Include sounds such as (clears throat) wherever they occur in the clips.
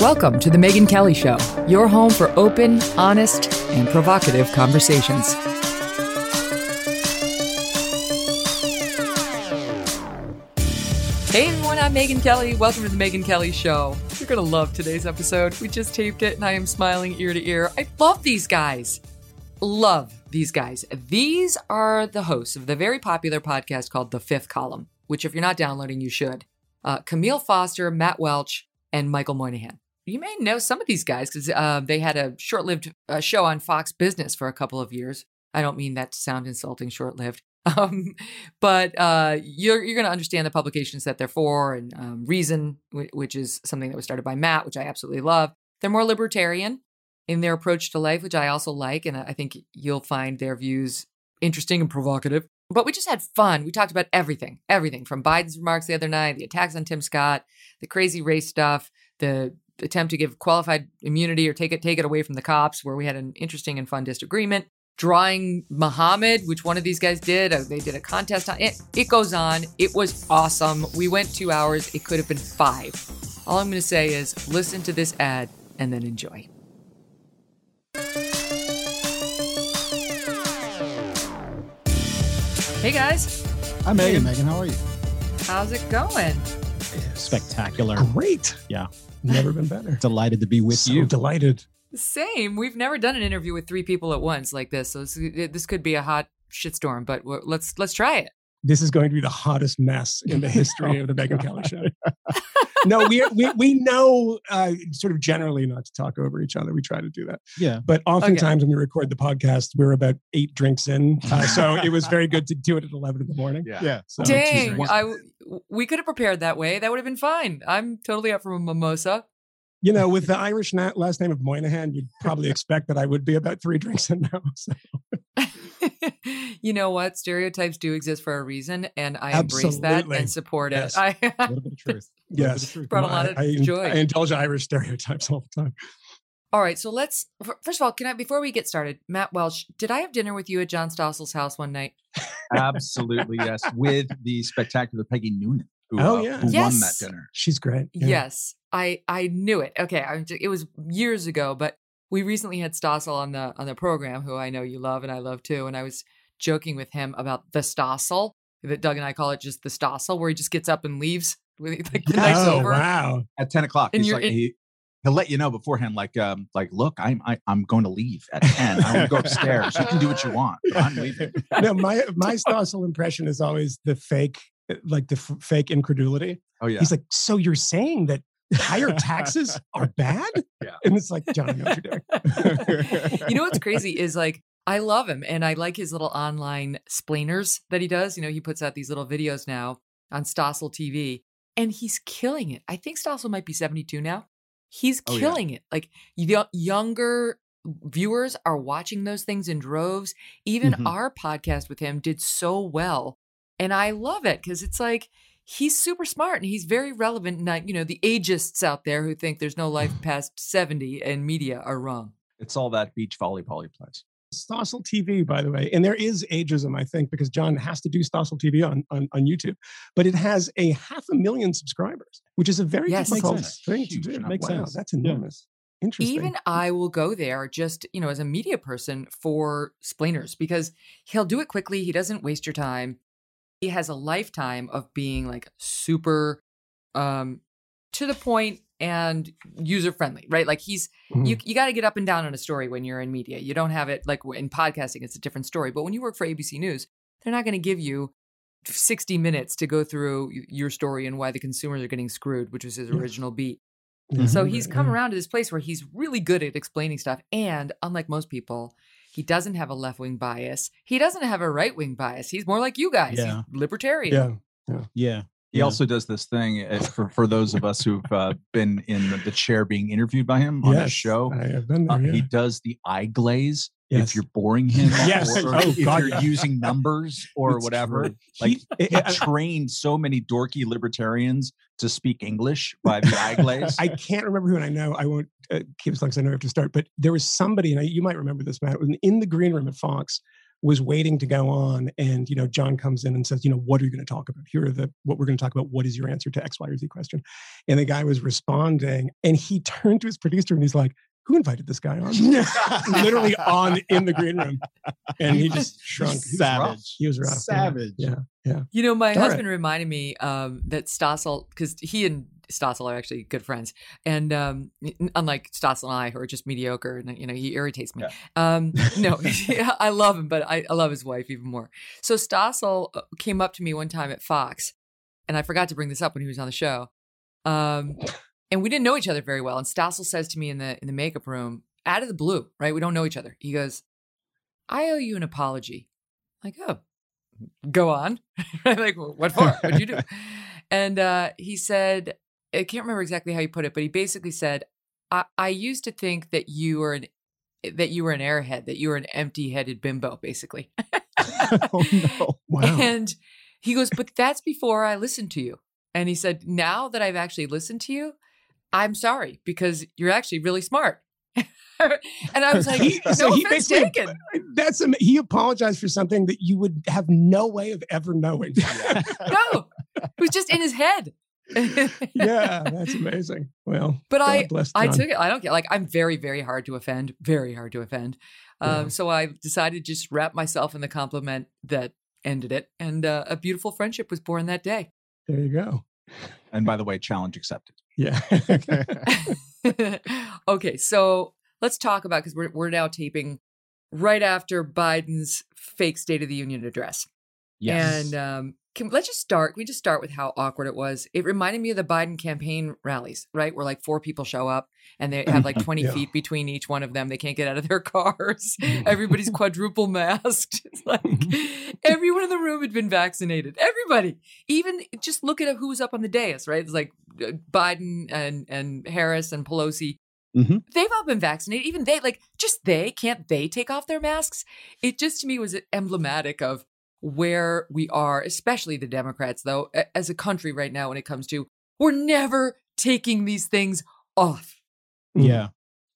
Welcome to The Megyn Kelly Show, your home for open, honest, and provocative conversations. Hey everyone, I'm Megyn Kelly. Welcome to The Megyn Kelly Show. You're going to love today's episode. We just taped it and I am smiling ear to ear. I love these guys. Love these guys. These are the hosts of the very popular podcast called The Fifth Column, which, if you're not downloading, you should. Uh, Kmele Foster, Matt Welch, and Michael Moynihan you may know some of these guys because uh, they had a short lived uh, show on Fox Business for a couple of years. I don't mean that to sound insulting, short lived. (laughs) Um, but uh, you're, you're going to understand the publications that they're for and um, Reason, which is something that was started by Matt, which I absolutely love. They're more libertarian in their approach to life, which I also like. And I think you'll find their views interesting and provocative. But we just had fun. We talked about everything, everything from Biden's remarks the other night, the attacks on Tim Scott, the crazy race stuff, the attempt to give qualified immunity or take it take it away from the cops, where we had an interesting and fun disagreement. Drawing Muhammad, which one of these guys did, uh, they did a contest on it. It goes on. It was awesome. We went two hours. It could have been five. All I'm going to say is listen to this ad and then enjoy. Hey guys. Hi Megyn. Hey, Megyn, how are you? How's it going? Spectacular. Great. Yeah. Never been better. (laughs) delighted to be with so you. Delighted. Same. We've never done an interview with three people at once like this, so this, this could be a hot shitstorm. But let's let's try it. This is going to be the hottest mess in the (laughs) history of the Megyn Kelly Show. (laughs) no, we, we we know uh, sort of generally not to talk over each other. We try to do that. Yeah. But oftentimes okay. when we record the podcast, we're about eight drinks in, uh, so it was very good to do it at eleven in the morning. Yeah. yeah. So, Dang, I, we could have prepared that way. That would have been fine. I'm totally up for a mimosa. You know, with the Irish na- last name of Moynihan, you'd probably expect that I would be about three drinks in now. (laughs) So. (laughs) you know what? Stereotypes do exist for a reason, and I Absolutely. embrace that and support yes. it. I, a little bit of truth. yes, truth. brought a lot of I, joy. I indulge Irish stereotypes all the time. All right, so let's first of all, can I before we get started, Matt Welch, did I have dinner with you at John Stossel's house one night? Absolutely, yes, with the spectacular Peggy Noonan. Who, oh uh, yeah, who yes. won that dinner? She's great. Yeah. Yes, I I knew it. Okay, I, it was years ago, but we recently had Stossel on the on the program, who I know you love and I love too, and I was joking with him about the Stossel. That Doug and I call it just the Stossel, where he just gets up and leaves (laughs) like the night's oh, over. Wow! At ten o'clock, And he's like, in- he, he'll let you know beforehand, like, um, like, look, I'm I, I'm going to leave at ten. I want to go upstairs. You can do what you want, but I'm leaving. (laughs) no, my my Stossel impression is always the fake, like the f- fake incredulity. Oh yeah, He's like, so you're saying that higher taxes (laughs) are bad? Yeah. And it's like, John, I know what you're doing. (laughs) you know what's crazy is like I love him and I like his little online splainers that he does. You know, he puts out these little videos now on Stossel TV and he's killing it. I think Stossel might be 72 now. He's Oh, yeah. killing it. Like y- younger viewers are watching those things in droves. Even Mhm. our podcast with him did so well. And I love it because it's like he's super smart and he's very relevant. And, like, you know, the ageists out there who think there's no life mm-hmm. past 70 and media are wrong. it's all that beach volleyball he plays. Stossel TV, by the way, and there is ageism, I think, because John has to do Stossel TV on, on, on YouTube, but it has a half a million subscribers, which is a very Yes. Makes difficult sense. thing to do. It makes Wow. sense. That's enormous. Interesting. Even I will go there just, you know, as a media person for splainers because he'll do it quickly. He doesn't waste your time. He has a lifetime of being like super um to the point and user friendly, right? Like he's Mhm. you you got to get up and down on a story when you're in media. You don't have it like in podcasting; it's a different story. But when you work for ABC News, they're not going to give you 60 minutes to go through your story and why the consumers are getting screwed, which was his Yeah. original beat. Yeah. So he's come Yeah. around to this place where he's really good at explaining stuff. And unlike most people, he doesn't have a left wing bias. He doesn't have a right wing bias. He's more like you guys. Yeah. He's libertarian. Yeah. Yeah. He Yeah. also does this thing uh, for, for those of us who've uh, been in the, the chair being interviewed by him on yes, his show. I have been Uh, there. He does the eye glaze Yes. if you're boring him, (laughs) Yes. or, or Oh, if God, you're yeah. using numbers (laughs) or It's whatever. true. Like He- he, trained so many dorky libertarians to speak English by the (laughs) eye glaze. I can't remember who, and I know I won't uh, keep as long as I know I have to start. But there was somebody, and I, you might remember this, Matt, in the green room at Fox was waiting to go on, and you know John comes in and says, you know, what are you going to talk about? Here are the what we're going to talk about. What is your answer to X, Y, or Z question? And the guy was responding, and he turned to his producer and he's like, "Who invited this guy on?" (laughs) Literally on in the green room, and he just (laughs) shrunk. He was rough. Savage. He was rough. Savage. Yeah. Yeah. You know, my All right. husband reminded me um, that Stossel, because he and Stossel are actually good friends, and um, unlike Stossel and I, who are just mediocre, and you know, he irritates me. Um, no, (laughs) I love him, but I, I love his wife even more. So Stossel uh, came up to me one time at Fox, and I forgot to bring this up when he was on the show. Um, and we didn't know each other very well. And Stossel says to me in the in the makeup room, out of the blue, right? We don't know each other. He goes, "I owe you an apology." I'm like, oh, go on. (laughs) like, "Well, what for? What'd you do? (laughs) and uh, he said, I can't remember exactly how he put it, but he basically said, I, I used to think that you were an that you were an airhead, that you were an empty-headed bimbo, basically. (laughs) oh no. Wow. And he goes, but that's before I listened to you. And he said, now that I've actually listened to you, I'm sorry because you're actually really smart. (laughs) and I was like, He- no so he offense basically- taken. That's am- he apologized for something that you would have no way of ever knowing. (laughs) No, it was just in his head. (laughs) yeah, that's amazing. Well, But God I- bless I took it. I don't get like I'm very, very hard to offend. Very hard to offend. Um, Yeah. So I decided to just wrap myself in the compliment that ended it, and uh, a beautiful friendship was born that day. There you go. and by the way, challenge accepted. Yeah. (laughs) (laughs) (laughs) okay, so let's talk about because we're we're now taping right after Biden's fake State of the Union address. Yes. And um, can, let's just start. Can we just start with how awkward it was. It reminded me of the Biden campaign rallies, right? Where like four people show up and they have like (laughs) 20 Yeah. feet between each one of them. They can't get out of their (laughs) cars. Everybody's quadruple masked. (laughs) It's like everyone in the room had been vaccinated. Everybody. Even just look at who's up on the dais, right? It's like uh, Biden and, and Harris and Pelosi. Mhm. They've all been vaccinated. Even they, like, just they, can't they take off their masks? It just to me was emblematic of where we are, especially the Democrats, though, as a country right now when it comes to we're never taking these things off. Yeah.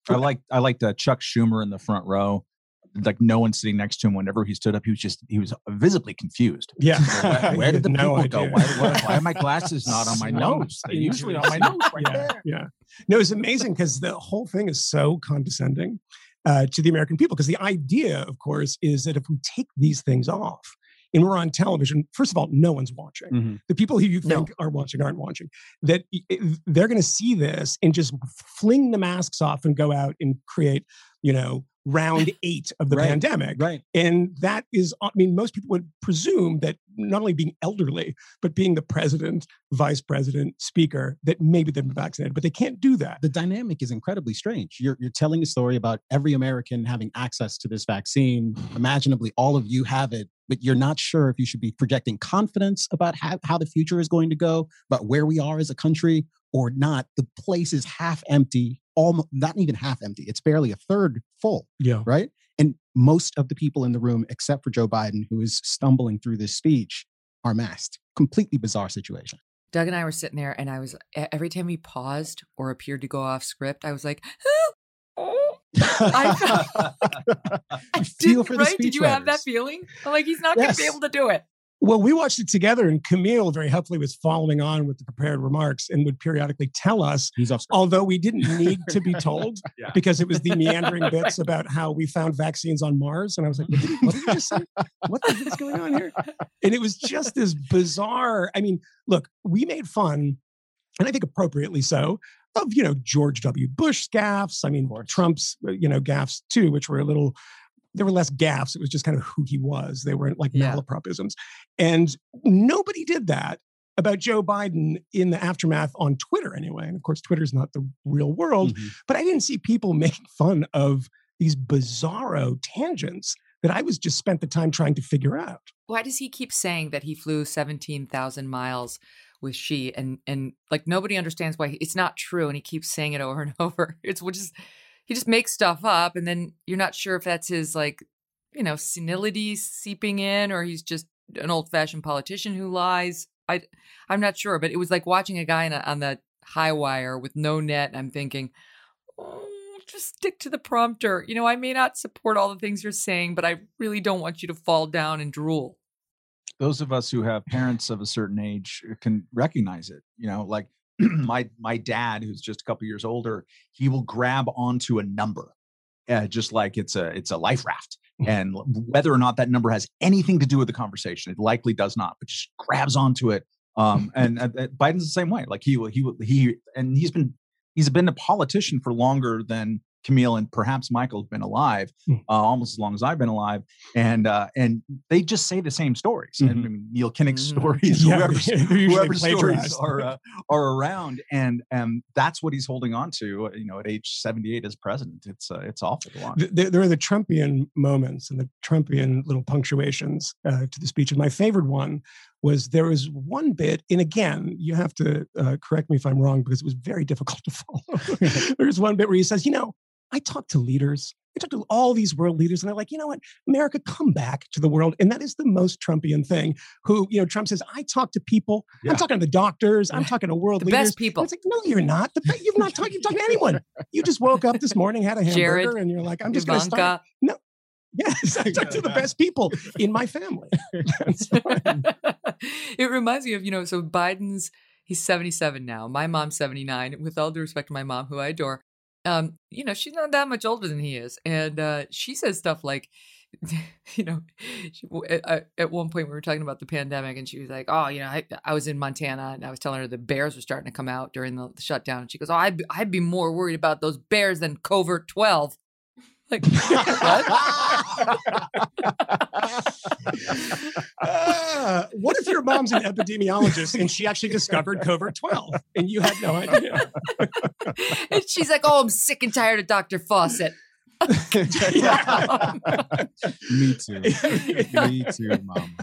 I like I liked uh, Chuck Schumer in the front row. Like no one sitting next to him. Whenever he stood up, he was just he was visibly confused. Yeah. Where, where did (laughs) the No people go? Why, why, why are my (laughs) glasses not on my nose? They're usually on my nose right yeah, there. Yeah. No, it's amazing because the whole thing is so condescending uh, to the American people. Because the idea, of course, is that if we take these things off and we're on television, first of all, no one's watching. Mhm. The people who you No. think are watching aren't watching. That i- i- they're going to see this and just fling the masks off and go out and create, you know, round (laughs) eight of the Right. pandemic. Right. And that is, I mean, most people would presume that not only being elderly, but being the president, vice president, speaker, that maybe they've been vaccinated, but they can't do that. the dynamic is incredibly strange. You're, you're telling a story about every American having access to this vaccine. (sighs) Imaginably, all of you have it, but you're not sure if you should be projecting confidence about how, how the future is going to go, about where we are as a country or not. The place is half empty, almost not even half empty. It's barely a third full, Yeah. right? And most of the people in the room, except for Joe Biden, who is stumbling through this speech, are masked. Completely bizarre situation. Doug and I were sitting there, and I was every time he paused or appeared to go off script, I was like, oh. I (laughs) I feel didn't, for the right? Did you have that feeling? I'm like, he's not going to be able to do it. Well, we watched it together, and Kmele very helpfully was following on with the prepared remarks and would periodically tell us, He's off although we didn't need to be (laughs) told Yeah. because it was the meandering bits about how we found vaccines on Mars. And I was like, what did, what did you just say? What the heck's going on here? And it was just this bizarre. I mean, look, we made fun and I think appropriately so, of you know George W. Bush gaffes. I mean, or Trump's uh, you know gaffes too, which were a little. There were less gaffes. It was just kind of who he was. They weren't like Yeah. malapropisms, and nobody did that about Joe Biden in the aftermath on Twitter anyway. And of course, Twitter's not the real world, Mhm. but I didn't see people (laughs) making fun of these bizarro tangents that I was just spent the time trying to figure out. Why does he keep saying that he flew 17,000 miles with she and and like nobody understands why he- it's not true and he keeps saying it over and (laughs) over. It's which is he just makes stuff up and then you're not sure if that's his like you know senility seeping in or he's just an old-fashioned politician who lies. I I'm not sure, but it was like watching a guy on, a, on the high wire with no net and I'm thinking oh, just stick to the prompter. You know, I may not support all the things you're saying, but I really don't want you to fall down and drool. Those of us who have parents of a certain age uh, can recognize it you know like (clears throat) my my dad who's just a couple years older he will grab onto a number uh, just like it's a it's a life raft. And whether or not that number has anything to do with the conversation it likely does not but just grabs onto it um (laughs) and uh, uh, biden's the same way. Like he will he will he and he's been he's been a politician for longer than kmele and perhaps michael have been alive Hmm. uh, almost as long as i've been alive and uh and they just say the same stories and I mean, neil kinnock's Mhm. stories (laughs) Yeah, whoever, (laughs) stories are uh, are around and um that's what he's holding on to uh, you know at age 78 as president it's uh, it's awful there, there are the Trumpian moments and the Trumpian little punctuations uh, to the speech. And my favorite one was there was one bit, and again, you have to uh, correct me if I'm wrong because it was very difficult to follow. (laughs) There's one bit where he says, You know, I talk to leaders. I talk to all these world leaders, and they're like, you know what, America, come back to the world. And that is the most Trumpian thing. Who, you know, Trump says, I talk to people. Yeah. I'm talking to the doctors. I'm (laughs) talking to world The leaders. best people. And It's like, no, you're not. The, you've not talked. You've talked to anyone. You just woke up this morning, had a hamburger, Jared, and you're like, I'm just going to start. Ivanka. Yes, (laughs) I talk to the best people in my family. (laughs) It reminds me of, you know, so Biden's, he's 77 now. My mom's 79. With all due respect to my mom, who I adore, um, you know, she's not that much older than he is. And uh, she says stuff like, (laughs) you know, she, at- at one point we were talking about the pandemic, and she was like, "Oh, you know, I, I was in Montana, and I was telling her the bears were starting to come out during the, the shutdown." And she goes, "Oh, I'd I'd be more worried about those bears than COVID 12." Like, (laughs) what? Uh, (laughs) what if your mom's an epidemiologist and she actually discovered COVID 12 and you had no (laughs) idea? and she's like, "Oh, I'm sick and tired of Dr. Fauci." Me too. Me too, mom.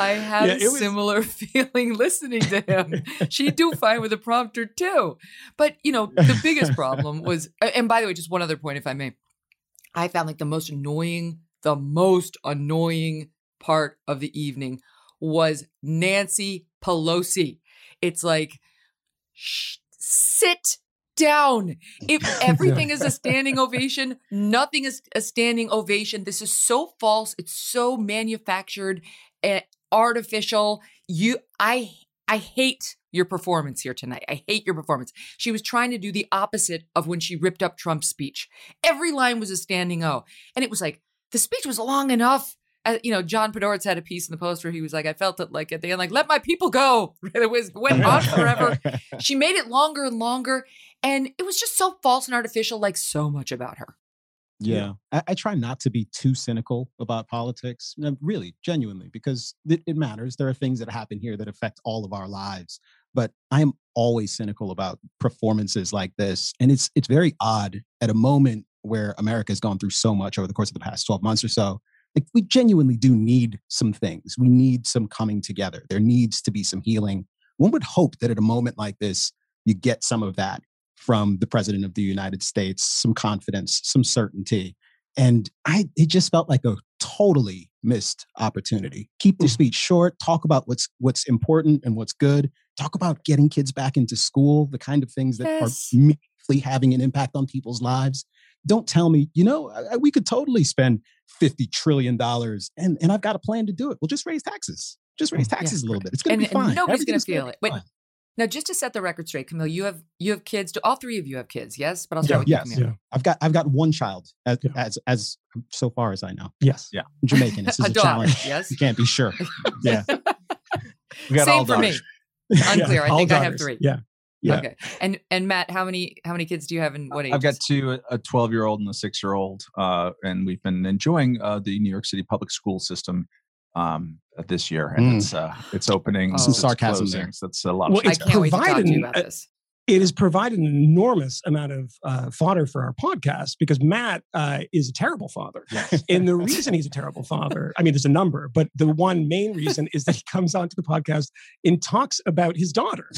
I had Yeah, a it was- similar feeling listening to him. she do fine with a prompter too. But you know, the biggest problem was and by the way, just one other point, if I may. I found like the most annoying, the most annoying part of the evening was Nancy Pelosi. It's like, shh, sit down. If (laughs) everything is a standing ovation, nothing is a standing ovation. This is so false. It's so manufactured and artificial. You, I, I hate your performance here tonight. I hate your performance. She was trying to do the opposite of when she ripped up Trump's speech. Every line was a standing O, and it was like the speech was long enough. Uh, you know, John Podhoretz had a piece in the post where he was like, "I felt it like at the end, like let my people go." (laughs) It was went on forever. (laughs) she made it longer and longer, and it was just so false and artificial, like so much about her. Yeah. I, I try not to be too cynical about politics, uh, really, genuinely, because it, it matters. There are things that happen here that affect all of our lives. But I'm always cynical about performances like this. And it's it's very odd at a moment where America has gone through so much over the course of the past 12 months or so. Like we genuinely do need some things. We need some coming together. There needs to be some healing. One would hope that at a moment like this, you get some of that from the president of the United States, some confidence, some certainty. And I it just felt like a totally missed opportunity. Keep the hmm. speech short, talk about what's what's important and what's good. Talk about getting kids back into school, the kind of things that Yes. are meaningfully having an impact on people's lives. Don't tell me, you know, I- we could totally spend 50 trillion dollars and and I've got a plan to do it. Well, just raise taxes. Just raise mm, Yeah. taxes a little bit. It's going to be fine. nobody's going to feel it. fine. Now just to set the record straight, Kmele, you have you have kids. Do all three of you have kids? Yes, but I'll start with yes, you, Kmele. Yeah. I've got I've got one child as Yeah. as, as so far as I know. Yes. Yeah. Jamaican. This (laughs) is A a, challenge. yes? You can't be sure. (laughs) Yeah. we got Same all for me. daughters. (laughs) Unclear. I all think I have three. Yeah. Yeah. Okay. And and Matt, how many how many kids do you have and what age? I've got two, a 12 year old and a six year old. Uh, and we've been enjoying uh, the New York City public school system um, this year. And Mm. it's uh, it's opening. Some it's sarcasm there. so That's a lot Well, of I it's fun. can't wait to talk to provided- you about uh, this. it has provided an enormous amount of uh, fodder for our podcast because Matt uh, is a terrible father. Yes. And the (laughs) reason he's a terrible father, I mean, there's a number, but the one main reason is that he comes onto the podcast and talks about his daughter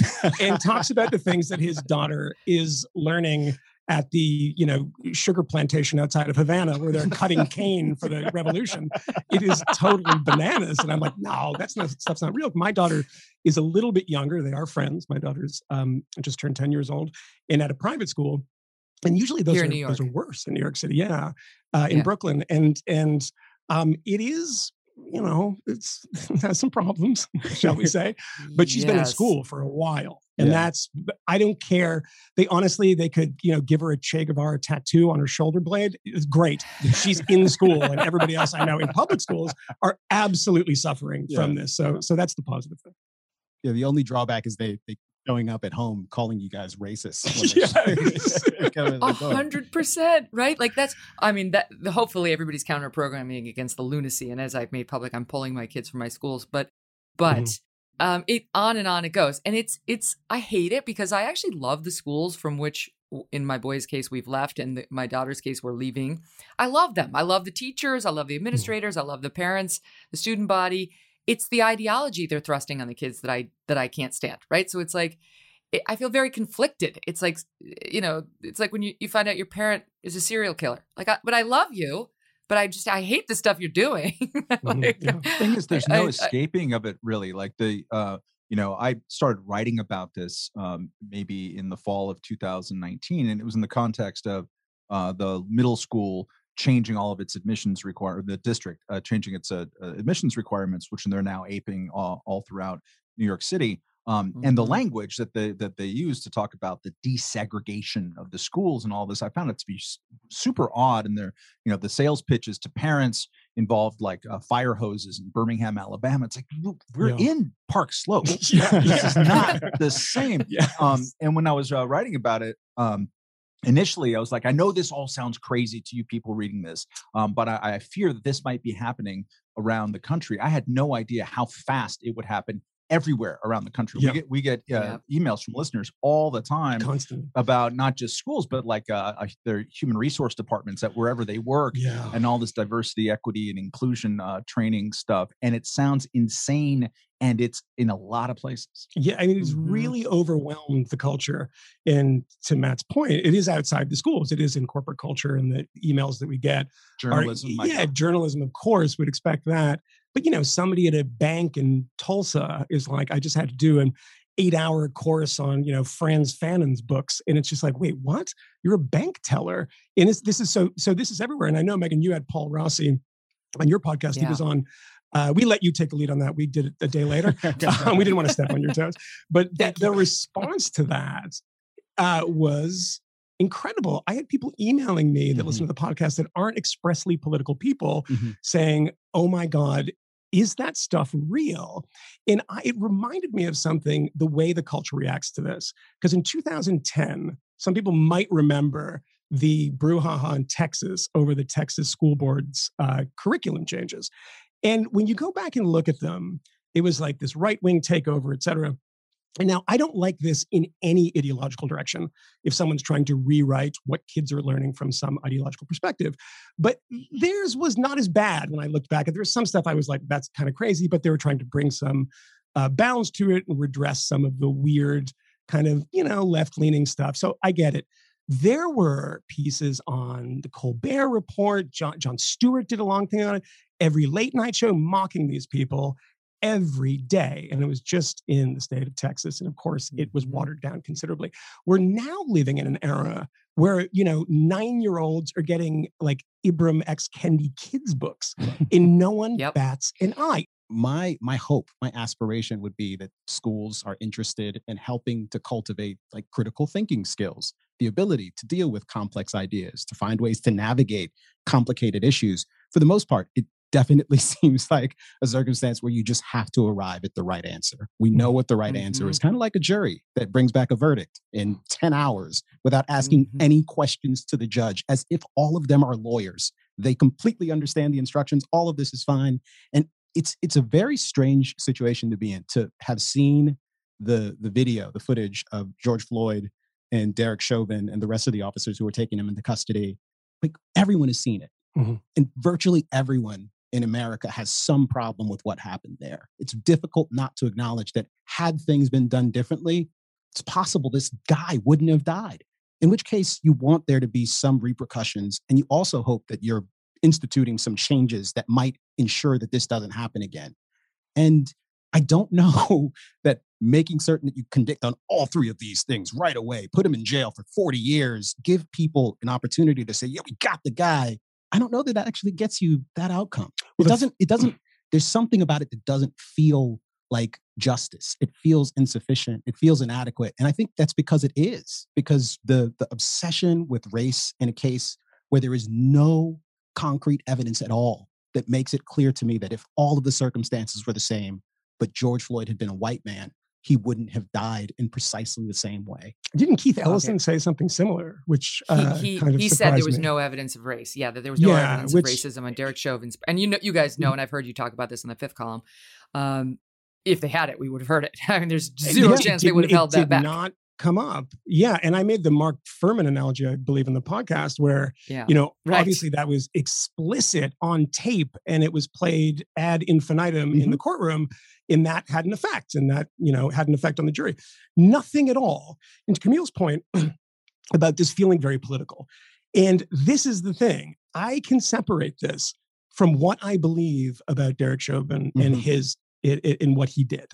and talks about the things that his daughter is learning at the you know sugar plantation outside of Havana where they're cutting (laughs) cane for the revolution. It is totally bananas, and I'm like, no, that's not stuff's not real. My daughter is a little bit younger. They are friends. My daughter's um, just turned 10 years old and at a private school. And usually those, are, those are worse in New York City. Yeah. Uh, in Yeah. Brooklyn. And, and um, it is, you know, it's (laughs) it has some problems, shall we (laughs) say but she's been in school for a while and Yeah. that's i don't care they honestly they could you know give her a che guevara tattoo on her shoulder blade it's great she's in school and everybody else i know in public schools are absolutely suffering from this so so that's the positive thing Yeah, the only drawback is they they showing up at home calling you guys racist. (laughs) Yes. (laughs) A hundred percent, right? Like that's. I mean, that hopefully everybody's counter programming against the lunacy. And as I've made public, I'm pulling my kids from my schools. But, but Mm-hmm. Um, it on and on it goes. And it's it's. I hate it because I actually love the schools from which, in my boy's case, we've left, and the, my daughter's case, we're leaving. I love them. I love the teachers. I love the administrators. I love the parents, the student body. It's the ideology they're thrusting on the kids that I that I can't stand. Right. So it's like it, I feel very conflicted. It's like, you know, it's like when you, you find out your parent is a serial killer. Like, I, but I love you, but I just, I hate the stuff you're doing. (laughs) Like, yeah. The thing is, there's no I- escaping of it really. Like the, uh, you know, I started writing about this um, maybe in the fall of 2019, and it was in the context of uh, the middle school changing all of its admissions require the district uh, changing its uh, uh, admissions requirements, which they're now aping all, all throughout New York City. Um, And the Mhm. language that they that they use to talk about the desegregation of the schools and all this, I found it to be super odd. And they're you know the sales pitches to parents involved like uh, fire hoses in Birmingham, Alabama. It's like "Look, we're Yeah. in Park Slope. Yeah. (laughs) (laughs) this is not the same. yeah (laughs) Um, and when I was uh, writing about it, um, initially I was like, I know this all sounds crazy to you people reading this, um, but I, I fear that this might be happening around the country. I had no idea how fast it would happen everywhere around the country. Yeah. We get we get uh, emails from listeners all the time constantly about not just schools, but like uh, uh, their human resource departments at wherever they work yeah and all this diversity, equity, and inclusion uh, training stuff. And it sounds insane, and it's in a lot of places. Yeah, I mean, it's Mhm. really overwhelmed the culture. And to Matt's point, it is outside the schools. It is in corporate culture and the emails that we get. Journalism, my yeah, journalism, of course, would expect that. But you know, somebody at a bank in Tulsa is like, I just had to do an eight-hour course on you know Frantz Fanon's books, and it's just like, wait, what? You're a bank teller, and it's, this is so so. This is everywhere. And I know Megyn, you had Paul Rossi on your podcast. He was on. Uh, we let you take the lead on that. We did it a day later. (laughs) Um, (laughs) we didn't want to step on your toes, but the, the response to that uh, was incredible. I had people emailing me that listen to the podcast that aren't expressly political people Mhm. saying, "Oh my god." Is that stuff real? And I, it reminded me of something, the way the culture reacts to this. Because in 2010, some people might remember the brouhaha in Texas over the Texas school board's uh, curriculum changes. And when you go back and look at them, it was like this right wing takeover, et cetera. And now I don't like this in any ideological direction if someone's trying to rewrite what kids are learning from some ideological perspective. But theirs was not as bad when I looked back. There was some stuff I was like, that's kind of crazy, but they were trying to bring some uh, balance to it and redress some of the weird kind of, you know, left leaning stuff. So I get it. There were pieces on the Colbert Report. John, Jon Stewart did a long thing on it. Every late night show mocking these people every day. And it was just in the state of Texas. And of course, it was Mhm. watered down considerably. We're now living in an era where, you know, nine year olds are getting like Ibram X. Kendi kids' books, (laughs) and no one Yep. bats an eye. my my hope my aspiration would be that schools are interested in helping to cultivate like critical thinking skills the ability to deal with complex ideas to find ways to navigate complicated issues for the most part it definitely (laughs) seems like a circumstance where you just have to arrive at the right answer. We know what the right mm-hmm. answer is, kind of like a jury that brings back a verdict in 10 hours without asking mm-hmm. any questions to the judge, as if all of them are lawyers. They completely understand the instructions. All of this is fine. And it's it's a very strange situation to be in to have seen the the video, the footage of George Floyd and Derek Chauvin and the rest of the officers who were taking him into custody. Like everyone has seen it. Mm-hmm. And virtually everyone in America has some problem with what happened there. It's difficult not to acknowledge that had things been done differently, it's possible this guy wouldn't have died. In which case, you want there to be some repercussions. And you also hope that you're instituting some changes that might ensure that this doesn't happen again. And I don't (laughs) know that making certain that you convict on all three of these things right away, put him in jail for 40 years, give people an opportunity to say, yeah, we got the guy. I don't know that that actually gets you that outcome. Well, it doesn't, it (clears throat) doesn't, there's something about it that doesn't feel like justice. It feels insufficient. It feels inadequate. And I think that's because it is, because the, the obsession with race in a case where there is no concrete evidence at all that makes it clear to me that if all of the circumstances were the same, but George Floyd had been a white man, he wouldn't have died in precisely the same way. Didn't Keith Ellison okay. say something similar? Which uh, he he, kind of he said there was me. no evidence of race. Yeah, that there was no yeah, evidence which, of racism on Derek Chauvin's. And you know, you guys know, mm. and I've heard you talk about this in the fifth column. Um, if they had it, we would have heard it. (laughs) I mean, there's zero yeah, chance they would have held that back. Not come up. Yeah. And I made the Mark Fuhrman analogy, I believe, in the podcast where, yeah. you know, right. obviously that was explicit on tape and it was played ad infinitum mm-hmm. in the mm-hmm. courtroom. And that had an effect and that, you know, had an effect on the jury. Nothing at all. And to Kmele's point (clears throat) about this feeling very political. And this is the thing I can separate this from what I believe about Derek Chauvin mm-hmm. and his in what he did.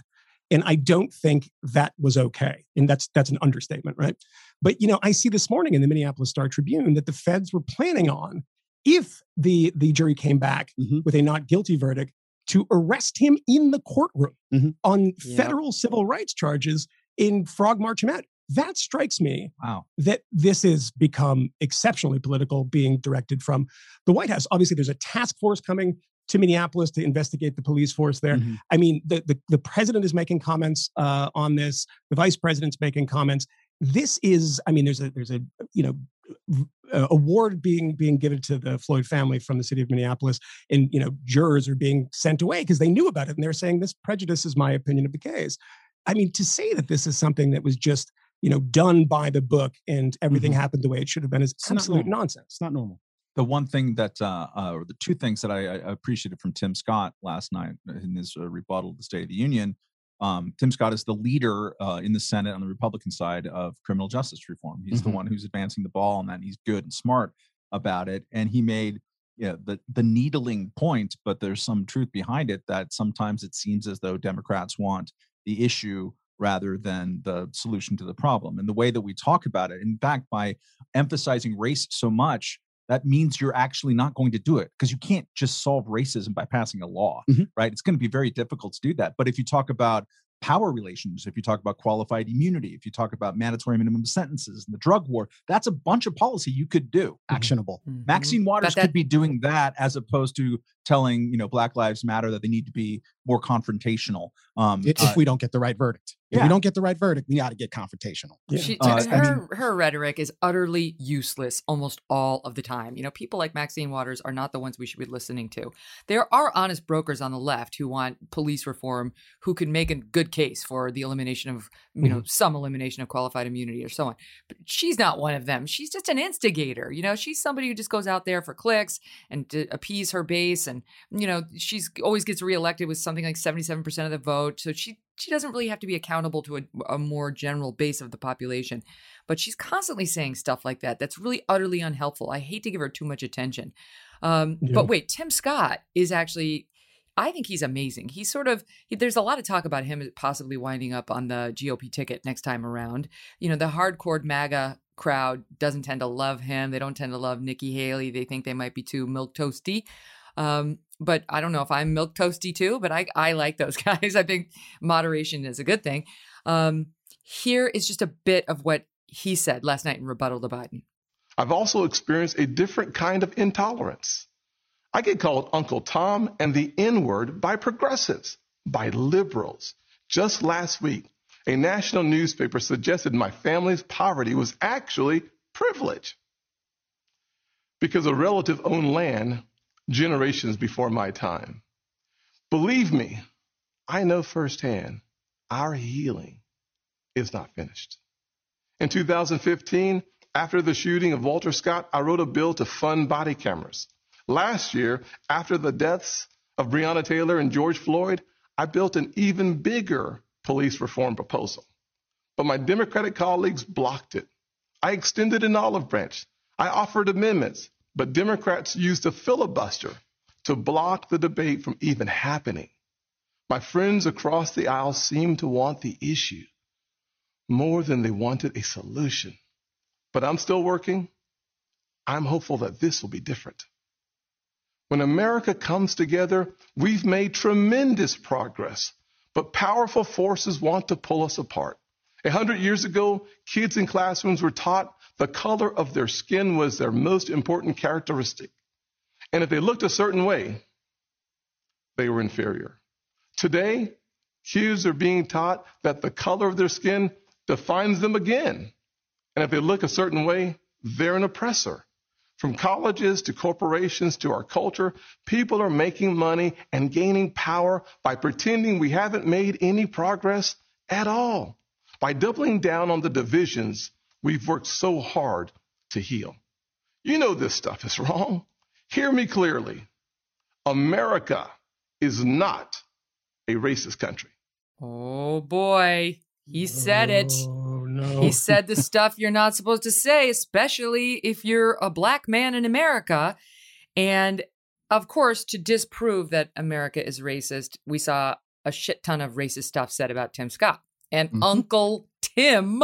And I don't think that was okay. And that's that's an understatement, right? But you know, I see this morning in the Minneapolis Star Tribune that the feds were planning on, if the the jury came back mm-hmm. with a not guilty verdict, to arrest him in the courtroom mm-hmm. on yep. federal civil rights charges in Frog March Madness. That strikes me wow. that this has become exceptionally political being directed from the White House. Obviously, there's a task force coming to Minneapolis to investigate the police force there. Mm-hmm. I mean, the, the, the president is making comments uh, on this. The vice president's making comments. This is, I mean, there's a there's a you know award being being given to the Floyd family from the city of Minneapolis, and you know jurors are being sent away because they knew about it, and they're saying this prejudices my opinion of the case. I mean, to say that this is something that was just you know done by the book and everything mm-hmm. happened the way it should have been is it's absolute nonsense. It's not normal the one thing that, uh, uh, or the two things that I, I, appreciated from Tim Scott last night in his uh, rebuttal of the State of the Union, um, Tim Scott is the leader uh, in the Senate on the Republican side of criminal justice reform. He's mm-hmm. the one who's advancing the ball on that. And he's good and smart about it. And he made yeah, the, the needling point, but there's some truth behind it that sometimes it seems as though Democrats want the issue rather than the solution to the problem. And the way that we talk about it, in fact, by emphasizing race so much, that means you're actually not going to do it because you can't just solve racism by passing a law, mm-hmm. right? It's going to be very difficult to do that. But if you talk about power relations, if you talk about qualified immunity, if you talk about mandatory minimum sentences and the drug war, that's a bunch of policy you could do. Mm-hmm. Actionable. Mm-hmm. Maxine Waters that, could be doing that as opposed to telling, you know, Black Lives Matter that they need to be more confrontational. Um, if uh, we don't get the right verdict. If yeah. we don't get the right verdict, we got to get confrontational. Yeah. She, uh, her, I mean, her rhetoric is utterly useless almost all of the time. You know, people like Maxine Waters are not the ones we should be listening to. There are honest brokers on the left who want police reform, who can make a good case for the elimination of, you mm-hmm. know, some elimination of qualified immunity or so on. But she's not one of them. She's just an instigator. You know, she's somebody who just goes out there for clicks and to appease her base. And, you know, she's always gets reelected with something like 77% of the vote. So she she doesn't really have to be accountable to a, a, more general base of the population but she's constantly saying stuff like that that's really utterly unhelpful. I hate to give her too much attention. Um, yeah. but wait tim scott is actually i think he's amazing. He's sort of there's a lot of talk about him possibly winding up on the gop ticket next time around. You know the hardcore maga crowd doesn't tend to love him. They don't tend to love nikki haley. They think they might be too milk toasty um, but I don't know if I'm milk toasty too, but I, I like those (laughs) guys. I think moderation is a good thing. Um, here is just a bit of what he said last night in rebuttal to Biden. I've also experienced a different kind of intolerance. I get called Uncle Tom and the N word by progressives, by liberals. Just last week, a national newspaper suggested my family's poverty was actually privilege because a relative owned land generations before my time. Believe me, I know firsthand our healing is not finished. In 2015, after the shooting of Walter Scott, I wrote a bill to fund body cameras. Last year, after the deaths of Breonna Taylor and George Floyd, I built an even bigger police reform proposal. But my Democratic colleagues blocked it. I extended an olive branch. I offered amendments, but Democrats used a filibuster to block the debate from even happening. My friends across the aisle seem to want the issue more than they wanted a solution. But I'm still working. I'm hopeful that this will be different. When America comes together, we've made tremendous progress, but powerful forces want to pull us apart. A hundred years ago, kids in classrooms were taught the color of their skin was their most important characteristic. And if they looked a certain way, they were inferior. Today, kids are being taught that the color of their skin defines them again. And if they look a certain way, they're an oppressor. From colleges to corporations to our culture, people are making money and gaining power by pretending we haven't made any progress at all, by doubling down on the divisions we've worked so hard to heal. You know this stuff is (laughs) wrong. Hear me clearly. America is not a racist country. Oh boy. He said it. Oh, no. He said the stuff you're not supposed to say, especially if you're a black man in America. And of course, to disprove that America is racist, we saw a shit ton of racist stuff said about Tim Scott. And Mhm. Uncle Tim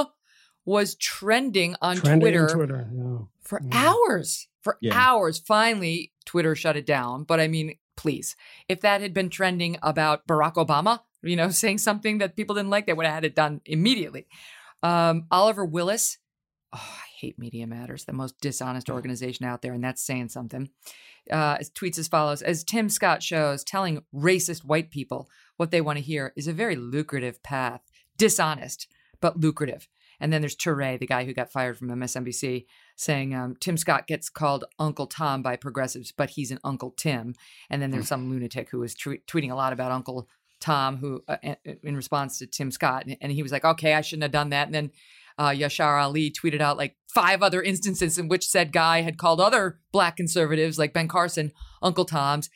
was trending on Trending Twitter, on Twitter. Yeah. for Yeah. hours. For Yeah. hours. Finally, Twitter shut it down. But I mean, please, if that had been trending about Barack Obama, you know, (laughs) saying something that people didn't like, they would have had it done immediately. Um, Oliver Willis, oh, I hate Media Matters, the most dishonest organization out there, and that's saying something. Uh, tweets as follows As Tim Scott shows, telling racist white people what they want to hear is a very lucrative path. Dishonest, but lucrative. And then there's Touré, the guy who got fired from MSNBC, saying um, Tim Scott gets called Uncle Tom by progressives, but he's an Uncle Tim. And then there's some lunatic who was tweet- tweeting a lot about Uncle Tom, who uh, in- response to Tim Scott, and- and he was like, "Okay, I shouldn't have done that." And then uh, Yashar Ali tweeted out like five other instances in which said guy had called other black conservatives like Ben Carson Uncle Toms.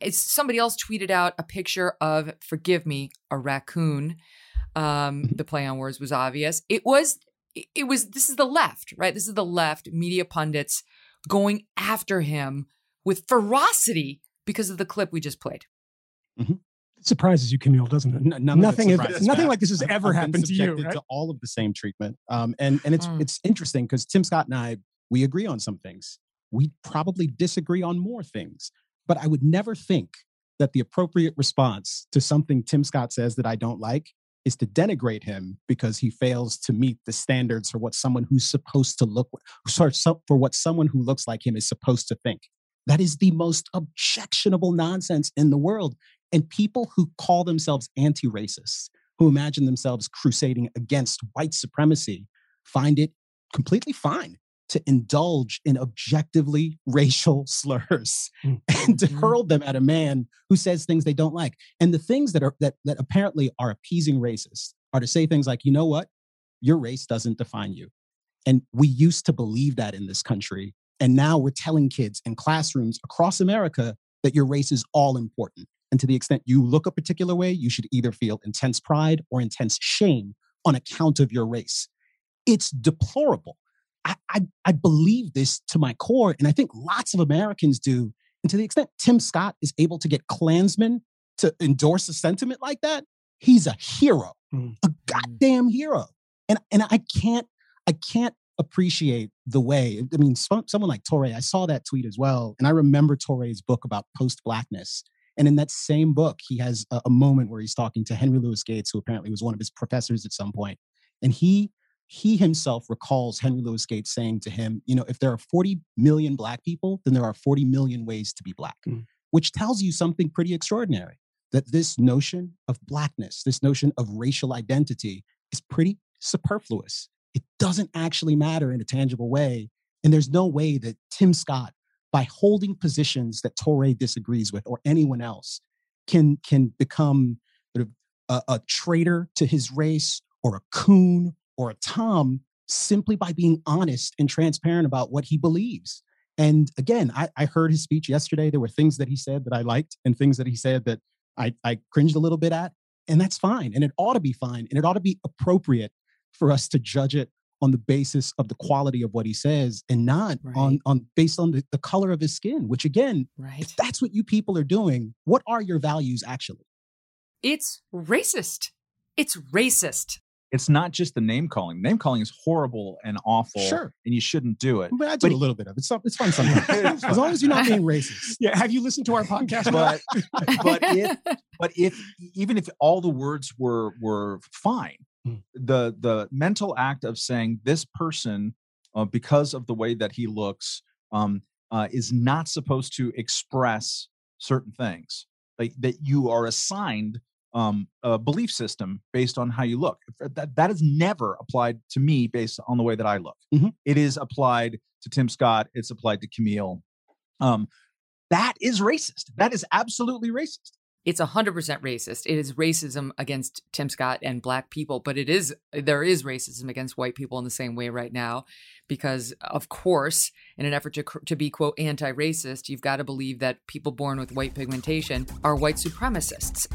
It's somebody else tweeted out a picture of, forgive me, a raccoon. Um, the play on words was obvious. It was, it was. This is the left, right? This is the left media pundits going after him with ferocity because of the clip we just played. It surprises you, Kmele, doesn't it? N- none it nothing, is, surprises nothing like this has I've- ever I've been happened to you. subjected Right? To all of the same treatment, um, and and it's Mm. it's interesting because Tim Scott and I we agree on some things. We probably disagree on more things, but I would never think that the appropriate response to something Tim Scott says that I don't like is to denigrate him because he fails to meet the standards for what someone who's supposed to look sorry, for what someone who looks like him is supposed to think. That is the most objectionable nonsense in the world. And people who call themselves anti racists, who imagine themselves crusading against white supremacy, find it completely fine to indulge in objectively racial (laughs) slurs Mm. and to Mhm. hurl them at a man who says things they don't like. And the things that are that, that apparently are appeasing racists are to say things like, you know what? Your race doesn't define you. And we used to believe that in this country. And now we're telling kids in classrooms across America that your race is all important. And to the extent you look a particular way, you should either feel intense pride or intense shame on account of your race. It's deplorable. I, I, I believe this to my core, and I think lots of Americans do. And to the extent Tim Scott is able to get Klansmen to endorse a sentiment like that, he's a hero, Mm. a goddamn hero. And and I can't I can't appreciate the way. I mean, someone like Touré, I saw that tweet as well, and I remember Touré's book about post blackness. And in that same book, he has a, a moment where he's talking to Henry Louis Gates, who apparently was one of his professors at some point, and he he himself recalls Henry Louis Gates saying to him, you know, if there are 40 million black people, then there are 40 million ways to be black, Mm. which tells you something pretty extraordinary that this notion of blackness, this notion of racial identity is pretty superfluous. It doesn't actually matter in a tangible way. And there's no way that Tim Scott, by holding positions that Touré disagrees with or anyone else, can, can become sort of a, a traitor to his race or a coon or a Tom simply by being honest and transparent about what he believes. And again, I, I heard his speech yesterday. There were things that he said that I liked and things that he said that I, I cringed a little bit at. And that's fine. And it ought to be fine. And it ought to be appropriate for us to judge it on the basis of the quality of what he says and not on, Right. on based on the, the color of his skin, which again, Right. if that's what you people are doing, what are your values actually? It's racist. It's racist. It's not just the name calling. Name calling is horrible and awful, Sure. and you shouldn't do it. But I do But a little bit of it. It's, it's fun sometimes. (laughs) as long as you're not being (laughs) racist. Yeah. Have you listened to our podcast? But but if but if even if all the words were were fine, Mm. the the mental act of saying this person, uh, because of the way that he looks, um, uh, is not supposed to express certain things, like that you are assigned um, a belief system based on how you look. That that is never applied to me based on the way that I look. Mhm. It is applied to Tim Scott. It's applied to Kmele. Um, that is racist. That is absolutely racist. It's 100% racist. It is racism against Tim Scott and black people, but it is there is racism against white people in the same way right now because of course, in an effort to to be quote anti-racist, you've got to believe that people born with white pigmentation are white supremacists.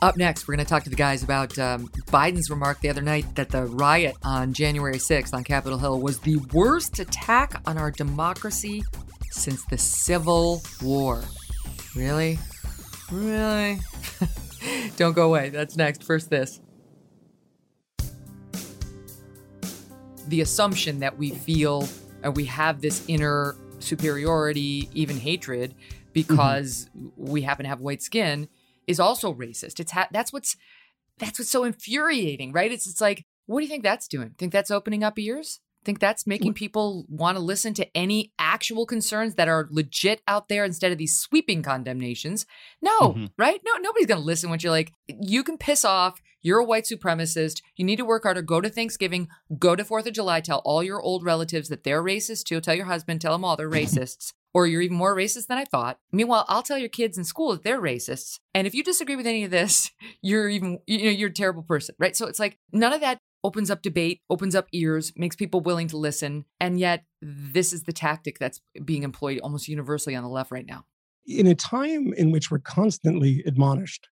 Up next, we're going to talk to the guys about um, Biden's remark the other night that the riot on January 6th on Capitol Hill was the worst attack on our democracy since the Civil War. Really? Really? (laughs) Don't go away. That's next. First, this. The assumption that we feel and we have this inner superiority, even hatred, because we happen to have white skin, is also racist. It's ha- that's what's that's what's so infuriating, right? It's it's like, what do you think that's doing? Think that's opening up ears? Think that's making people want to listen to any actual concerns that are legit out there instead of these sweeping condemnations? No, Mhm. right? No, nobody's going to listen when you're like, you can piss off. You're a white supremacist. You need to work harder. Go to Thanksgiving. Go to Fourth of July. Tell all your old relatives that they're racist too. Tell your husband. Tell them all they're (laughs) racists. Or you're even more racist than I thought. Meanwhile, I'll tell your kids in school that they're racists. And if you disagree with any of this, (laughs) you're even you know you're a terrible person, right? So it's like none of that opens up debate, opens up ears, makes people willing to listen, and yet this is the tactic that's being employed almost universally on the left right now. in a time in which we're constantly admonished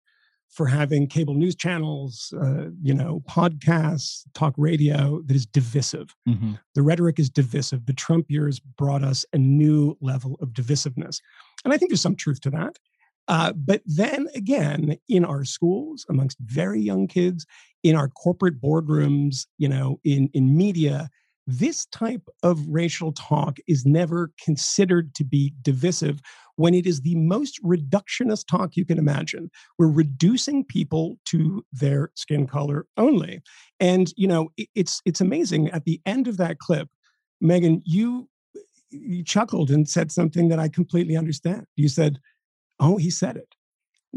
for having cable news channels, uh, you know, podcasts, talk radio that is divisive. The rhetoric is divisive. The Trump years brought us a new level of divisiveness. And I think there's some truth to that. Uh, but then again, in our schools, amongst very young kids, in our corporate boardrooms, you know, in, in media, this type of racial talk is never considered to be divisive when it is the most reductionist talk you can imagine. We're reducing people to their skin color only. And you know, it- it's it's amazing. At the end of that clip, Megyn, you you chuckled and said something that I completely understand. You said, "Oh, he said it."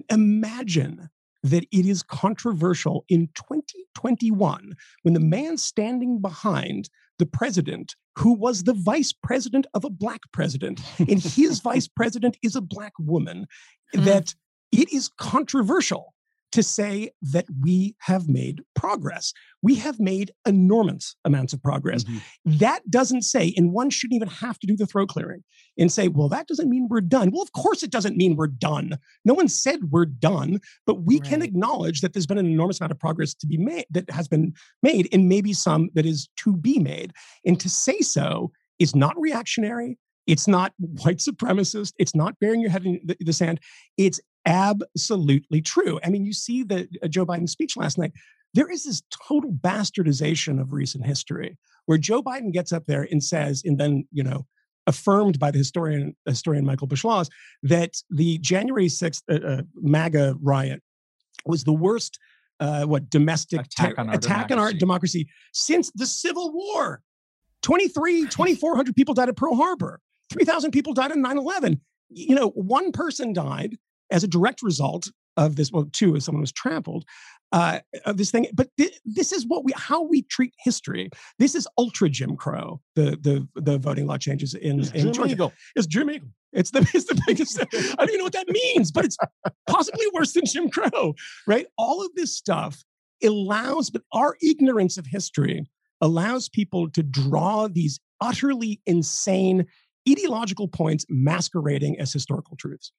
Imagine that it is controversial in 2021 when the man standing behind the president, who was the vice president of a black president, and his (laughs) vice president is a black woman, Mhm. that it is controversial to say that we have made progress. We have made enormous amounts of progress. Mhm. That doesn't say, and one shouldn't even have to do the throat clearing and say, well, that doesn't mean we're done. Well, of course it doesn't mean we're done. No one said we're done, but we can acknowledge that there's been an enormous amount of progress to be made that has been made, and maybe some that is to be made. And to say so is not reactionary. It's not (laughs) white supremacist. It's not burying your head in the, the sand. It's absolutely true. I mean, you see the uh, Joe Biden speech last night. There is this total bastardization of recent history where Joe Biden gets up there and says, and then, you know, affirmed by the historian, historian Michael Beschloss, that the January 6th uh, uh, MAGA riot was the worst uh, what domestic Attack ter- on our attack on our democracy. democracy since the Civil War. 23, 2,400 people died at Pearl Harbor. 3,000 people died in 9 11. You know, one person died as a direct result of this. Well, two, as someone was trampled uh, of this thing. But thi- this is what we, how we treat history. This is ultra Jim Crow. The the the voting law changes in, in Jim Georgia. Eagle. It's Jim Eagle. It's the (laughs) it's the biggest. I don't even know what that means, but it's possibly worse than Jim Crow, right? All of this stuff allows, but our ignorance of history allows people to draw these utterly insane ideological points masquerading as historical truths.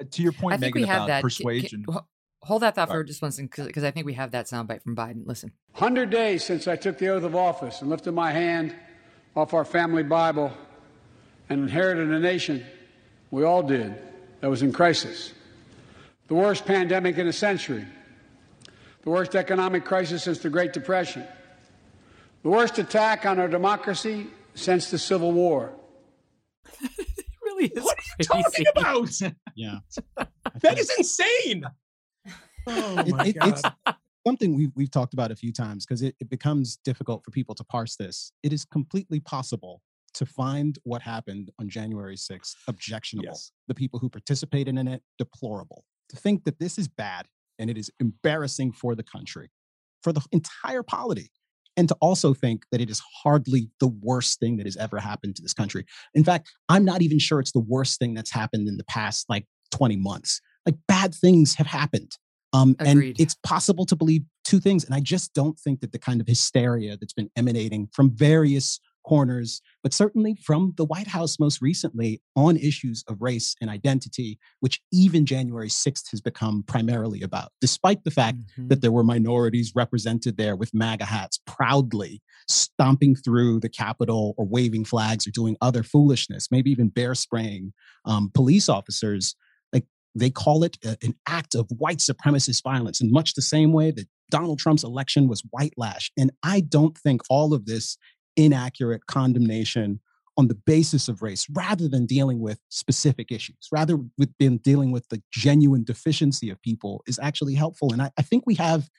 Uh, to your point, I think Megyn, we have about that. K- k- persuasion. Hold that thought for just one second, because I think we have that soundbite from Biden. Listen. 100 days since I took the oath of office and lifted my hand off our family Bible and inherited a nation we all did that was in crisis. The worst pandemic in a century. The worst economic crisis since the Great Depression. The worst attack on our democracy since the Civil War. (laughs) It really is What are you talking about? Yeah. (laughs) That is insane. Oh It- my it- god! it's something we've, we've talked about a few times because it, it becomes difficult for people to parse this. It is completely possible to find what happened on January 6th objectionable. Yes. The people who participated in it, deplorable. To think that this is bad and it is embarrassing for the country, for the entire polity. And to also think that it is hardly the worst thing that has ever happened to this country. In fact, I'm not even sure it's the worst thing that's happened in the past like 20 months. Like bad things have happened. Um, and it's possible to believe two things. And I just don't think that the kind of hysteria that's been emanating from various corners, but certainly from the White House most recently on issues of race and identity, which even January 6th has become primarily about, despite the fact Mhm. that there were minorities represented there with MAGA hats proudly stomping through the Capitol or waving flags or doing other foolishness, maybe even bear spraying um, police officers. Like they call it a- an act of white supremacist violence in much the same way that Donald Trump's election was white lash. And I don't think all of this inaccurate condemnation on the basis of race rather than dealing with specific issues, rather than dealing with the genuine deficiency of people is actually helpful. And I, I think we have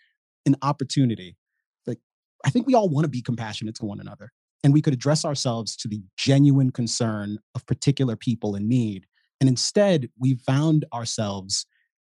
an opportunity. Like I think we all want to be compassionate to one another. And we could address ourselves to the genuine concern of particular people in need. And instead, we found ourselves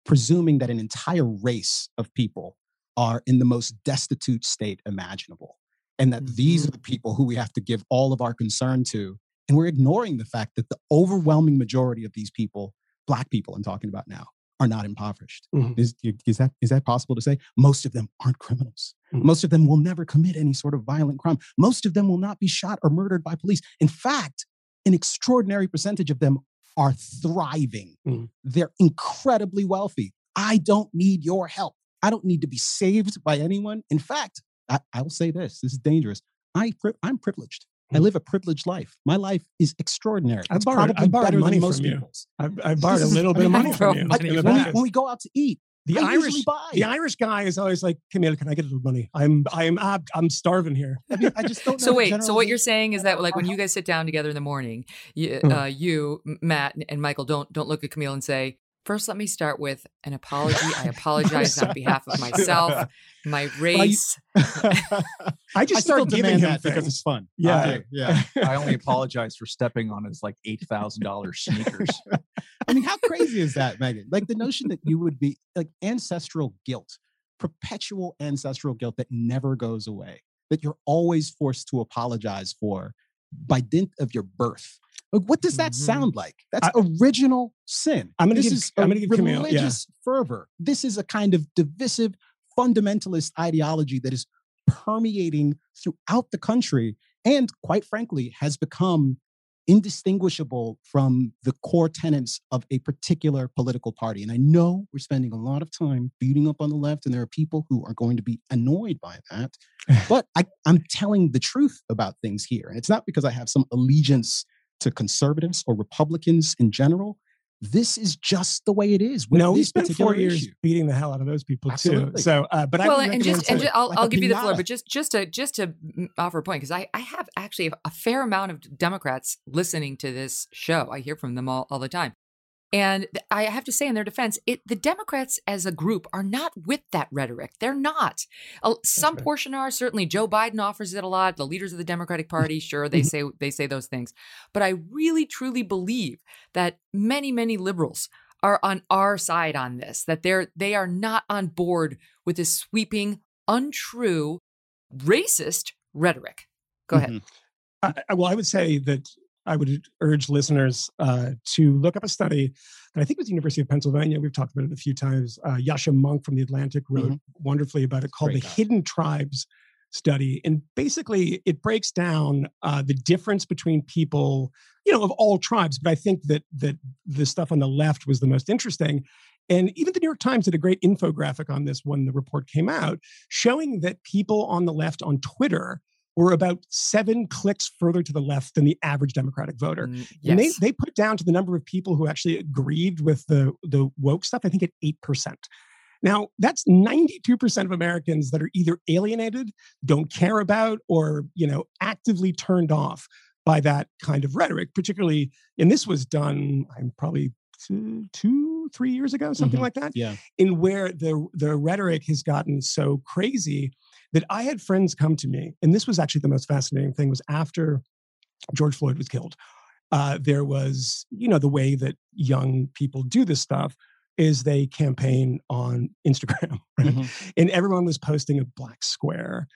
presuming that an entire race of people are in the most destitute state imaginable. And that these are the people who we have to give all of our concern to. And we're ignoring the fact that the overwhelming majority of these people, Black people I'm talking about now, are not impoverished. Mhm. Is, is, that, is that possible to say? Most of them aren't criminals. Mhm. Most of them will never commit any sort of violent crime. Most of them will not be shot or murdered by police. In fact, an extraordinary percentage of them are thriving. Mhm. They're incredibly wealthy. I don't need your help. I don't need to be saved by anyone. In fact, I, I will say this this is dangerous. I, I'm privileged. I Mhm. live a privileged life. My life is extraordinary. I It's borrowed- I borrowed better money than from most you. people's. I, I borrowed a This is- little I bit of money from you. money the when, we, when we go out to eat, The I Irish, buy. the Irish guy is always like, Kmele, can I get a little money? I'm, I'm, I'm, I'm starving here. I mean, I just don't. know So wait, so what you're saying is that like when you guys sit down together in the morning, you, Mhm. uh, you Matt, and Michael don't don't look at Kmele and say, first let me start with an apology. I (laughs) apologize on behalf of myself, my race. I (laughs) I just still start giving him that because it's fun. Yeah. I yeah. (laughs) I only apologize for stepping on his like eight thousand dollars sneakers. I mean, how crazy is that, Megyn? Like the notion that you would be like ancestral guilt, perpetual ancestral guilt that never goes away, that you're always forced to apologize for by dint of your birth. Like, what does that Mhm. sound like? That's I- original sin. I'm gonna this give- is I'm gonna give Kmele- yeah. religious fervor. This is a kind of divisive, fundamentalist ideology that is permeating throughout the country and, quite frankly, has become indistinguishable from the core tenets of a particular political party. And I know we're spending a lot of time beating up on the left, and there are people who are going to be annoyed by that. (laughs) but I, I'm telling the truth about things here. And it's not because I have some allegiance to conservatives or Republicans in general. This is just the way it is. With No, we this spent four years issue. beating the hell out of those people too. So, uh, but I well, would and recommend just and something. just, I'll, like I'll a give you the floor, but just just to just to offer a point because I I have actually a fair amount of Democrats listening to this show. I hear from them all all the time. And I have to say, in their defense, it, the Democrats as a group are not with that rhetoric. They're not. Some right. portion are certainly. Joe Biden offers it a lot. The leaders of the Democratic Party, sure, they say they say those things. But I really truly believe that many, many liberals are on our side on this. That they're they are not on board with this sweeping, untrue, racist rhetoric. Go ahead. Mm-hmm. I, well, I would say that I would urge listeners uh, to look up a study that I think was the University of Pennsylvania. We've talked about it a few times. Uh, Yascha Mounk from the Atlantic wrote mm-hmm. wonderfully about it called Great the guy. Hidden Tribes Study. And basically, it breaks down uh, the difference between people, you know, of all tribes. But I think that that the stuff on the left was the most interesting. And even the New York Times did a great infographic on this when the report came out, showing that people on the left on Twitter were about seven clicks further to the left than the average Democratic voter. Mm, yes. And they, they put down to the number of people who actually agreed with the, the woke stuff, I think at 8%. Now, that's 92% of Americans that are either alienated, don't care about, or, you know, actively turned off by that kind of rhetoric, particularly, and this was done, I'm probably two, two three years ago, something mm-hmm. like that. Yeah. In where the the rhetoric has gotten so crazy that I had friends come to me, and this was actually the most fascinating thing was after George Floyd was killed. Uh, there was, you know, the way that young people do this stuff is they campaign on Instagram, (laughs) right? mm-hmm. and everyone was posting a black square.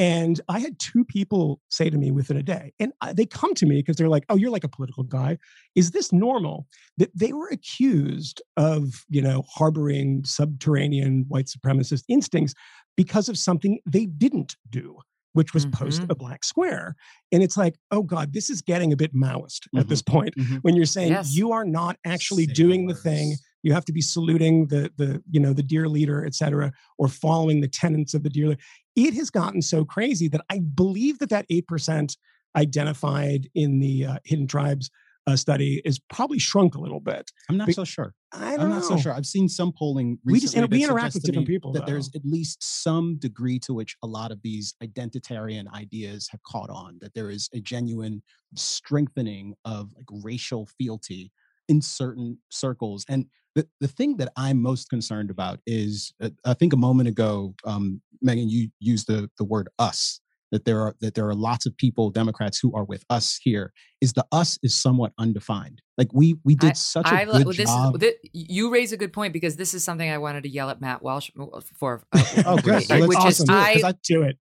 And I had two people say to me within a day, and they come to me because they're like, "Oh, you're like a political guy. Is this normal?" That they were accused of, you know, harboring subterranean white supremacist instincts because of something they didn't do, which was mm-hmm. post a black square. And it's like, oh God, this is getting a bit Maoist mm-hmm. at this mm-hmm. point mm-hmm. when you're saying yes. you are not actually Say doing the thing. You have to be saluting the the you know the dear leader, et cetera, or following the tenets of the dear leader. It has gotten so crazy that I believe that that eight percent identified in the uh, hidden tribes uh, study is probably shrunk a little bit. I'm not but, so sure. I know. not so sure. I've seen some polling. we just we interact with different people. That though. there's at least some degree to which a lot of these identitarian ideas have caught on. That there is a genuine strengthening of like racial fealty in certain circles. And the, the thing that I'm most concerned about is, uh, I think a moment ago, um, Megyn, you used the the word us that there are that there are lots of people democrats who are with us here is the us is somewhat undefined like we we did I, such a I, good this job. Is, this, you raise a good point because this is something i wanted to yell at matt welch for uh, (laughs) oh good so which awesome. is it, I, do it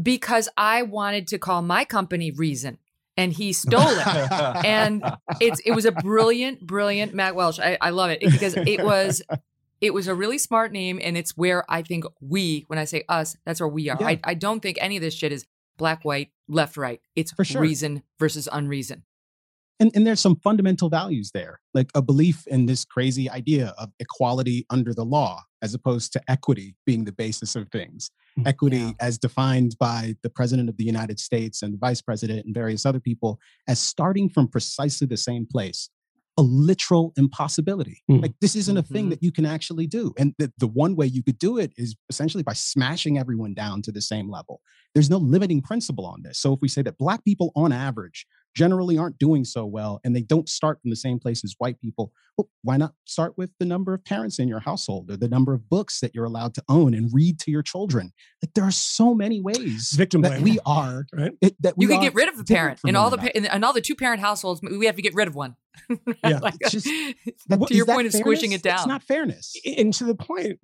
because i wanted to call my company reason and he stole it. (laughs) and it's it was a brilliant, brilliant Matt Welch. I, I love it because it was it was a really smart name, and it's where I think we, when I say us, that's where we are. Yeah. I, I don't think any of this shit is black, white, left, right. It's For sure. reason versus unreason. And, and there's some fundamental values there, like a belief in this crazy idea of equality under the law, as opposed to equity being the basis of things. Mm, equity, yeah. as defined by the president of the United States and the vice president and various other people, as starting from precisely the same place a literal impossibility. Mm. Like this isn't a thing mm-hmm. that you can actually do. And the, the one way you could do it is essentially by smashing everyone down to the same level. There's no limiting principle on this. So if we say that black people on average generally aren't doing so well and they don't start from the same place as white people, well, why not start with the number of parents in your household or the number of books that you're allowed to own and read to your children? Like there are so many ways victim that we are right. It, that you can get rid of the parent in all the in, in all the two parent households. We have to get rid of one. (laughs) yeah, like, just, (laughs) to your point of fairness? squishing it down. It's not fairness. And to the point,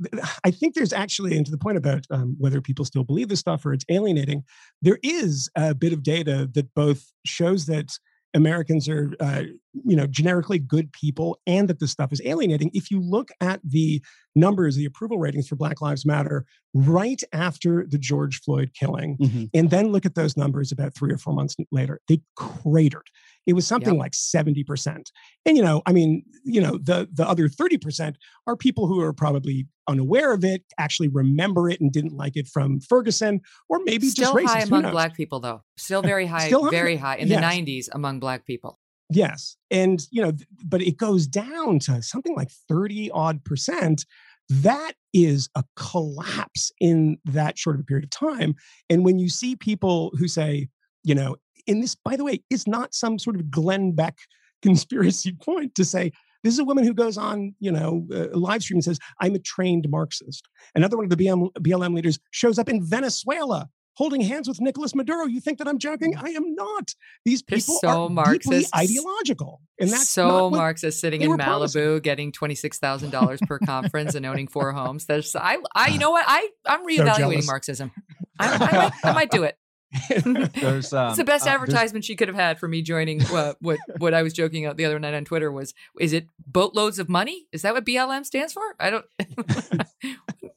I think there's actually, and to the point about um, whether people still believe this stuff or it's alienating, there is a bit of data that both shows that Americans are, uh, you know, generically good people and that this stuff is alienating. If you look at the numbers, the approval ratings for Black Lives Matter right after the George Floyd killing, mm-hmm. and then look at those numbers about three or four months later, they cratered. It was something yep. like 70%. And, you know, I mean, you know, the, the other 30% are people who are probably unaware of it, actually remember it and didn't like it from Ferguson, or maybe Still just racist. high among black people, though. Still very high, Still very high in yes. the 90s among black people. Yes. And, you know, but it goes down to something like 30 odd percent. That is a collapse in that short of a period of time. And when you see people who say, you know, and this, by the way, is not some sort of Glenn Beck (laughs) conspiracy point to say This is a woman who goes on, you know, uh, live stream and says, "I'm a trained Marxist." Another one of the BM, BLM leaders shows up in Venezuela holding hands with Nicolas Maduro. You think that I'm joking? I am not. These They're people so are Marxist. deeply ideological, and that's so what Marxist sitting in were promising. Malibu getting twenty six thousand dollars per conference and owning four (laughs) homes. There's I I you know what I I'm reevaluating. Marxism. (laughs) I, I, might, I might do it. (laughs) There's um, (laughs) It's the best uh, advertisement she could have had for me joining uh, (laughs) what what I was joking out the other night on Twitter was is it boatloads of money? Is that what BLM stands for? I don't.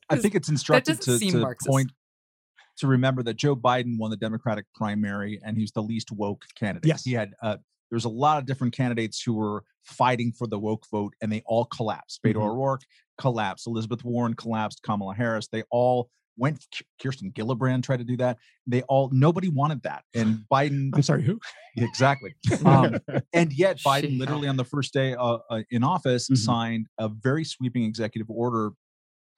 I think it's instructive to, to Marxist. point to remember that Joe Biden won the Democratic primary and he's the least woke candidate. Yes. He had uh, there's a lot of different candidates who were fighting for the woke vote and they all collapsed. Beto Mhm. O'Rourke collapsed, Elizabeth Warren collapsed, Kamala Harris. They all went. Kirsten Gillibrand tried to do that. They all nobody wanted that, and (gasps) Biden I'm sorry, who? exactly. (laughs) Um, and yet Biden literally on the first day uh, uh, in office Mhm. signed a very sweeping executive order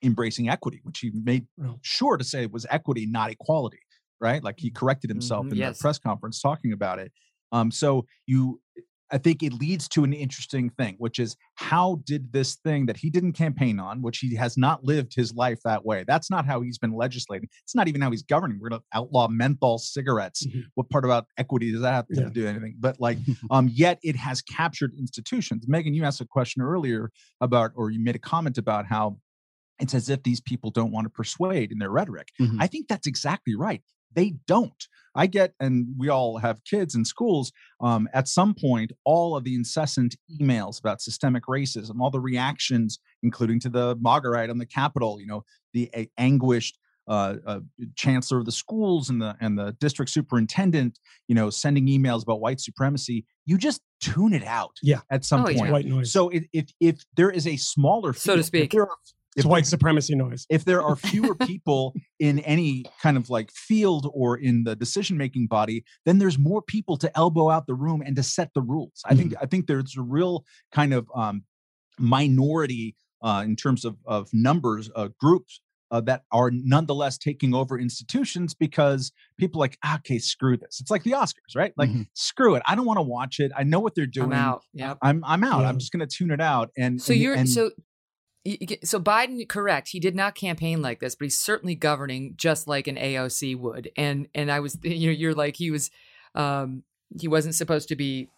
embracing equity, which he made sure to say it was equity, not equality. Right? Like he corrected himself Mhm, in yes. the press conference talking about it. Um, so you, I think it leads to an interesting thing, which is how did this thing that he didn't campaign on, which he has not lived his life that way. That's not how he's been legislating. It's not even how he's governing. We're going to outlaw menthol cigarettes. Mhm. What part about equity does that have to Yeah. do anything? But like, (laughs) um, yet it has captured institutions. Megyn, you asked a question earlier about, or you made a comment about how it's as if these people don't want to persuade in their rhetoric. Mhm. I think that's exactly right. They don't. I get, and we all have kids in schools. Um, at some point, all of the incessant emails about systemic racism, all the reactions, including to the MAGA riot on the Capitol, you know, the a- anguished uh, uh, chancellor of the schools and the and the district superintendent, you know, sending emails about white supremacy. You just tune it out. Yeah. At some Oh, yeah. point. White noise. So if, if if there is a smaller, So to field, if speak. there are- it's white supremacy noise. if there are fewer (laughs) people in any kind of like field or in the decision making body then there's more people to elbow out the room and to set the rules. I think i think there's a real kind of um, minority uh, in terms of of numbers uh, groups uh, that are nonetheless taking over institutions because people like "Ah, okay screw this. It's like the oscars right? Like Mhm. screw it. I don't want to watch it. I know what they're doing. I'm out. Yep. i'm, I'm out. I'm just going to tune it out. And So and- you're and- so so Biden correct. He did not campaign like this, but he's certainly governing just like an AOC would. And and I was (laughs) you know you're like he was um he wasn't supposed to be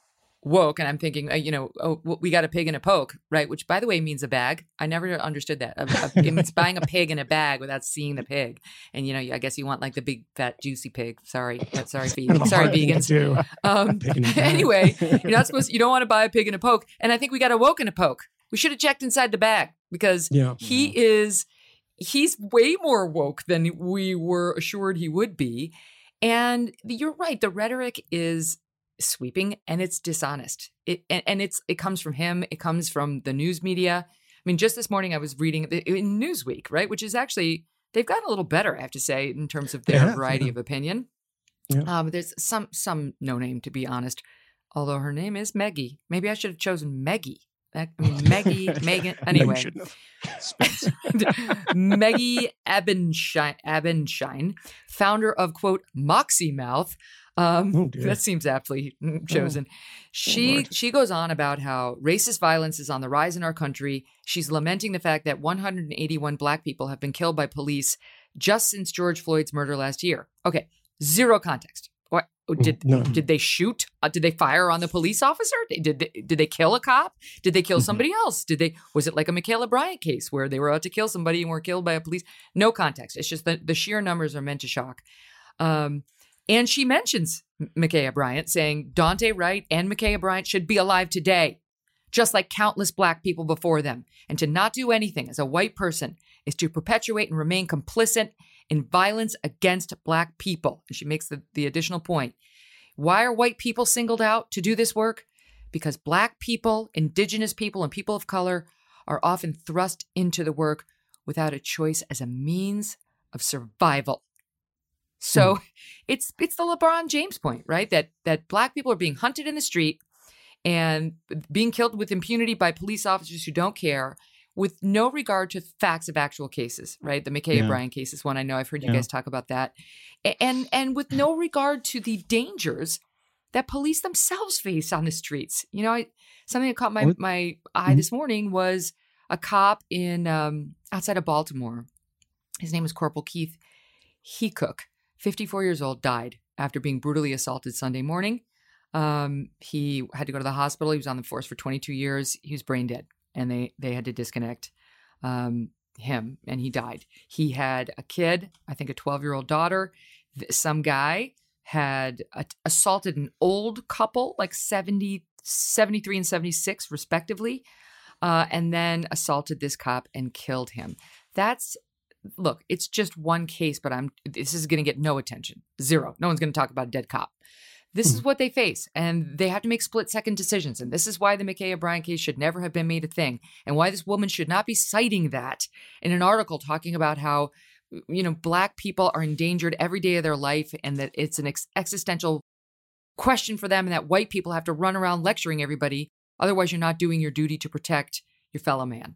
woke and I'm thinking uh, you know oh we got a pig in a poke, right? Which by the way means a bag. I never understood that. It means buying a pig in a bag without seeing the pig. And you know I guess you want like the big fat juicy pig. Sorry. But sorry a (laughs) vegans. Sorry hard thing to vegans. Um, Pig in a (laughs) bag. anyway, you're not supposed. You don't want to buy a pig in a poke, and I think we got a woke in a poke. We should have checked inside the bag because Yeah. he is he's way more woke than we were assured he would be. And you're right, the rhetoric is sweeping and it's dishonest. It and, and it's it comes from him, it comes from the news media. I mean, just this morning I was reading the- in Newsweek, right, which is actually they've gotten a little better, I have to say, in terms of their have, variety yeah. of opinion. Yeah. Um, there's some some no name to be honest, although her name is Meggie. Maybe I should have chosen Meggie. That, I mean, Maggie, (laughs) Megyn. Anyway. Maggie Abenshine, Abenshine, founder of quote Moxie Mouth. Um, Oh, (laughs) that seems aptly mm, chosen. she Lord. she goes on about how racist violence is on the rise in our country. She's lamenting the fact that 181 black people have been killed by police just since George Floyd's murder last year. Okay, zero context. Oh, did No. did they shoot? Uh, did they fire on the police officer? Did they, did they kill a cop? Did they kill Mhm. somebody else? Did they was it like a Ma'Khia Bryant case where they were out to kill somebody and were killed by a police? No context. It's just that the sheer numbers are meant to shock. Um, and she mentions M- Ma'Khia Bryant, saying Daunte Wright and Ma'Khia Bryant should be alive today, just like countless black people before them. And to not do anything as a white person is to perpetuate and remain complicit in violence against black people. And she makes the, the additional point. Why are white people singled out to do this work? Because black people, indigenous people, and people of color are often thrust into the work without a choice as a means of survival. So hmm. (laughs) it's it's the LeBron James point, right? That that black people are being hunted in the street and being killed with impunity by police officers who don't care with no regard to facts of actual cases, right? The Ma'Khia Yeah. Bryant case is one I know. I've heard you Yeah. guys talk about that. And and with no regard to the dangers that police themselves face on the streets. You know, I, something that caught my, Well, my eye mhm. this morning was a cop in um, outside of Baltimore. His name is Corporal Keith Heacook, 54 years old, died after being brutally assaulted Sunday morning. Um, he had to go to the hospital. He was on the force for 22 years. He was brain dead, and they they had to disconnect um, him, and he died. He had a kid, I think a 12 year old daughter. Some guy had assaulted an old couple, like 70, 73 and 76, respectively, uh, and then assaulted this cop and killed him. That's look, it's just one case, but I'm this is going to get no attention, zero. No one's going to talk about a dead cop. This is hmm. what they face, and they have to make split second decisions. And this is why the Ma'Khia Bryant case should never have been made a thing, and why this woman should not be citing that in an article talking about how you know black people are endangered every day of their life, and that it's an ex- existential question for them, and that white people have to run around lecturing everybody. Otherwise, you're not doing your duty to protect your fellow man.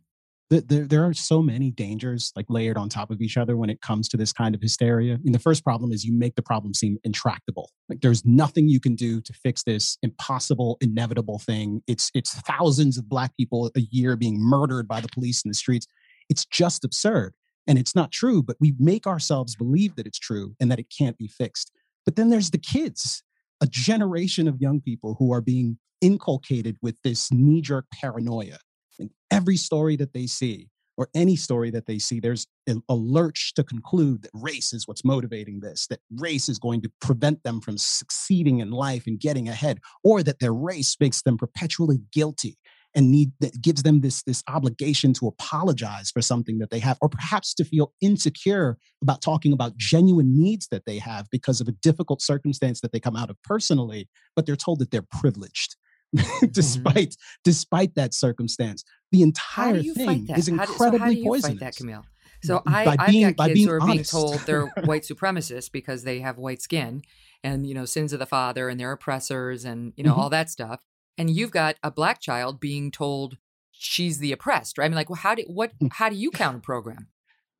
Th- there, there are so many dangers like layered on top of each other when it comes to this kind of hysteria. And the first problem is you make the problem seem intractable. Like there's nothing you can do to fix this impossible, inevitable thing. It's it's thousands of black people a year being murdered by the police in the streets. It's just absurd. And it's not true, but we make ourselves believe that it's true and that it can't be fixed. But then there's the kids, a generation of young people who are being inculcated with this knee jerk paranoia in every story that they see or any story that they see there's a, lurch to conclude that race is what's motivating this that race is going to prevent them from succeeding in life and getting ahead or that their race makes them perpetually guilty and need that gives them this this obligation to apologize for something that they have or perhaps to feel insecure about talking about genuine needs that they have because of a difficult circumstance that they come out of personally but they're told that they're privileged (laughs) despite despite that circumstance the entire thing is that? is do, incredibly so do poisonous that, Kmele? So By I, being- I've by got kids being who are being honest. told they're (laughs) white supremacists because they have white skin and you know sins of the father and they're oppressors and you know Mhm. all that stuff. And you've got a black child being told she's the oppressed, right? I mean, like, well, how do what? Hmm. How do you counter program?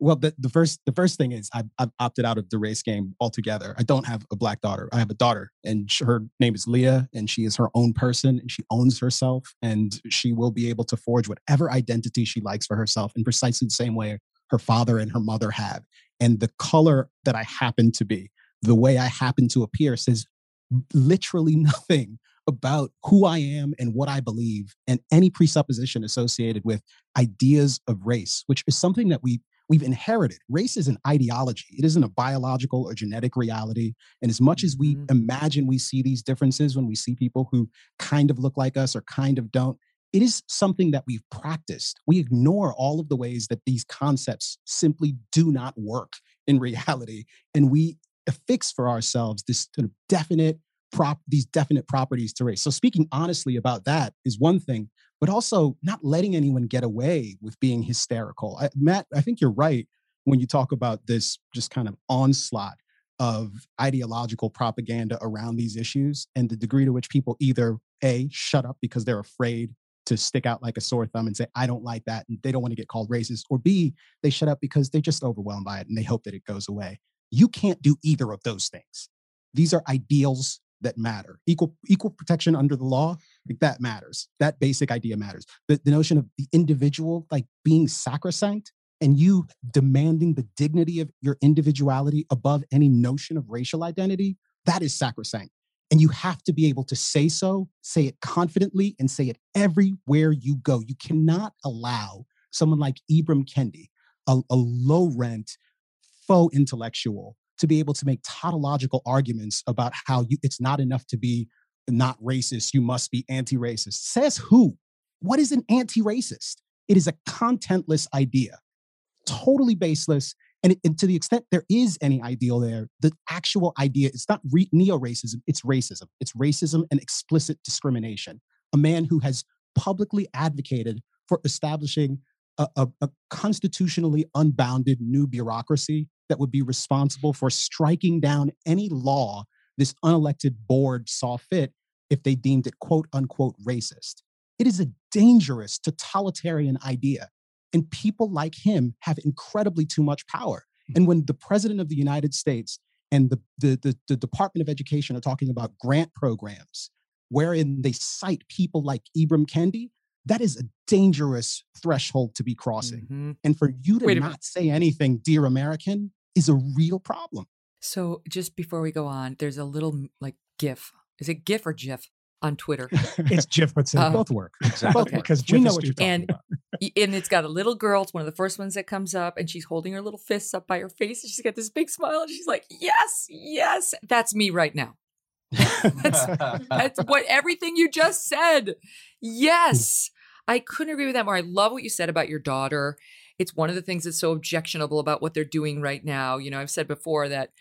Well, the, the first the first thing is I've, I've opted out of the race game altogether. I don't have a black daughter. I have a daughter, and her name is Leah, and she is her own person, and she owns herself, and she will be able to forge whatever identity she likes for herself in precisely the same way her father and her mother have. And the color that I happen to be, the way I happen to appear, says literally (laughs) nothing about who I am and what I believe, and any presupposition associated with ideas of race, which is something that we we've inherited. Race is an ideology. It isn't a biological or genetic reality. And as much as we Mhm. imagine we see these differences when we see people who kind of look like us or kind of don't, it is something that we've practiced. We ignore all of the ways that these concepts simply do not work in reality. And we affix for ourselves this sort of definite prop, these definite properties to race. So speaking honestly about that is one thing, but also not letting anyone get away with being hysterical. I, Matt, I think you're right when you talk about this just kind of onslaught of ideological propaganda around these issues and the degree to which people either a shut up because they're afraid to stick out like a sore thumb and say i don't like that and they don't want to get called racist or b they shut up because they're just overwhelmed by it and they hope that it goes away you can't do either of those things these are ideals that matter. Equal equal protection under the law like that matters. That basic idea matters. The, the notion of the individual like being sacrosanct and you demanding the dignity of your individuality above any notion of racial identity that is sacrosanct. And you have to be able to say so say it confidently and say it everywhere you go. You cannot allow someone like ibram kendi a, a low rent faux intellectual to be able to make tautological arguments about how you, it's not enough to be not racist, you must be anti racist. Says who? What is an anti racist? It is a contentless idea, totally baseless. And, and to the extent there is any ideal there, the actual idea, it's not re- neo racism, it's racism. It's racism and explicit discrimination. A man who has publicly advocated for establishing a, a, a constitutionally unbounded new bureaucracy that would be responsible for striking down any law this unelected board saw fit if they deemed it quote unquote racist. It is a dangerous totalitarian idea. And people like him have incredibly too much power. Hmm. And when the president of the United States and the, the, the, the Department of Education are talking about grant programs wherein they cite people like Ibram Kendi, that is a dangerous threshold to be crossing. Mhm. And for you to Wait not minute. say anything, dear American, is a real problem. So just before we go on, there's a little like GIF. Is it GIF or GIF on Twitter? (laughs) It's Jif, but simple. Both work. Exactly. Both Okay. work. because we Jif know what you're stupid. talking And- about. And it's got a little girl. It's one of the first ones that comes up, and she's holding her little fists up by her face, and she's got this big smile, and she's like, "Yes, yes, that's me right now. (laughs) That's, that's what everything you just said. Yes, I couldn't agree with that more. I love what you said about your daughter. It's one of the things that's so objectionable about what they're doing right now. You know, I've said before that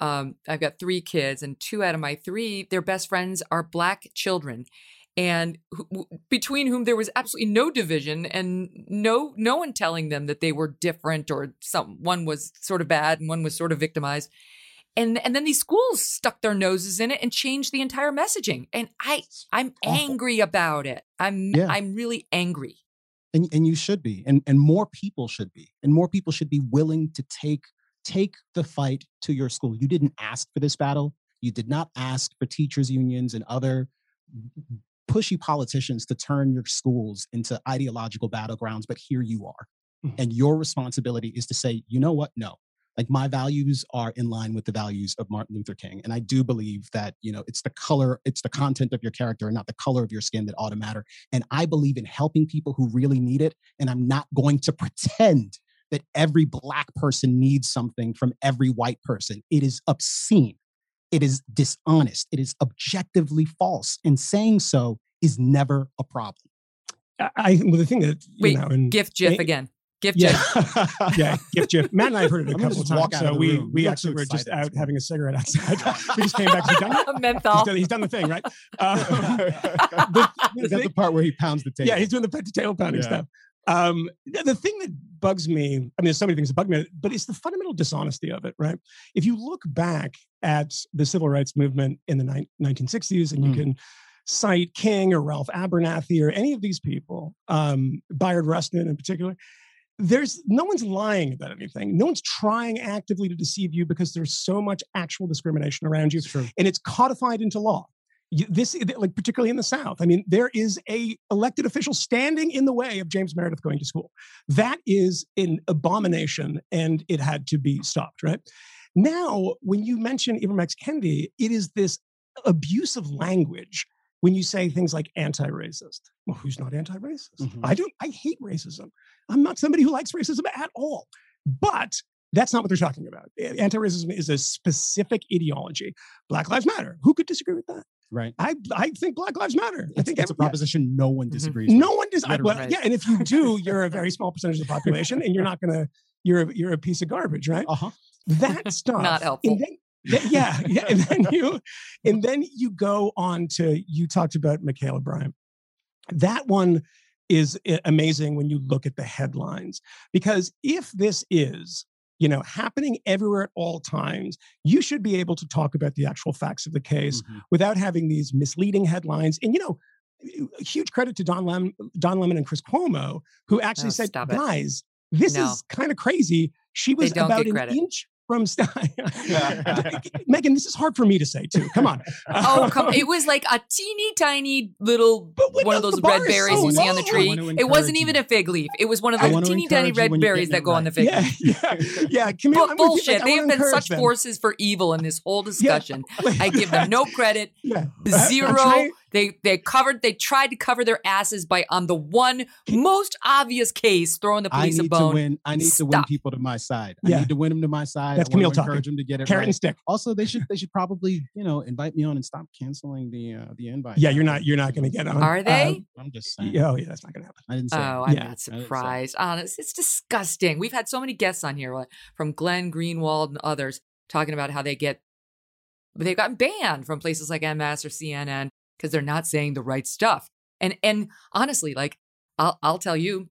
um, I've got three kids, and two out of my three, their best friends are black children, and between whom there was absolutely no division and no no one telling them that they were different or some one was sort of bad and one was sort of victimized and and then these schools stuck their noses in it and changed the entire messaging. And i i'm awful. angry about it. I'm Yeah. i'm really angry. And and you should be. And and more people should be. And more people should be willing to take take the fight to your school. You didn't ask for this battle. You did not ask for teachers unions and other pushy politicians to turn your schools into ideological battlegrounds but here you are. Mhm. and your responsibility is to say you know what? No like my values are in line with the values of martin luther king and i do believe that you know it's the color it's the content of your character and not the color of your skin that ought to matter and I believe in helping people who really need it. And I'm not going to (laughs) pretend that every Black person needs something from every white person. It is obscene. It is dishonest. It is objectively false. And saying so is never a problem. I, I well, the thing that you Wait, know, and gift gif again gift yeah, gif (laughs) yeah, gift Jif. Matt and I have heard it a I'm couple of times. So we room. we You look actually so were just out having a cigarette outside. (laughs) we just came back. He's done, (laughs) he's, done, he's done the thing, right? Um, the, the Is that the part where he pounds the table? yeah, he's doing the pet the tail pounding Yeah. stuff. Um, the the thing that bugs me, I mean, there's so many things that bug me, but it's the fundamental dishonesty of it, right? If you look back at the civil rights movement in the nine- 1960s, and you Mm. can cite King or Ralph Abernathy or any of these people, um, Bayard Rustin in particular, there's no one's lying about anything. No one's trying actively to deceive you because there's so much actual discrimination around you and it's codified into law. This, like particularly in the South, I mean, there is a elected official standing in the way of James Meredith going to school. That is an abomination, and it had to be stopped. Right now, when you mention Ibram X. Kendi, it is this abusive language when you say things like anti-racist. Well, who's not anti-racist? Mhm. I don't. I hate racism. I'm not somebody who likes racism at all. But that's not what they're talking about. Anti-racism is a specific ideology. Black Lives Matter. Who could disagree with that? Right. I I think Black Lives Matter. I think it's a every- yeah. proposition no one Mhm. disagrees with. No one does. I, Literally. well, yeah, and if you do, you're a very small percentage of the population, and you're not gonna. You're a, you're a piece of garbage, right? Uh-huh. That (laughs) stuff. Not helpful. And then, then- yeah, yeah, and then (laughs) you, and then you go on to you talked about Ma'Khia Bryant. That one is amazing when you look at the headlines because if this is you know happening everywhere at all times you should be able to talk about the actual facts of the case Mhm. without having these misleading headlines. And you know, huge credit to Don Lemon, Don Lemon and Chris Cuomo, who actually Oh, said, "Guys, this No. is kind of crazy." She was about an credit. inch from Stein. (laughs) Megyn. This is hard for me to say too. Come on. (laughs) Oh, come! It was like a teeny tiny little But when one of those red berries so you see on the tree. It wasn't even a fig leaf. It was one of those teeny tiny red berries that it go on the right. fig leaf. Yeah, (laughs) yeah, yeah. Kmele, Bu- I'm with you. bullshit. Like, they have been such them. forces for evil in this whole discussion. I give them no credit. Yeah. I- I'm Zero. Trying- They they covered. They tried to cover their asses by on the one most obvious case, throwing the I police a need to bone. win. I need to win people to my side. I Yeah. need to win them to my side. That's I wanna Kmele talking. encourage them to get it Carrot right. and stick. Also, they should (laughs) they should probably you know invite me on and stop canceling the uh, the invite. Yeah, you're not. You're not going to get on. Are Uh, they? I'm just saying. oh, yeah, that's not going to happen. I didn't say. Oh, it. I'm Yeah. not I didn't say it. surprised. Honest, it's disgusting. We've had so many guests on here, from Glenn Greenwald and others, talking about how they get they've gotten banned from places like MS or CNN because they're not saying the right stuff. And and honestly, like I'll I'll tell you,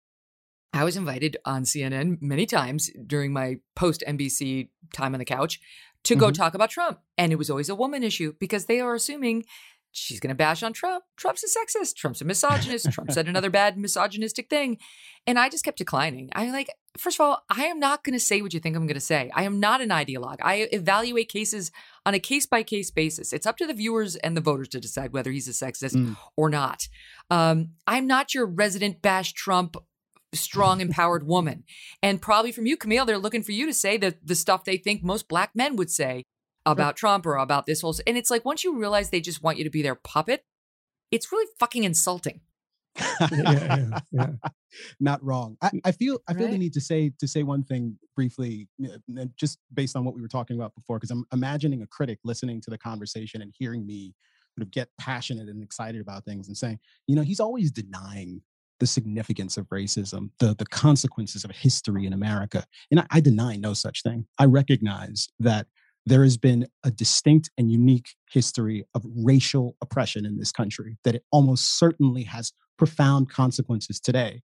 I was invited on CNN many times during my post NBC time on the couch to go Mhm. talk about Trump, and it was always a woman issue because they are assuming she's going to bash on Trump. Trump's a sexist. Trump's a misogynist. Trump said another (laughs) bad misogynistic thing. And I just kept declining. I like, first of all, I am not going to say what you think I'm going to say. I am not an ideologue. I evaluate cases on a case by case basis. It's up to the viewers and the voters to decide whether he's a sexist mm. or not. Um, I'm not your resident bash Trump strong, (laughs) empowered woman. And probably from you, Kmele, they're looking for you to say the, the stuff they think most black men would say about Trump or about this whole. And it's like once you realize they just want you to be their puppet, it's really fucking insulting. yeah, yeah, yeah. (laughs) Not wrong. I, I feel I feel right. the need to say to say one thing briefly, uh, just based on what we were talking about before, because I'm imagining a critic listening to the conversation and hearing me sort of get passionate and excited about things and saying, you know, he's always denying the significance of racism, the, the consequences of history in America. And I, I deny no such thing. I recognize that there has been a distinct and unique history of racial oppression in this country, that it almost certainly has profound consequences today.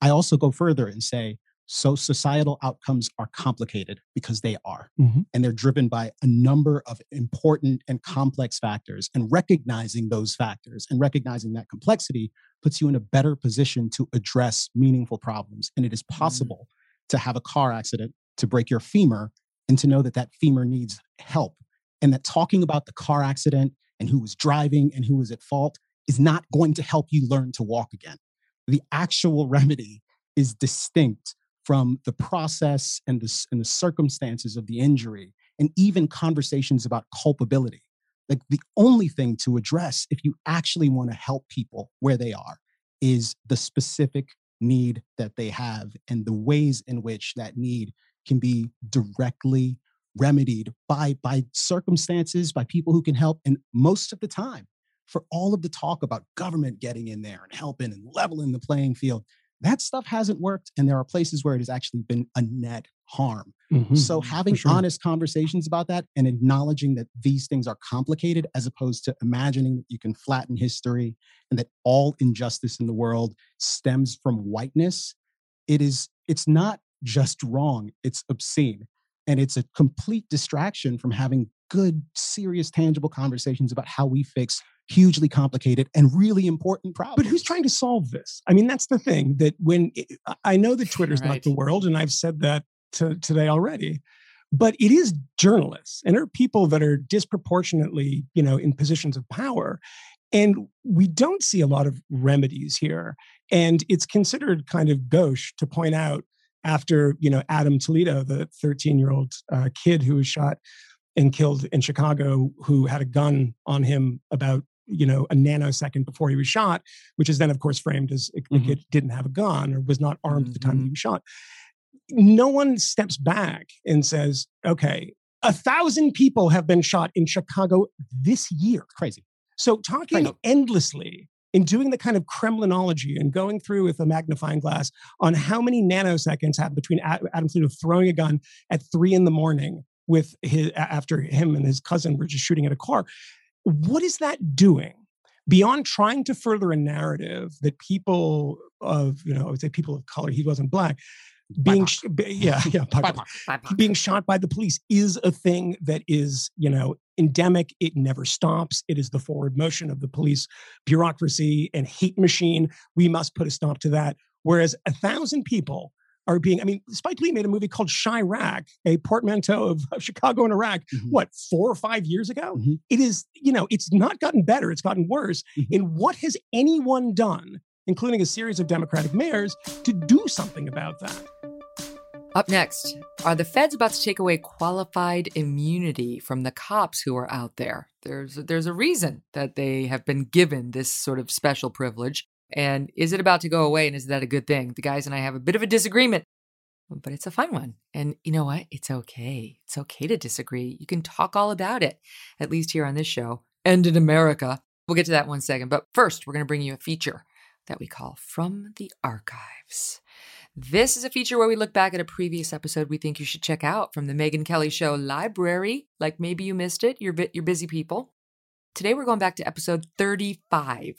I also go further and say so societal outcomes are complicated because they are. Mm-hmm. And they're driven by a number of important and complex factors. And recognizing those factors and recognizing that complexity puts you in a better position to address meaningful problems. And it is mm-hmm. possible mm-hmm. to have a car accident, to break your femur, and to know that that femur needs help. And that talking about the car accident and who was driving and who was at fault is not going to help you learn to walk again. The actual (laughs) remedy is distinct from the process and the, and the circumstances of the injury and even conversations about culpability. Like the only thing to address if you actually want to help people where they are is the specific need that they have and the ways in which that need can be directly remedied by by circumstances by people who can help and most of the time for all of the talk about government getting in there and helping and leveling the playing field that stuff hasn't worked and there are places where it has actually been a net harm mm-hmm, so having sure. honest conversations about that and acknowledging that these things are complicated as opposed to imagining that you can flatten history and that all injustice in the world stems from whiteness it is it's not just wrong it's obscene and it's a complete distraction from having good serious tangible conversations about how we fix hugely complicated and really important problems. But who's trying to solve this? I mean, that's the thing that when it, I know that (laughs) Twitter's right. not the world, and I've said that to, today already, but it is journalists and there are people that are disproportionately, you know, in positions of power. And we don't see a lot of remedies here. And it's considered kind of gauche to point out after, you know, Adam Toledo, the 13 year old uh, kid who was shot and killed in Chicago, who had a gun on him about you know a nanosecond before he was shot which is then of course framed as mm-hmm. the kid didn't have a gun or was not armed mm-hmm. at the time he mm-hmm. was shot no one steps back and says okay a thousand people have been shot in chicago this year crazy so talking endlessly and doing the kind of kremlinology and going through with a magnifying glass on how many nanoseconds happened between adam Toledo throwing a gun at three in the morning with his after him and his cousin were just shooting at a car. What is that doing? Beyond trying to further a narrative that people of, you know, I would say people of color, he wasn't black, being sh- yeah yeah being shot by the police is a thing that is you know endemic it never stops it is the forward motion of the police bureaucracy and hate machine we must put a stop to that whereas a thousand people are being, I mean, Spike Lee made a movie called Chi-Raq, a portmanteau of, of Chicago and Iraq, mm-hmm. what, four or five years ago? Mm-hmm. It is, you know, it's not gotten better, it's gotten worse. Mm-hmm. And what has anyone done, including a series of Democratic mayors, to do something about that? Up next, are the feds about to take away qualified immunity from the cops who are out there? There's there's a reason that they have been given this sort of special privilege. And is it about to go away? And is that a good thing? The guys and I have a bit of a disagreement, but it's a fun one. And you know what? It's okay. It's okay to disagree. You can talk all about it, at least here on this show and in America. We'll get to that one second. But first, we're going to bring you a feature that we call From the Archives. This is a feature where we look back at a previous episode we think you should check out from the Megyn Kelly Show library. Like maybe you missed it, you're, you're busy people. Today we're going back to episode 35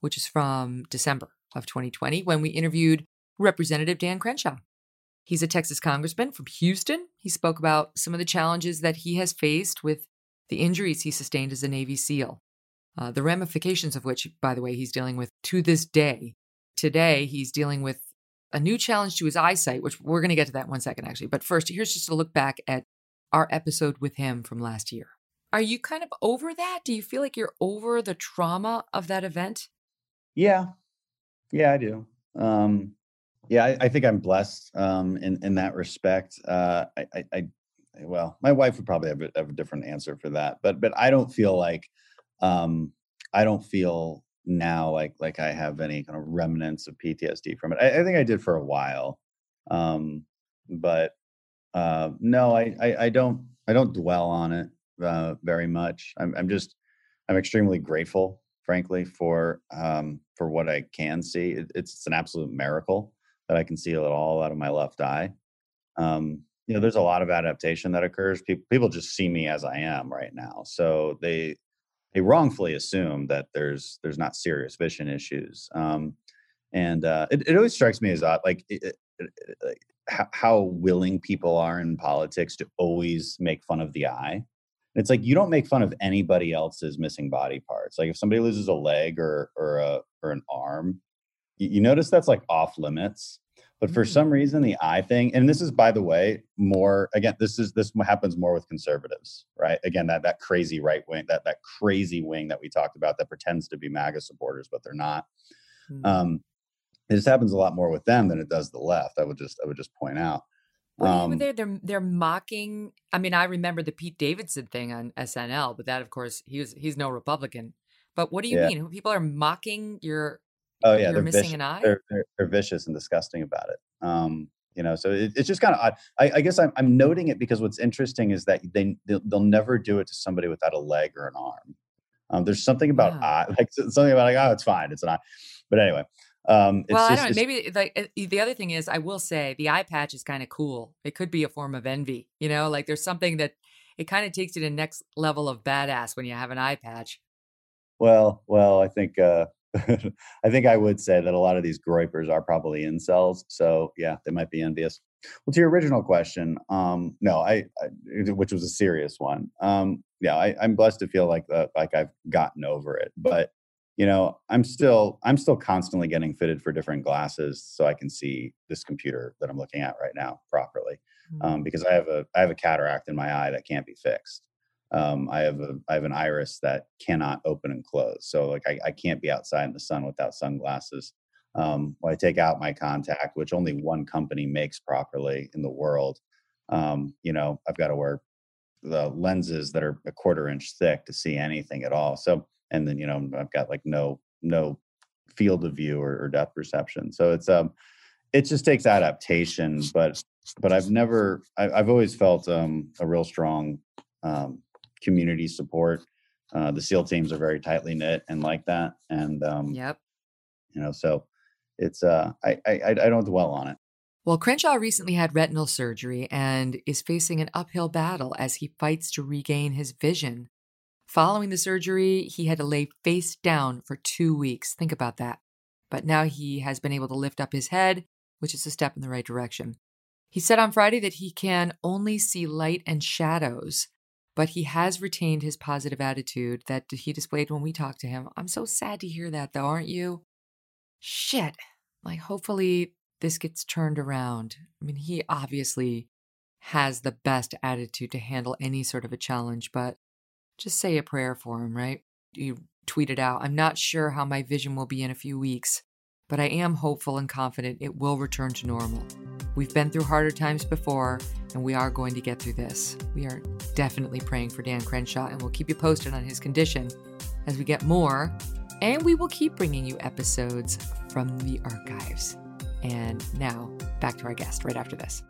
which is from December of 2020 when we interviewed Representative Dan Crenshaw. He's a Texas congressman from Houston. He spoke about some of the challenges that he has faced with the injuries he sustained as a Navy SEAL. uh, the ramifications of which, by the way, he's dealing with to this day. Today, he's dealing with a new challenge to his eyesight, which we're going to get to that one second, actually. But first, here's just a look back at our episode with him from last year. Are you kind of over that? Do you feel like you're over the trauma of that event? Yeah. Yeah, I do. Um, yeah, I, I think I'm blessed um, in in that respect. Uh, I, I, I, well, my wife would probably have a, have a different answer for that, but but I don't feel like um, I don't feel now like like I have any kind of remnants of PTSD from it. I, I think I did for a while, um, but uh, no, I, I, I don't I don't dwell on it uh, very much. I'm I'm just I'm extremely grateful, frankly, for um, for what I can see. It, it's, an absolute miracle that I can see it all out of my left eye. Um, you know, there's a lot of adaptation that occurs. People people just see me as I am right now, so they they wrongfully assume that there's there's not serious vision issues. Um, and uh, it, it always strikes me as odd, like it, it, how, how willing people are in politics to always make fun of the eye. It's like you don't make fun of anybody else's missing body parts. Like if somebody loses a leg or or a or an arm, you, you notice that's like off limits. But for some mm. reason, the eye thing, and this is by the way, more again, this is this happens more with conservatives, right? Again, that that crazy right wing, that that crazy wing that we talked about that pretends to be MAGA supporters, but they're not. Mm-hmm. Um, it just happens a lot more with them than it does the left. I would just I would just point out. Um, they're they're mocking. I mean, I remember the Pete Davidson thing on SNL, but that, of course, he was he's no Republican. But what do you yeah. mean? People are mocking your oh yeah, they're missing vicious. an eye. They're, they're, they're vicious and disgusting about it. Um, you know, so it, it's just kind of odd. I, I guess I'm, I'm noting it because what's interesting is that they they'll, they'll, never do it to somebody without a leg or an arm. Um, there's something about yeah. eye, (laughs) like something about like oh, it's fine, it's an eye. But anyway, um, well, just, I don't know. Maybe like eh, the other thing is, I will say the eye patch is kind of cool. It could be a form of envy. You know, like there's something that it kind of takes you to the next level of badass when you have an eye patch. Well, well, I think uh, (laughs) I think I would say that a lot of these groypers are probably incels. So yeah, they might be envious. Well, to your original question, um, no, I, I, which was a serious one. Um, yeah, I, am blessed to feel like uh, like I've gotten over it, but you know i'm still i'm still constantly getting fitted for different glasses so i can see this computer that i'm looking at right now properly mm-hmm. um, because i have a i have a cataract in my eye that can't be fixed um, i have a i have an iris that cannot open and close. So like i, I can't be outside in the sun without sunglasses. Um, when i take out my contact which only one company makes properly in the world um, you know i've got to wear the lenses that are a quarter inch thick to see anything at all. So and then you know I've got like no no field of view or, or depth perception. So it's um it just takes adaptation, but but I've never I, have always felt um a real strong um community support. Uh, the SEAL teams are very tightly knit and like that, and um, yep, you know, so it's uh I I I don't dwell on it. Well, Crenshaw recently had retinal surgery and is facing an uphill battle as he fights to regain his vision. Following the surgery, he had to lay face down for two weeks. Think about that. But now he has been able to lift up his head, which is a step in the right direction. He said on Friday that he can only see light and shadows, but he has retained his positive attitude that he displayed when we talked to him. I'm so sad to hear that, though, aren't you? Shit. Like, hopefully, this gets turned around. I mean, he obviously has the best attitude to handle any sort of a challenge, but just say a prayer for him, right? You tweeted out, I'm not sure how my vision will be in a few weeks, but I am hopeful and confident it will return to normal. We've been through harder times before, and we are going to get through this. We are definitely praying for Dan Crenshaw, and we'll keep you posted on his condition as we get more. And we will keep bringing you episodes from the archives. And now, back to our guest right after this.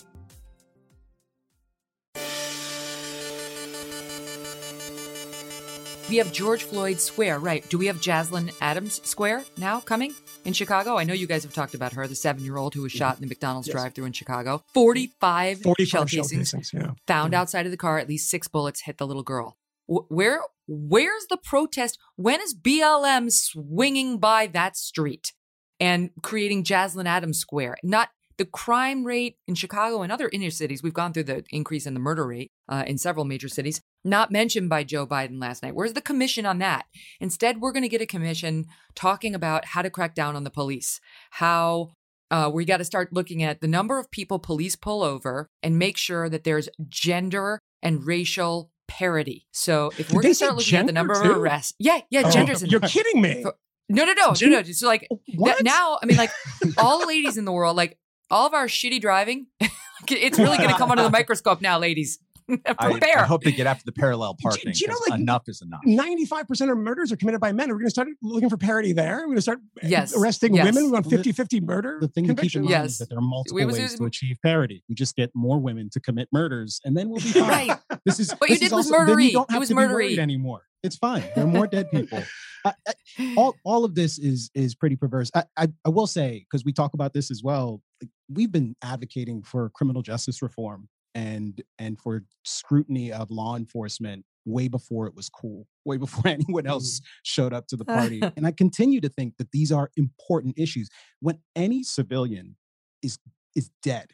We have George Floyd Square, right? Do we have Jaslyn Adams Square now coming in Chicago? I know you guys have talked about her, the seven year old who was shot in the McDonald's yes. drive through in Chicago. 45, 45 shell, shell casings, casings yeah. found yeah. outside of the car. At least six bullets hit the little girl. Where Where's the protest? When is BLM swinging by that street and creating Jaslyn Adams Square? Not the crime rate in Chicago and other inner cities, we've gone through the increase in the murder rate uh, in several major cities, not mentioned by Joe Biden last night. Where's the commission on that? Instead, we're going to get a commission talking about how to crack down on the police, how uh, we got to start looking at the number of people police pull over and make sure that there's gender and racial parity. So if we're going to start looking at the number too? of arrests, yeah, yeah, Oh, gender's You're kidding me. No, no, no, no, no. Just like that now, I mean, like (laughs) all the ladies in the world, like all of our shitty driving, (laughs) it's really going to come under the (laughs) microscope now, ladies. (laughs) I, Prepare. I hope they get after the parallel parking. do you know, like, enough is enough. 95% of murders are committed by men. We're going to start looking for parity there. We're going to start Yes, arresting yes. women. We want The- 50 50 murder. The thing to keep in mind Yes. is that there are multiple was ways using- to achieve parity. We just get more women to commit murders, and then we'll be fine. right. This is What you this is did was also- then murdery. You don't It was to be worried anymore. It's fine. There are more dead people. I, I, all all of this is is pretty perverse. I I, I will say because we talk about this as well. We've been advocating for criminal justice reform and and for scrutiny of law enforcement way before it was cool, way (laughs) before anyone else mm-hmm. showed up to the party. (laughs) and I continue to think that these are important issues. When any civilian is is dead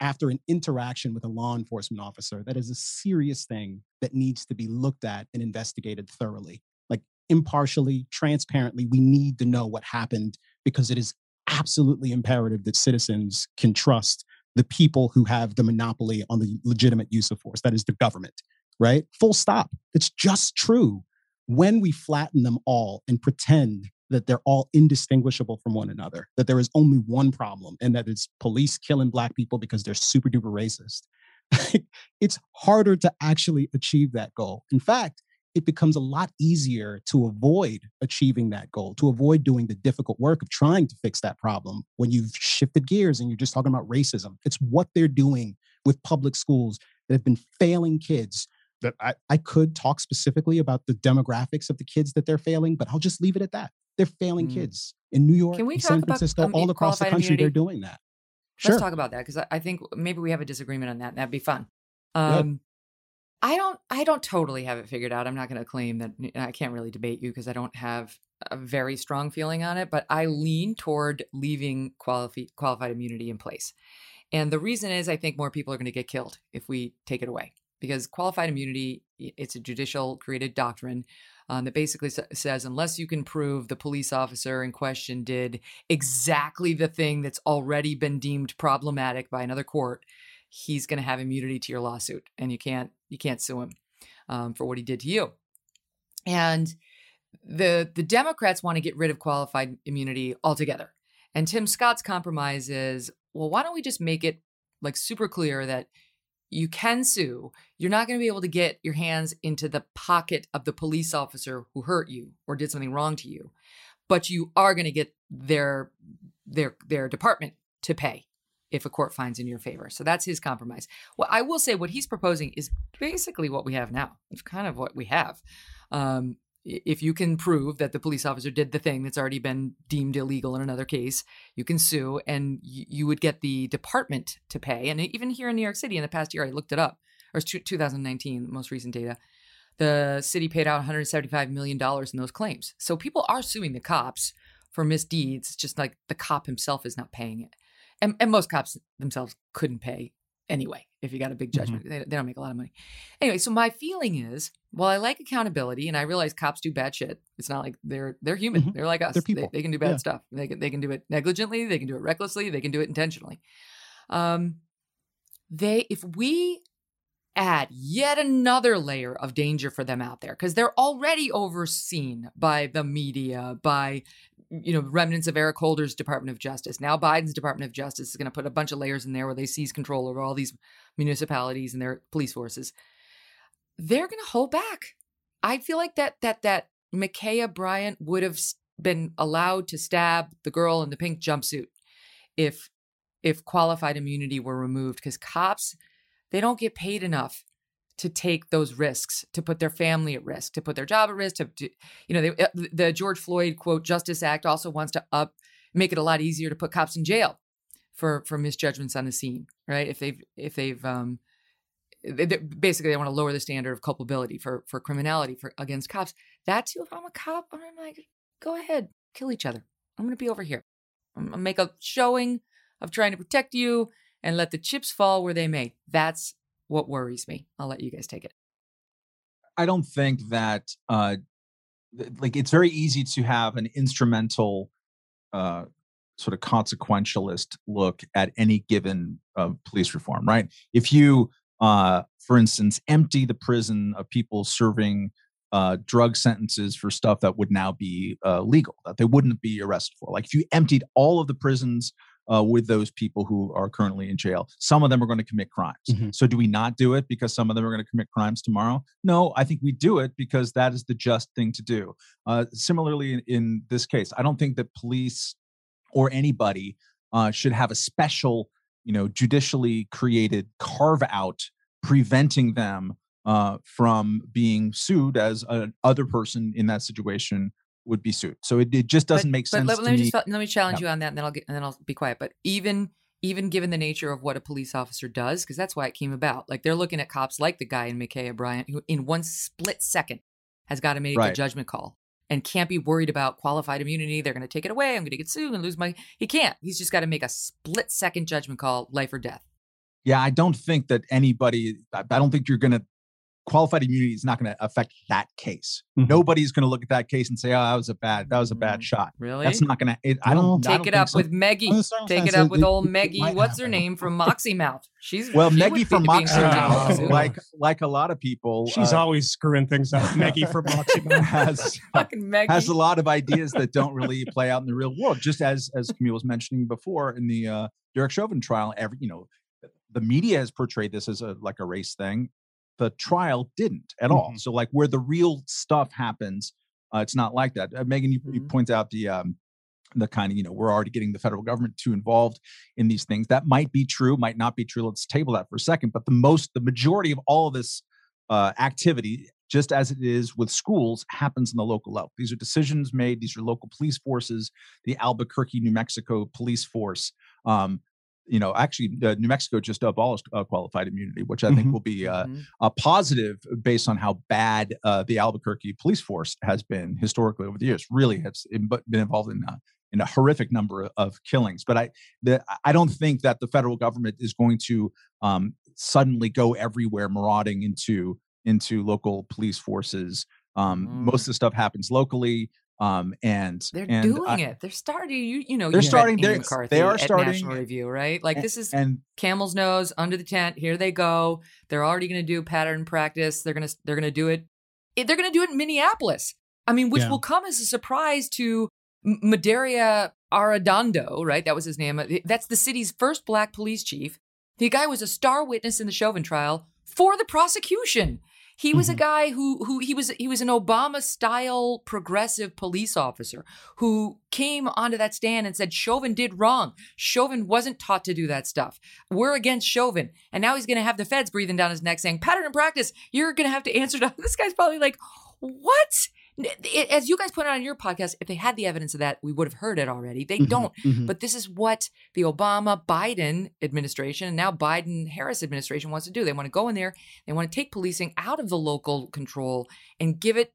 after an interaction with a law enforcement officer, that is a serious thing that needs to be looked at and investigated thoroughly. Like impartially, transparently, we need to know what happened because it is absolutely imperative that citizens can trust the people who have the monopoly on the legitimate use of force, that is the government, right? Full stop. It's just true. When we flatten them all and pretend that they're all indistinguishable from one another, that there is only one problem, and that it's police killing black people because they're super duper racist. (laughs) it's harder to actually achieve that goal. In fact, it becomes a lot easier to avoid achieving that goal, to avoid doing the difficult work of trying to fix that problem when you've shifted gears and you're just talking about racism. It's what they're doing with public schools that have been failing kids. That I, I could talk specifically about the demographics of the kids that they're failing, but I'll just leave it at that. They're failing Mm. kids in New York, Can we in talk San about, Francisco, um, all across the qualified country. They're doing that. Let's Sure. talk about that because I, I think maybe we have a disagreement on that. and That'd be fun. Yeah. Um, I don't. I don't totally have it figured out. I'm not going to claim that. I can't really debate you because I don't have a very strong feeling on it. But I lean toward leaving qualifi- qualified immunity in place, and the reason is I think more people are going to get killed if we take it away because qualified immunity it's a judicial created doctrine um, that basically sa- says unless you can prove the police officer in question did exactly the thing that's already been deemed problematic by another court he's going to have immunity to your lawsuit and you can't you can't sue him um, for what he did to you. And the the democrats want to get rid of qualified immunity altogether. And tim scott's compromise is well why don't we just make it like super clear that you can sue. You're not going to be able to get your hands into the pocket of the police officer who hurt you or did something wrong to you but you are going to get their their their department to pay if a court finds in your favor. So that's his compromise. Well, I will say what he's proposing is basically what we have now. It's kind of what we have. Um, if you can prove that the police officer did the thing that's already been deemed illegal in another case, you can sue and you, would get the department to pay. And even here in New York City in the past year, I looked it up, or it's 2019, most recent data. The city paid out $175 million in those claims. So people are suing the cops for misdeeds. Just like the cop himself is not paying it. And, and most cops themselves couldn't pay anyway if you got a big Mhm. judgment. They, they don't make a lot of money. Anyway, so my feeling is, while I like accountability and I realize cops do bad shit, it's not like they're they're human. Mhm. They're like us. They're They- people. They, can do bad Yeah. stuff. They can they can do it negligently. They can do it recklessly. They can do it intentionally. Um, they if we add yet another layer of danger for them out there because they're already overseen by the media by you know remnants of eric holder's department of justice. Now biden's department of justice is going to put a bunch of layers in there where they seize control over all these municipalities and their police forces. They're going to hold back. I feel like that that that Ma'Khia Bryant would have been allowed to stab the girl in the pink jumpsuit if if qualified immunity were removed because cops they don't get paid enough to take those risks to put their family at risk to put their job at risk to, to you know they, uh, the george floyd quote justice act also wants to up make it a lot easier to put cops in jail for for misjudgments on the scene right? If they've if they've um they, basically they want to lower the standard of culpability for for criminality for against cops. That too if i'm a cop i'm like go ahead kill each other. I'm gonna be over here. I'm gonna make a showing of trying to protect you and let the chips fall where they may. That's what worries me. I'll let you guys take it. I don't think that uh like it's very easy to have an instrumental uh sort of consequentialist look at any given uh, police reform, right? If you uh for instance empty the prison of people serving uh, drug sentences for stuff that would now be uh, legal, that they wouldn't be arrested for. Like if you emptied all of the prisons uh, with those people who are currently in jail. Some of them are going to commit crimes. Mhm. So, do we not do it because some of them are going to commit crimes tomorrow? No, I think we do it because that is the just thing to do. Uh, similarly, in, in this case, I don't think that police or anybody uh, should have a special, you know, judicially created carve out preventing them uh, from being sued as a other person in that situation would be sued. So it, it just doesn't but, make but sense let, me me. just let me challenge Yeah. you on that, and then I'll get and then I'll be quiet. But even even given the nature of what a police officer does, because that's why it came about. Like they're looking at cops like the guy in Ma'Khia Bryant, who in one split second has got to make a judgment call and can't be worried about qualified immunity. They're going to take it away. I'm going to get sued and lose my. He can't. He's just got to make a split second judgment call, life or death. Yeah, I don't think that anybody, I don't think you're going to, qualified immunity is not going to affect that case. Mhm. Nobody's going to look at that case and say, oh, that was a bad, that was a bad Mm, shot. Really? That's not going to, I don't I Take don't it up so. with Meggie. Take it circumstances, up with old it Meggie. might What's her name from Moxie Mouth? She's Well, she would Meggie from Moxie encouraging Mouth, like, like a lot of people, She's uh, always screwing things up. (laughs) Maggie from Moxie. Mouth. has, (laughs) fucking Meggie. has a lot of ideas that don't really play out in the real world. Just as as Kmele was mentioning before in the uh, Derek Chauvin trial, every you know, the media has portrayed this as a like a race thing. The trial didn't at all. Mm-hmm. So like where the real stuff happens, uh, it's not like that. Uh, Megyn, you, you Mhm. point out the um, the kind of you know we're already getting the federal government too involved in these things. That might be true, might not be true. Let's table that for a second. But the most, the majority of all of this uh, activity, just as it is with schools, happens in the local level. These are decisions made. These are local police forces, the Albuquerque, New Mexico police force. Um, you know, actually, uh, New Mexico just abolished uh, qualified immunity, which I think Mhm. will be uh, Mhm. a positive based on how bad uh, the Albuquerque police force has been historically over the years. Really has but been involved in uh, in a horrific number of killings. But I the, I don't think that the federal government is going to um, suddenly go everywhere marauding into into local police forces. Um, Mm. Most of the stuff happens locally. Um, and They're and doing I- it. They're starting. You you know They're you starting- they're- McCarthy they are starting- National Review, right? Like this is and camel's nose under the tent. Here they go. They're already going to do pattern practice. They're gonna they're gonna do it. it- They're going to do it in Minneapolis. I mean, which Yeah. will come as a surprise to Medaria Arradondo, right? That was his name. Uh, That's the city's first black police chief. The guy was a star witness in the Chauvin trial for the prosecution. He was a Mhm. guy who who he was he was an Obama style progressive police officer who came onto that stand and said Chauvin did wrong. Chauvin wasn't taught to do that stuff. We're against Chauvin. And now he's going to have the feds breathing down his neck saying, pattern and practice, you're going to have to answer to (laughs) this guy's probably like, what? As you guys put out on your podcast, if they had the evidence of that, we would have heard it already. They Mhm, don't. mhm. But this is what the Obama Biden administration and now Biden Harris administration wants to do. They want to go in there, they want to take policing out of the local control and give it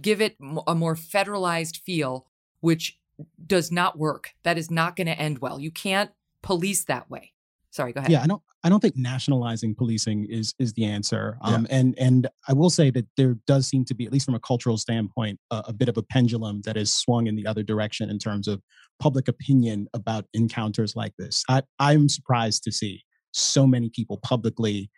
give it a more federalized feel, which does not work. That is not going to end well. You can't police that way. Sorry, go ahead. Yeah, I don't. I don't think nationalizing policing is is the answer. Yeah. Um, and and I will say that there does seem to be, at least from a cultural standpoint, a, a bit of a pendulum that is swung in the other direction in terms of public opinion about encounters like this. I I'm surprised to see so many people publicly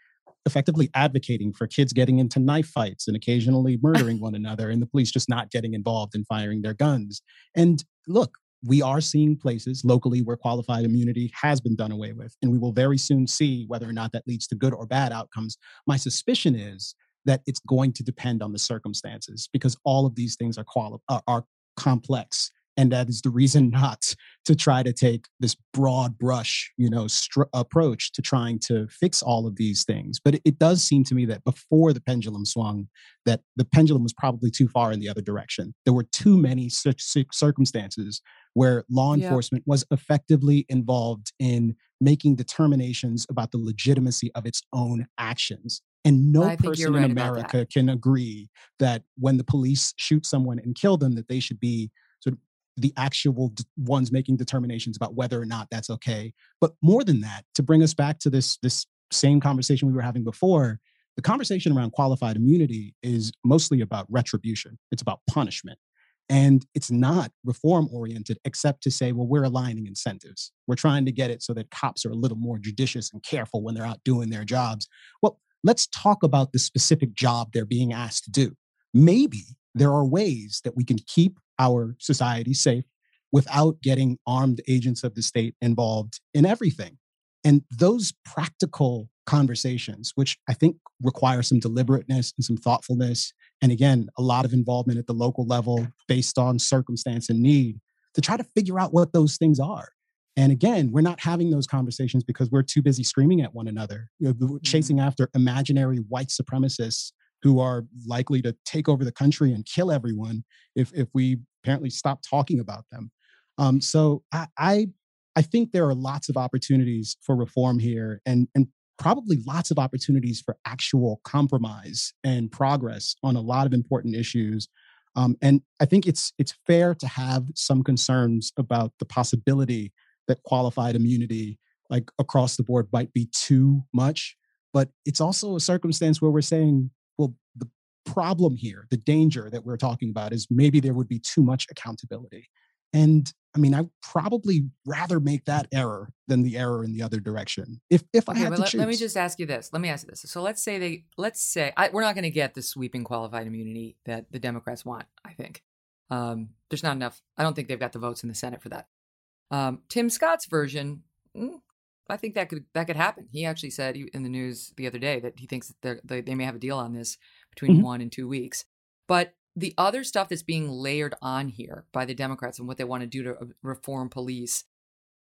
effectively advocating for kids getting into knife fights and occasionally (laughs) murdering one another and the police just not getting involved and firing their guns. And look, we are seeing places locally where qualified immunity has been done away with, and we will very soon see whether or not that leads to good or bad outcomes. My suspicion is that it's going to depend on the circumstances because all of these things are quali- are, are complex, and that is the reason (laughs) not to try to take this broad brush, you know, str- approach to trying to fix all of these things. But it, it does seem to me that before the pendulum swung, that the pendulum was probably too far in the other direction. There were too many such cir- circumstances where law enforcement was effectively involved in making determinations about the legitimacy of its own actions. And no I think you're person in right that. America can agree that when the police shoot someone and kill them, that they should be the actual d- ones making determinations about whether or not that's okay. But more than that, to bring us back to this this same conversation we were having before, the conversation around qualified immunity is mostly about retribution. It's about punishment. And it's not reform oriented, except to say, well, we're aligning incentives. We're trying to get it so that cops are a little more judicious and careful when they're out doing their jobs. Well, let's talk about the specific job they're being asked to do. Maybe there are ways that we can keep our society safe without getting armed agents of the state involved in everything. And those practical conversations, which I think require some deliberateness and some thoughtfulness, and again, a lot of involvement at the local level based on circumstance and need to try to figure out what those things are. And again, we're not having those conversations because we're too busy screaming at one another, you know, Mm-hmm. chasing after imaginary white supremacists who are likely to take over the country and kill everyone if if we apparently stop talking about them. Um, so I, I I think there are lots of opportunities for reform here, and and probably lots of opportunities for actual compromise and progress on a lot of important issues. Um, and I think it's it's fair to have some concerns about the possibility that qualified immunity, like across the board, might be too much. But it's also a circumstance where we're saying, well, the problem here, the danger that we're talking about is maybe there would be too much accountability. And I mean, I'd probably rather make that error than the error in the other direction. If if I Okay, had to let, choose. let me just ask you this. Let me ask you this. So let's say they, let's say, I, we're not going to get the sweeping qualified immunity that the Democrats want, I think. Um, there's not enough. I don't think they've got the votes in the Senate for that. Um, Tim Scott's version, mm, I think that could that could happen. He actually said in the news the other day that he thinks that they they may have a deal on this between Mhm. one and two weeks. But the other stuff that's being layered on here by the Democrats and what they want to do to uh, reform police,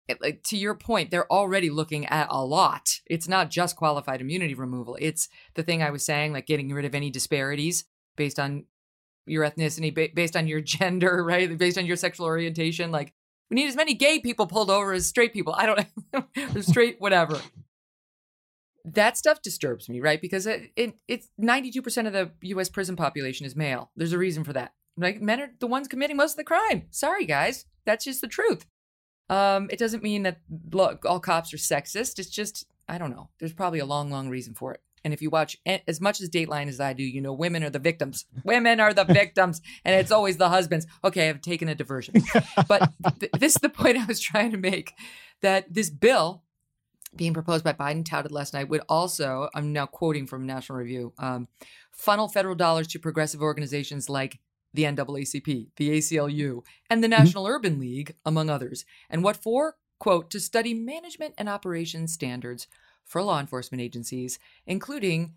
it- like to your point, they're already looking at a lot. It's not just qualified immunity removal. It's the thing I was saying, like getting rid of any disparities based on your ethnicity, ba- based on your (laughs) gender, right? Based on your sexual orientation. Like we need as many gay people pulled over as straight people. I don't (laughs) know, straight whatever. That stuff disturbs me, right? Because it, it it's ninety two percent of the U.S. prison population is male. There's a reason for that. Like men are the ones committing most of the crime. Sorry, guys, that's just the truth. Um, it doesn't mean that look all cops are sexist. It's just I don't know. There's probably a long, long reason for it. And if you watch as much as Dateline as I do, you know women are the victims. Women are the victims, and it's always the husbands. Okay, I've taken a diversion, but (laughs) th- this is the point I was trying to make. That this bill being proposed by Biden touted last night would also, I'm now quoting from National Review, um, funnel federal dollars to progressive organizations like the NAACP, the ACLU, and the National Urban League, among others. And what for? Quote, to study management and operations standards for law enforcement agencies, including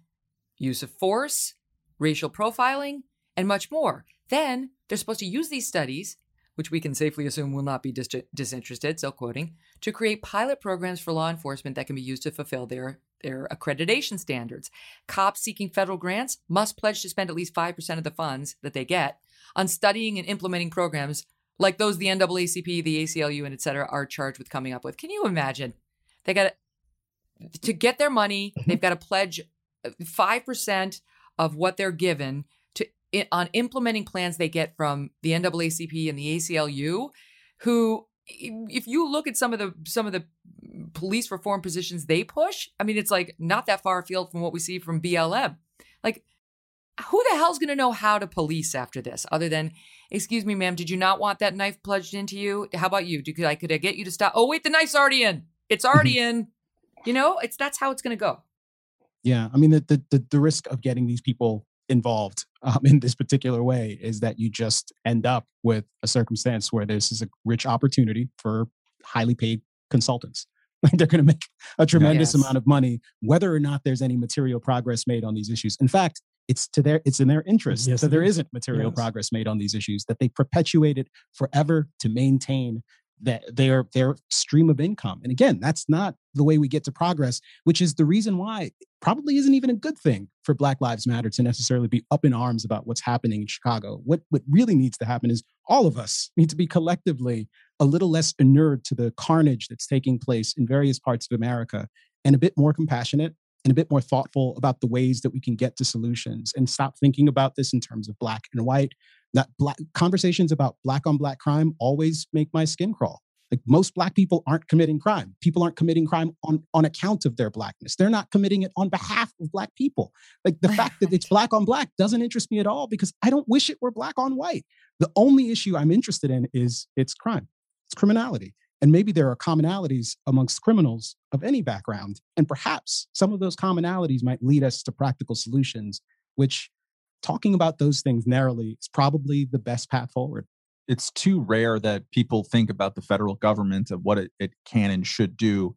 use of force, racial profiling, and much more. Then they're supposed to use these studies, which we can safely assume will not be dis- disinterested, still quoting, to create pilot programs for law enforcement that can be used to fulfill their, their accreditation standards. Cops seeking federal grants must pledge to spend at least 5% of the funds that they get on studying and implementing programs like those the NAACP, the ACLU, and et cetera are charged with coming up with. Can you imagine? They got to, get their money, mm-hmm. they've got to pledge uh, 5% of what they're given to on implementing plans they get from the NAACP and the ACLU, who if you look at some of the some of the police reform positions they push, I mean it's like not that far afield from what we see from BLM. Like who the hell's going to know how to police after this other than excuse me ma'am did you not want that knife plunged into you? How about you? Could i could i get you to stop? Oh wait the knife's already in. It's already mm-hmm. in you know it's that's how it's going to go Yeah, I mean the the the, the risk of getting these people involved (laughs) um, in this particular way is that you just end up with a circumstance where this is a rich opportunity for highly paid consultants. (laughs) Like they're going to make a tremendous Yes. amount of money, whether or not there's any material progress made on these issues. In fact, it's to their it's in their interest Yes, that there is. isn't material Yes. progress made on these issues, that they perpetuate it forever to maintain that their their stream of income. And again, that's not the way we get to progress, which is the reason why probably isn't even a good thing for Black Lives Matter to necessarily be up in arms about what's happening in Chicago. What what really needs to happen is all of us need to be collectively a little less inured to the carnage that's taking place in various parts of America and a bit more compassionate and a bit more thoughtful about the ways that we can get to solutions and stop thinking about this in terms of black and white That black conversations about black on black crime always make my skin crawl. Like most black people aren't committing crime. People aren't committing crime on, on account of their blackness. They're not committing it on behalf of black people. Like the fact that it's black on black doesn't interest me at all because I don't wish it were black on white. The only issue I'm interested in is it's crime, it's criminality. And maybe there are commonalities amongst criminals of any background. And perhaps some of those commonalities might lead us to practical solutions, which talking about those things narrowly is probably the best path forward. It's too rare that people think about the federal government of what it, it can and should do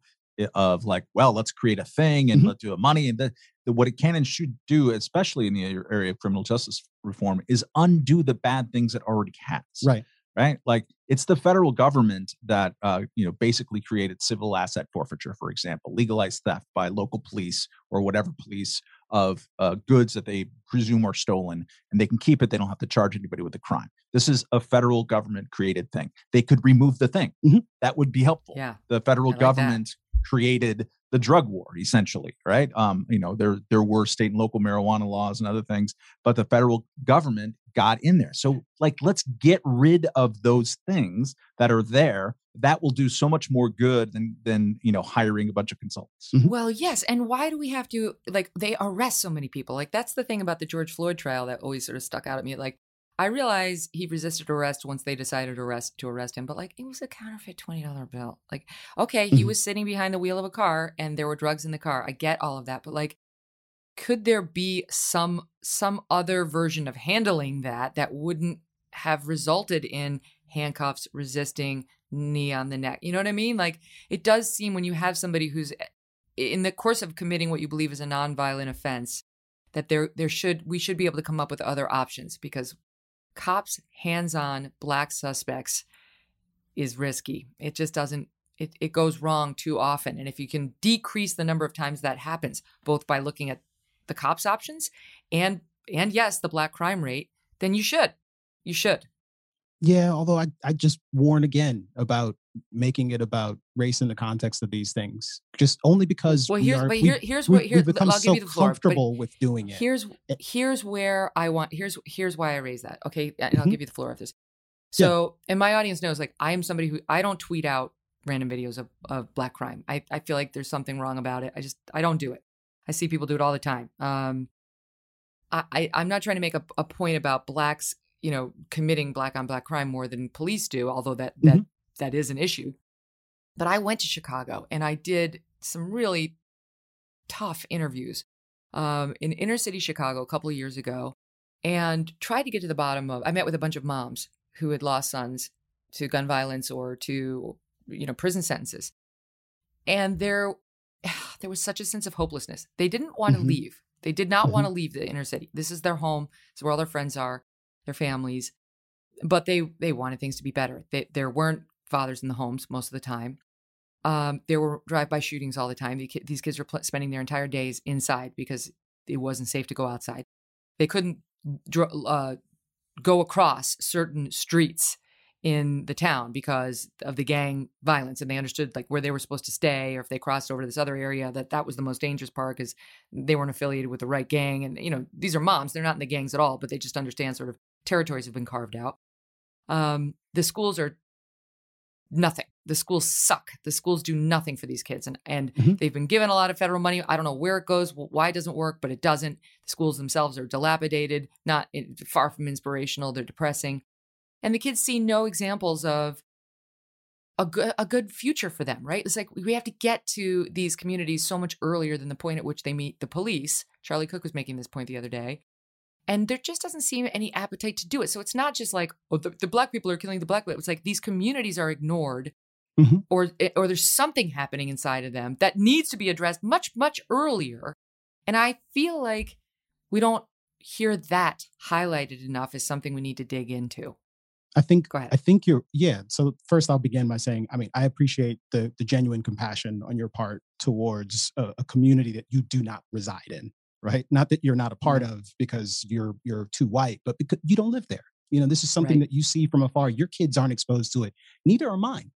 of like well let's create a thing and mm-hmm. let's do a money and the, the, what it can and should do especially in the area of criminal justice reform is undo the bad things it already has. Right right like it's the federal government that uh, you know basically created civil asset forfeiture for example legalized theft by local police or whatever police of uh, goods that they presume are stolen and they can keep it. They don't have to charge anybody with a crime. This is a federal government created thing. They could remove the thing. Mm-hmm. That would be helpful. Yeah. The federal like government that. created the drug war essentially, right? Um, you know, there there were state and local marijuana laws and other things, but the federal government got in there. So like let's get rid of those things that are there that will do so much more good than than you know hiring a bunch of consultants mm-hmm. well yes and why do we have to like they arrest so many people like that's the thing about the george floyd trial that always sort of stuck out at me like i realize he resisted arrest once they decided to arrest to arrest him but like it was a counterfeit $20 bill like okay he mm-hmm. was sitting behind the wheel of a car and there were drugs in the car i get all of that but like could there be some some other version of handling that that wouldn't have resulted in handcuffs resisting knee on the neck. You know what I mean? Like it does seem when you have somebody who's in the course of committing what you believe is a nonviolent offense that there there should we should be able to come up with other options because cops hands-on black suspects is risky. It just doesn't it, it goes wrong too often. And if you can decrease the number of times that happens, both by looking at the cops options and and yes, the black crime rate, then you should. You should. Yeah, although I, I just warn again about making it about race in the context of these things, just only because well, here's we are, but here, here's what here, become I'll so give you the floor, comfortable with doing it. Here's here's where I want here's here's why I raise that. Okay, and I'll mm-hmm. give you the floor of this. So, yeah. and my audience knows, like, I am somebody who I don't tweet out random videos of, of black crime. I, I feel like there's something wrong about it. I just I don't do it. I see people do it all the time. Um, I, I I'm not trying to make a, a point about blacks you know, committing black on black crime more than police do, although that that mm-hmm. that is an issue. But I went to Chicago and I did some really tough interviews um, in inner city Chicago a couple of years ago and tried to get to the bottom of I met with a bunch of moms who had lost sons to gun violence or to you know prison sentences. And there (sighs) there was such a sense of hopelessness. They didn't want to mm-hmm. leave. They did not mm-hmm. want to leave the inner city. This is their home. Is where all their friends are their families, but they they wanted things to be better. They, there weren't fathers in the homes most of the time. Um, there were drive-by shootings all the time. These kids were pl- spending their entire days inside because it wasn't safe to go outside. They couldn't uh, go across certain streets in the town because of the gang violence and they understood like where they were supposed to stay or if they crossed over to this other area that that was the most dangerous part because they weren't affiliated with the right gang and you know these are moms they're not in the gangs at all but they just understand sort of territories have been carved out. Um, the schools are nothing. The schools suck. The schools do nothing for these kids, and and mm-hmm. they've been given a lot of federal money. I don't know where it goes, why it doesn't work, but it doesn't. The schools themselves are dilapidated, not far from inspirational. They're depressing, and the kids see no examples of a good a good future for them. Right? It's like we have to get to these communities so much earlier than the point at which they meet the police. Charlie Cook was making this point the other day and there just doesn't seem any appetite to do it. So it's not just like, oh, the, the black people are killing the black people. It's like these communities are ignored, mm-hmm. or eh, or there's something happening inside of them that needs to be addressed much much earlier. And I feel like we don't hear that highlighted enough as something we need to dig into. I think I think you're yeah. So first, I'll begin by saying, I mean, I appreciate the the genuine compassion on your part towards a, a community that you do not reside in right? Not that you're not a part mm-hmm. of because you're you're too white, but because you don't live there. You know, this is something right. that you see from afar. Your kids aren't exposed to it. Neither are mine.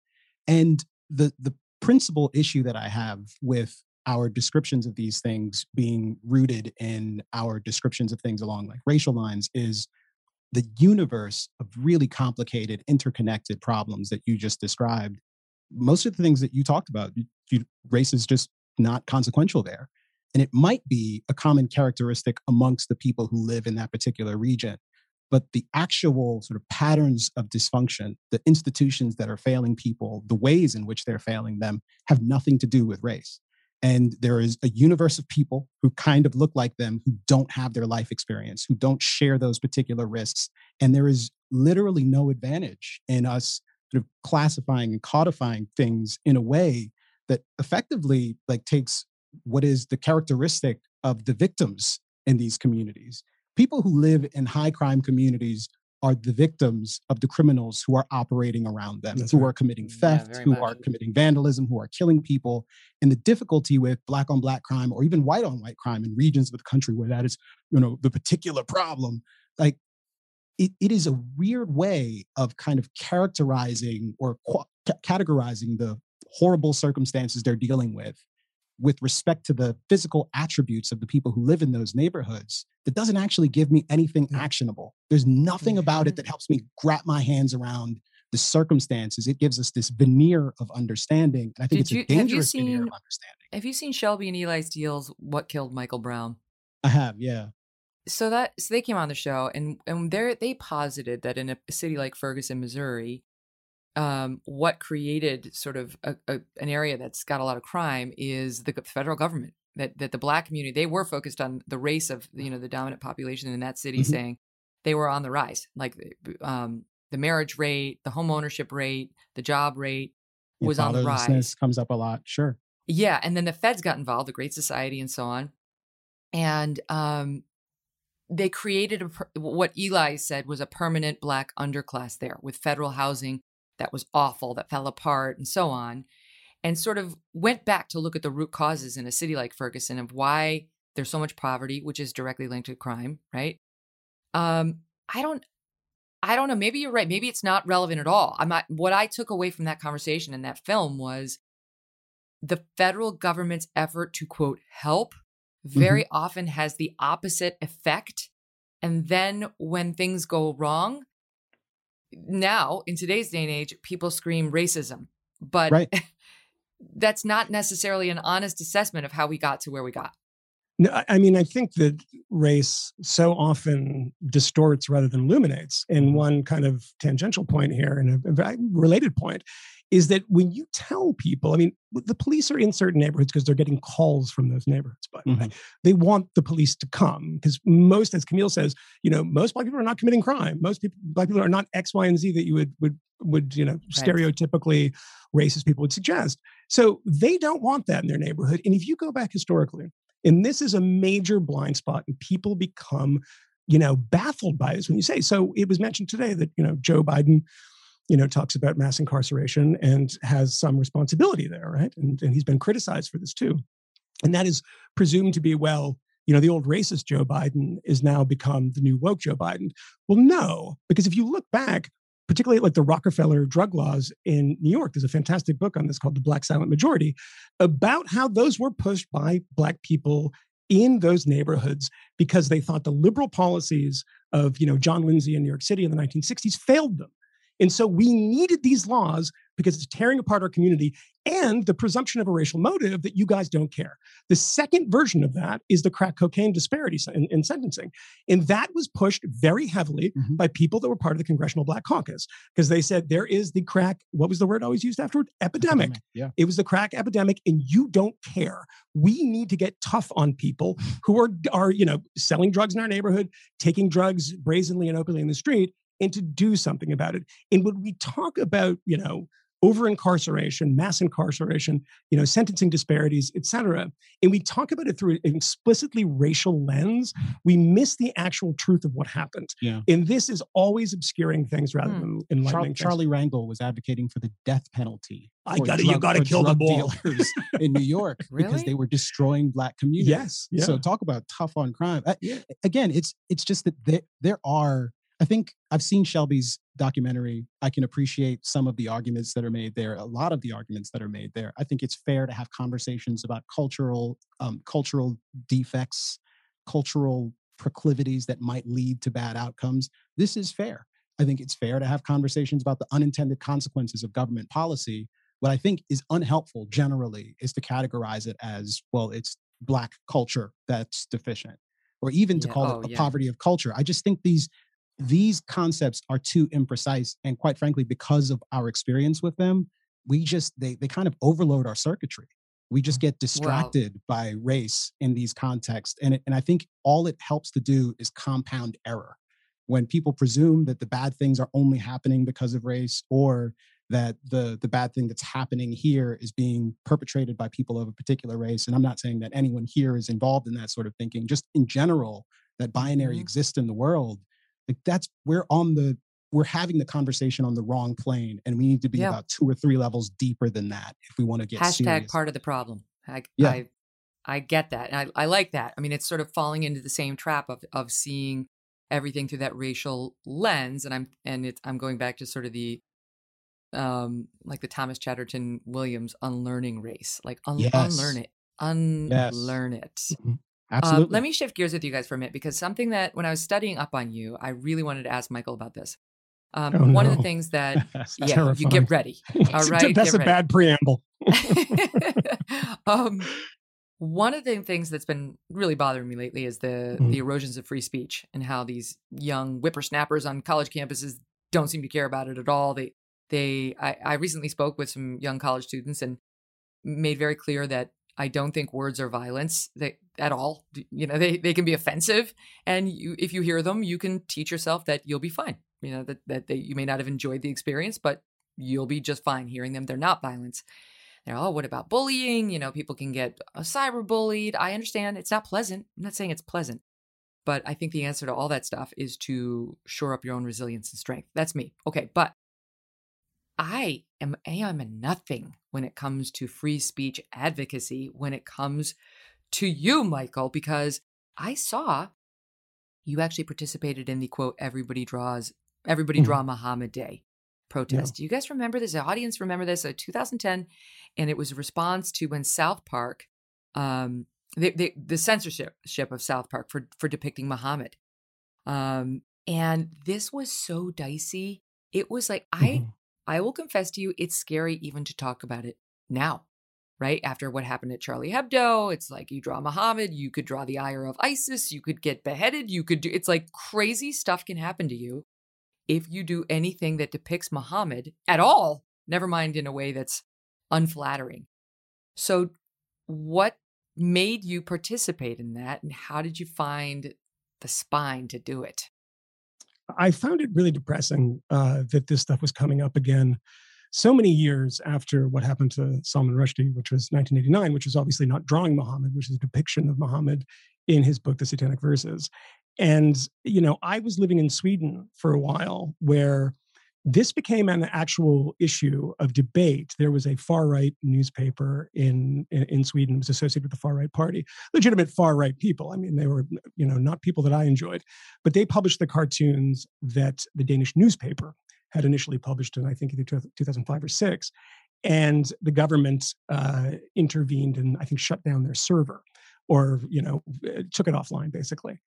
And the the principal issue that I have with our descriptions of these things being rooted in our descriptions of things along like racial lines is the universe of really complicated, interconnected problems that you just described, most of the things that you talked about, you, race is just not consequential there. And it might be a common characteristic amongst the people who live in that particular region. But the actual sort of patterns of dysfunction, the institutions that are failing people, the ways in which they're failing them have nothing to do with race. And there is a universe of people who kind of look like them, who don't have their life experience, who don't share those particular risks. And there is literally no advantage in us sort of classifying and codifying things in a way that effectively like takes what is the characteristic of the victims in these communities. People who live in high crime communities are the victims of the criminals who are operating around them, That's who right. are committing mm, theft, yeah, who much. are committing vandalism, who are killing people. And the difficulty with black on black crime or even white on white crime in regions of the country where that is, you know, the particular problem, like it, it is a weird way of kind of characterizing or qu- categorizing the horrible circumstances they're dealing with with respect to the physical attributes of the people who live in those neighborhoods that doesn't actually give me anything actionable. There's nothing about it that helps me mm-hmm. wrap my hands around the circumstances. It gives us this veneer of understanding. And I think Did it's you, a dangerous seen, veneer of understanding. Have you seen Shelby and Eli Steele's What Killed Michael Brown? I have, yeah. So that so they came on the show and and they they posited that in a city like Ferguson, Missouri, um, what created sort of a, a, an area that's got a lot of crime is the federal government. That that the black community they were focused on the race of you know the dominant population in that city, mm-hmm. saying they were on the rise, like um, the marriage rate, the home ownership rate, the job rate was on the rise. Comes up a lot, sure. Yeah, and then the feds got involved, the Great Society, and so on, and um, they created a, what Eli said was a permanent black underclass there with federal housing that was awful, that fell apart, and so on, and sort of went back to look at the root causes in a city like Ferguson of why there's so much poverty, which is directly linked to crime, right? Um, I don't, I don't know. Maybe you're right. Maybe it's not relevant at all. I'm not. What I took away from that conversation and that film was the federal government's effort to quote help very mm-hmm. often has the opposite effect. And then when things go wrong, now in today's day and age, people scream racism, but right. (laughs) that's not necessarily an honest assessment of how we got to where we got. No, I mean, I think that race so often distorts rather than illuminates. And mm-hmm. one kind of tangential point here, and a, a related point, is that when you tell people, I mean, the police are in certain neighborhoods because they're getting calls from those neighborhoods, but mm-hmm. they want the police to come because most, as Kmele says, you know, most black people are not committing crime. Most people, black people are not X, Y, and Z that you would would would you know right. stereotypically racist people would suggest. So they don't want that in their neighborhood. And if you go back historically, and this is a major blind spot, and people become, you know, baffled by this when you say. So it was mentioned today that you know Joe Biden you know, talks about mass incarceration and has some responsibility there, right? And, and he's been criticized for this too. And that is presumed to be, well, you know, the old racist Joe Biden is now become the new woke Joe Biden. Well, no, because if you look back, particularly like the Rockefeller drug laws in New York, there's a fantastic book on this called The Black Silent Majority about how those were pushed by Black people in those neighborhoods because they thought the liberal policies of, you know, John Lindsay in New York City in the 1960s failed them. And so we needed these laws because it's tearing apart our community and the presumption of a racial motive that you guys don't care. The second version of that is the crack cocaine disparity in, in sentencing. And that was pushed very heavily mm-hmm. by people that were part of the Congressional Black Caucus because they said there is the crack, what was the word always used afterward? Epidemic. epidemic. Yeah. It was the crack epidemic and you don't care. We need to get tough on people who are, are you know, selling drugs in our neighborhood, taking drugs brazenly and openly in the street and to do something about it. And when we talk about, you know, over incarceration, mass incarceration, you know, sentencing disparities, et cetera, and we talk about it through an explicitly racial lens, we miss the actual truth of what happened. Yeah. And this is always obscuring things rather hmm. than enlightening Char- Charlie Rangel was advocating for the death penalty. I got you got to kill the dealers (laughs) in New York really? because they were destroying black communities. Yes. Yeah. So talk about tough on crime. Yeah. Again, it's it's just that there, there are I think I've seen Shelby's documentary. I can appreciate some of the arguments that are made there, a lot of the arguments that are made there. I think it's fair to have conversations about cultural um, cultural defects, cultural proclivities that might lead to bad outcomes. This is fair. I think it's fair to have conversations about the unintended consequences of government policy. What I think is unhelpful generally is to categorize it as, well, it's Black culture that's deficient, or even to Yeah. call Oh, it a yeah. poverty of culture. I just think these these concepts are too imprecise and quite frankly because of our experience with them we just they they kind of overload our circuitry. We just get distracted by race in these contexts and it, and i think all it helps to do is compound error. When people presume that the bad things are only happening because of race or that the the bad thing that's happening here is being perpetrated by people of a particular race and i'm not saying that anyone here is involved in that sort of thinking just in general that binary Mhm. exists in the world like that's we're on the we're having the conversation on the wrong plane and we need to be Yeah. about two or three levels deeper than that if we want to get Hashtag serious. part of the problem. I, Yeah. I, I get that. And I, I like that. I mean, it's sort of falling into the same trap of, of seeing everything through that racial lens. And I'm, and it's, I'm going back to sort of the, um, like the Thomas Chatterton Williams unlearning race, like un- Yes. unlearn it, unlearn it. Um, absolutely let me shift gears with you guys for a minute because something that when I was studying up on you, I really wanted to ask Michael about this. Um, Oh, one of the things (laughs) that, yeah, you get ready. (laughs) All right, That's a bad preamble. (laughs) um, one of the things that's been really bothering me lately is the Mhm. the erosions of free speech and how these young whippersnappers on college campuses don't seem to care about it at all. They they I, I recently spoke with some young college students and made very clear that I don't think words are violence at all. You know, they, they can be offensive, and you, if you hear them, you can teach yourself that you'll be fine. You know that that they, you may not have enjoyed the experience, but you'll be just fine hearing them. They're not violence. They're oh, what about bullying? You know, people can get uh, cyberbullied. I understand it's not pleasant. I'm not saying it's pleasant, but I think the answer to all that stuff is to shore up your own resilience and strength. That's me. Okay, but I am I am a nothing when it comes to free speech advocacy, when it comes to you, Michael, because I saw you actually participated in the quote, everybody draws, everybody Mhm. draw Muhammad Day protest. Do you guys remember this? The audience remember this? Uh, 2010, and it was a response to when South Park, um, the, the, the censorship of South Park for, for depicting Muhammad. Um, and this was so dicey. It was like, I, Mhm. I will confess to you, it's scary even to talk about it now, right? After what happened at Charlie Hebdo, it's like you draw Muhammad, you could draw the ire of ISIS, you could get beheaded, you could do, it's like crazy stuff can happen to you if you do anything that depicts Muhammad at all, never mind in a way that's unflattering. So, what made you participate in that, and how did you find the spine to do it? I found it really depressing uh, that this stuff was coming up again so many years after what happened to Salman Rushdie, which was 1989, which was obviously not drawing Muhammad, which is a depiction of Muhammad in his book, The Satanic Verses. And, you know, I was living in Sweden for a while where this became an actual issue of debate. There was a far right newspaper in, in, in Sweden, it was associated with the far right party, legitimate far right people. I mean, they were, you know, not people that I enjoyed but they published the cartoons that the Danish newspaper had initially published in, I think, either 2005 or six. And the government uh, intervened and I think shut down their server or, you know, uh, took it offline basically.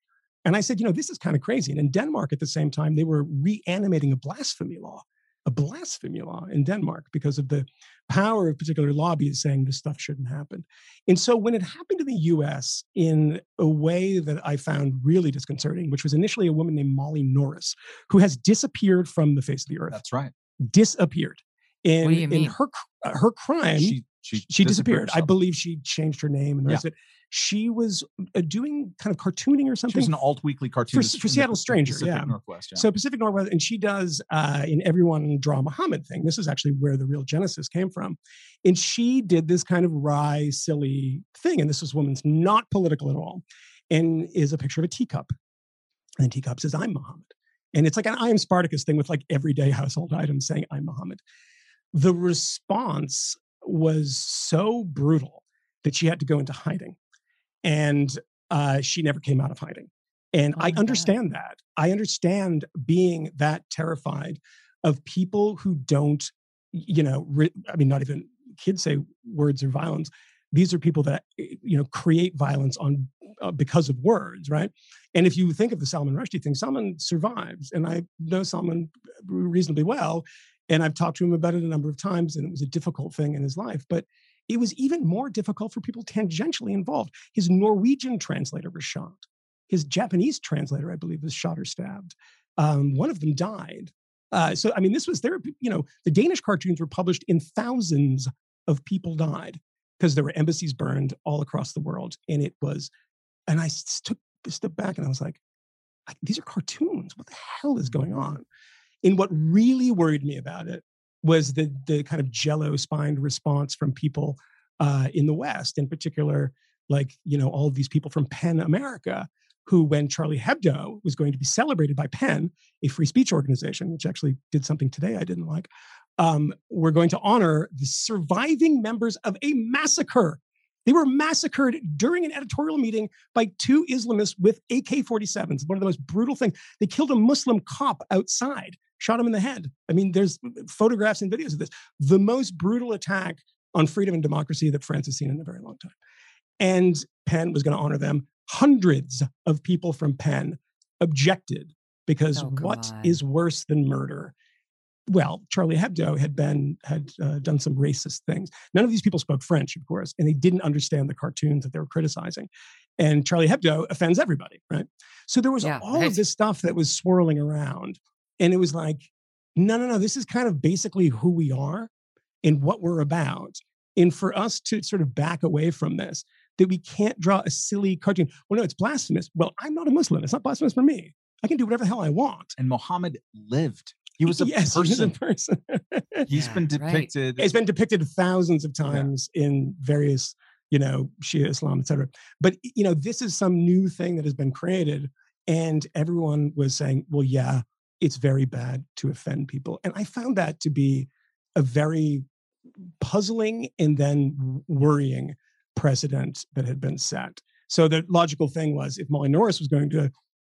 And I said, you know, this is kind of crazy. And in Denmark at the same time, they were reanimating a blasphemy law, a blasphemy law in Denmark because of the power of particular lobbies saying this stuff shouldn't happen. And so when it happened in the US in a way that I found really disconcerting, which was initially a woman named Molly Norris, who has disappeared from the face of the earth, That's right. disappeared. In, What do you in her uh, her crime, she, She disappeared. I believe she changed her name and the Yeah. rest of it. She was uh, doing kind of cartooning or She something was an alt weekly cartoonist for the Seattle Stranger, Pacific yeah. Northwest. Yeah. so Pacific Northwest, and she does uh, in Everyone Draw Muhammad thing. This is actually where the real genesis came from. And she did this kind of wry, silly thing. And this was woman's not political at all. And is a picture of a teacup. And the teacup says, I'm Muhammad. And it's like an I am Spartacus thing with like everyday household items saying, I'm Muhammad. The response was so brutal that she had to go into hiding. And uh, she never came out of hiding. And Oh I my God. understand that. I understand being that terrified of people who don't, you know, ri- I mean, not even kids say words are violence. These are people that, eh, you know, create violence on uh, because of words, right? And if you think of the Salman Rushdie thing, Salman survives, and I know Salman reasonably well, and I've talked to him about it a number of times, and it was a difficult thing in his life. But it was even more difficult for people tangentially involved. His Norwegian translator was shot. His Japanese translator, I believe, was shot or stabbed. Um, one of them died. Uh, so, I mean, this was there. You know, the Danish cartoons were published in thousands of people died because there were embassies burned all across the world, and it was. And I took a step back and I was like, these are cartoons. What the hell is going on? And what really worried me about it was the the kind of jello spined response from people uh, in the West, in particular, like you know all of these people from PEN America, who when Charlie Hebdo was going to be celebrated by PEN, a free speech organization, which actually did something today I didn't like, um, we're going to honor the surviving members of a massacre. They were massacred during an editorial meeting by two Islamists with AK 47s. One of the most brutal things. They killed a Muslim cop outside shot him in the head. I mean, there's uh, photographs and videos of this. The most brutal attack on freedom and democracy that France has seen in a very long time. And PEN was going to honor them. Hundreds of people from PEN objected because oh, what is worse than murder? Well, Charlie Hebdo had been had uh, done some racist things. None of these people spoke French, of course, and they didn't understand the cartoons that they were criticizing. And Charlie Hebdo offends everybody, right? So there was yeah, all right. of this stuff that was swirling around and it was like, no, no, no, this is kind of basically who we are and what we're about. And for us to sort of back away from this, that we can't draw a silly cartoon. Well, no, it's blasphemous. Well, I'm not a Muslim. It's not blasphemous for me. I can do whatever the hell I want. And Muhammad lived. He was a yes, person. He was a person. (laughs) He's yeah, been depicted. Right. It's been depicted thousands of times yeah. in various, you know, Shia Islam, etc. But you know, this is some new thing that has been created, and everyone was saying, "Well, yeah, it's very bad to offend people. And I found that to be a very puzzling and then worrying precedent that had been set. So the logical thing was if Molly Norris was going to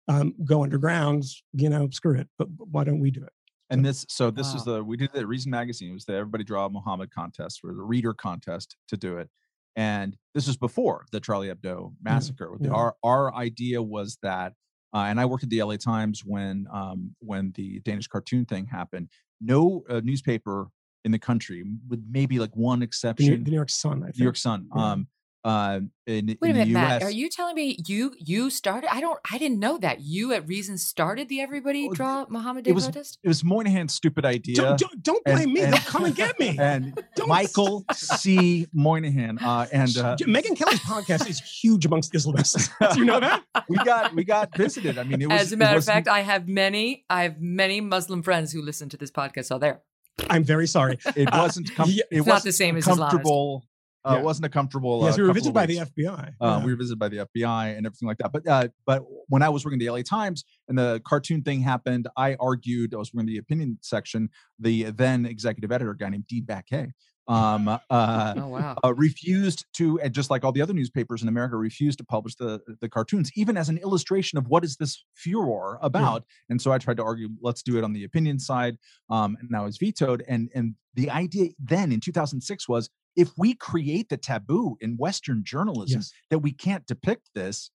um, go underground, you know, screw it. But why don't we do it? And this, so this wow. is the we did the Reason Magazine. It was the Everybody Draw Muhammad contest or the reader contest to do it. And this was before the Charlie Hebdo massacre. Yeah, yeah. Our our idea was that uh, and I worked at the LA Times when um, when the Danish cartoon thing happened. No uh, newspaper in the country, with maybe like one exception, the New, York Sun, I think. New York Sun, yeah. um, uh, in, Wait in a minute, Matt. Are you telling me you you started? I don't. I didn't know that you at Reason started the Everybody Draw Muhammad Day it was, protest. It was Moynihan's stupid idea. Don't, don't, don't blame and, me. And, They'll come and get me. And don't. Michael C. Moynihan uh, and uh, Megyn Kelly's podcast is huge amongst Islamists. (laughs) Do you know that? (laughs) we got we got visited. I mean, it was. As a matter of fact, I have many I have many Muslim friends who listen to this podcast. So there. I'm very sorry. It wasn't. Com- it it's wasn't not the same as comfortable uh, yeah. It wasn't a comfortable. Yes, uh, we were visited by the FBI. Uh, We were visited by the FBI and everything like that. But uh, but when I was working the LA Times and the cartoon thing happened, I argued I was working in the opinion section. The then executive editor, a guy named Dean Baquet, um, uh, oh, wow. uh, refused to, and just like all the other newspapers in America, refused to publish the the cartoons, even as an illustration of what is this furor about. Yeah. And so I tried to argue, let's do it on the opinion side, um, and I was vetoed. And and the idea then in 2006 was if we create the taboo in Western journalism yes. that we can't depict this,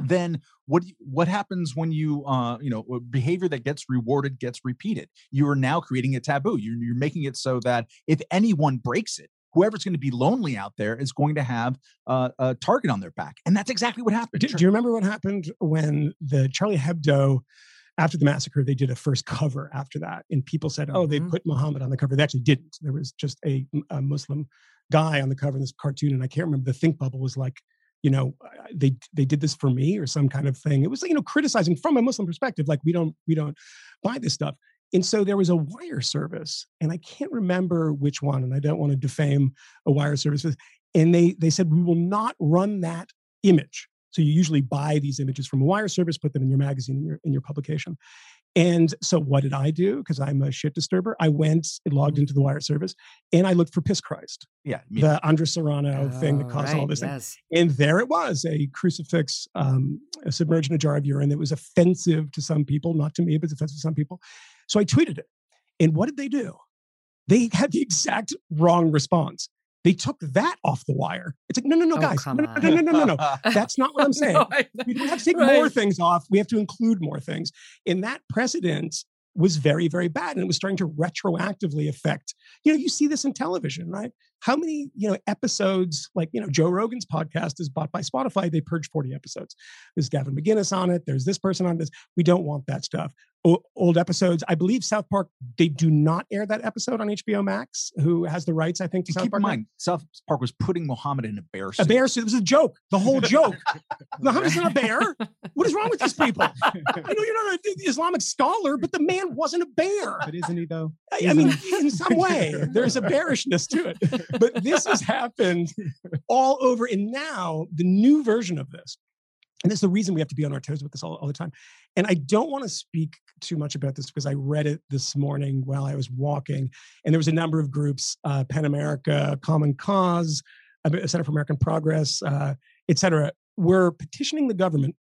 then what what happens when you uh you know behavior that gets rewarded gets repeated you are now creating a taboo you're, you're making it so that if anyone breaks it whoever's going to be lonely out there is going to have uh, a target on their back and that's exactly what happened do, do you remember what happened when the charlie hebdo after the massacre, they did a first cover after that. And people said, oh, they mm-hmm. put Muhammad on the cover. They actually didn't. There was just a, a Muslim guy on the cover of this cartoon, and I can't remember. The Think Bubble was like, you know, they they did this for me or some kind of thing. It was you know criticizing from a Muslim perspective, like we don't we don't buy this stuff. And so there was a wire service, and I can't remember which one, and I don't want to defame a wire service. And they they said we will not run that image. So you usually buy these images from a wire service, put them in your magazine in your in your publication. And so what did I do? Because I'm a shit disturber. I went and logged mm-hmm. into the wire service and I looked for Piss Christ. Yeah. The Andres Serrano oh, thing that caused right, all this yes. thing. And there it was, a crucifix um, submerged in a jar of urine that was offensive to some people, not to me, but offensive to some people. So I tweeted it. And what did they do? They had the exact wrong response. They took that off the wire. It's like, no, no, no, Oh, guys. no, no, no, no, no, no, no. (laughs) That's not what I'm (laughs) saying. No, I- we don't have to take more things off. We have to include more things. And that precedent was very, very bad. And it was starting to retroactively affect, you know, you see this in television, right? How many, you know, episodes, like, you know, Joe Rogan's podcast is bought by Spotify. They purged 40 episodes. There's Gavin McInnes on it. There's this person on this. We don't want that stuff. O- old episodes. I believe South Park, they do not air that episode on HBO Max, who has the rights, I think, to And South keep in Park. now. mind, South Park was putting Muhammad in a bear suit A bear suit. It was a joke. The whole (laughs) joke. Muhammad's not a bear. What is wrong with these people? I know you're not an Islamic scholar, but the man wasn't a bear. But isn't he though? I, I mean, in some (laughs) way, there's a bearishness to it. But this has happened all over. And now the new version of this, and this is the reason we have to be on our toes with this all, all the time. And I don't want to speak too much about this because I read it this morning while I was walking, and there was a number of groups: uh, PEN America, Common Cause, Center for American Progress, uh, et cetera, were petitioning the government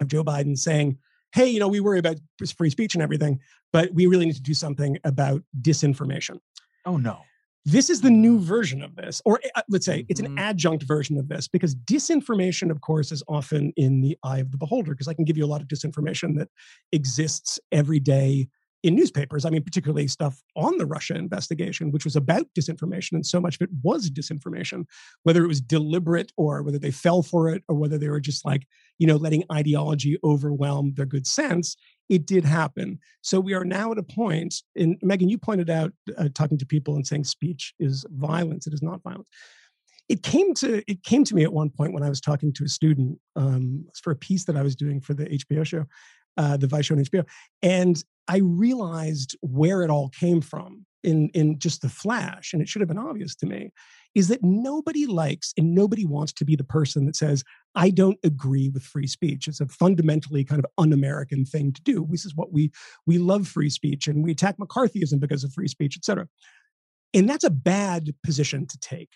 of Joe Biden, saying, "Hey, you know, we worry about free speech and everything, but we really need to do something about disinformation." oh no. This is the new version of this, or uh, let's say it's an Mhm. adjunct version of this, because disinformation, of course, is often in the eye of the beholder. Because I can give you a lot of disinformation that exists every day in newspapers. I mean, particularly stuff on the Russia investigation, which was about disinformation, and so much of it was disinformation, whether it was deliberate or whether they fell for it or whether they were just like, you know, letting ideology overwhelm their good sense. It did happen. So we are now at a point, and Megyn, you pointed out uh, talking to people and saying speech is violence. It is not violence. It came to it came to me at one point when I was talking to a student um, for a piece that I was doing for the HBO show, uh, the Vice show on HBO, and I realized where it all came from in in just the flash, and it should have been obvious to me, is that nobody likes and nobody wants to be the person that says I don't agree with free speech. It's a fundamentally kind of un-American thing to do. This is what we we love free speech and we attack McCarthyism because of free speech, et cetera. And that's a bad position to take.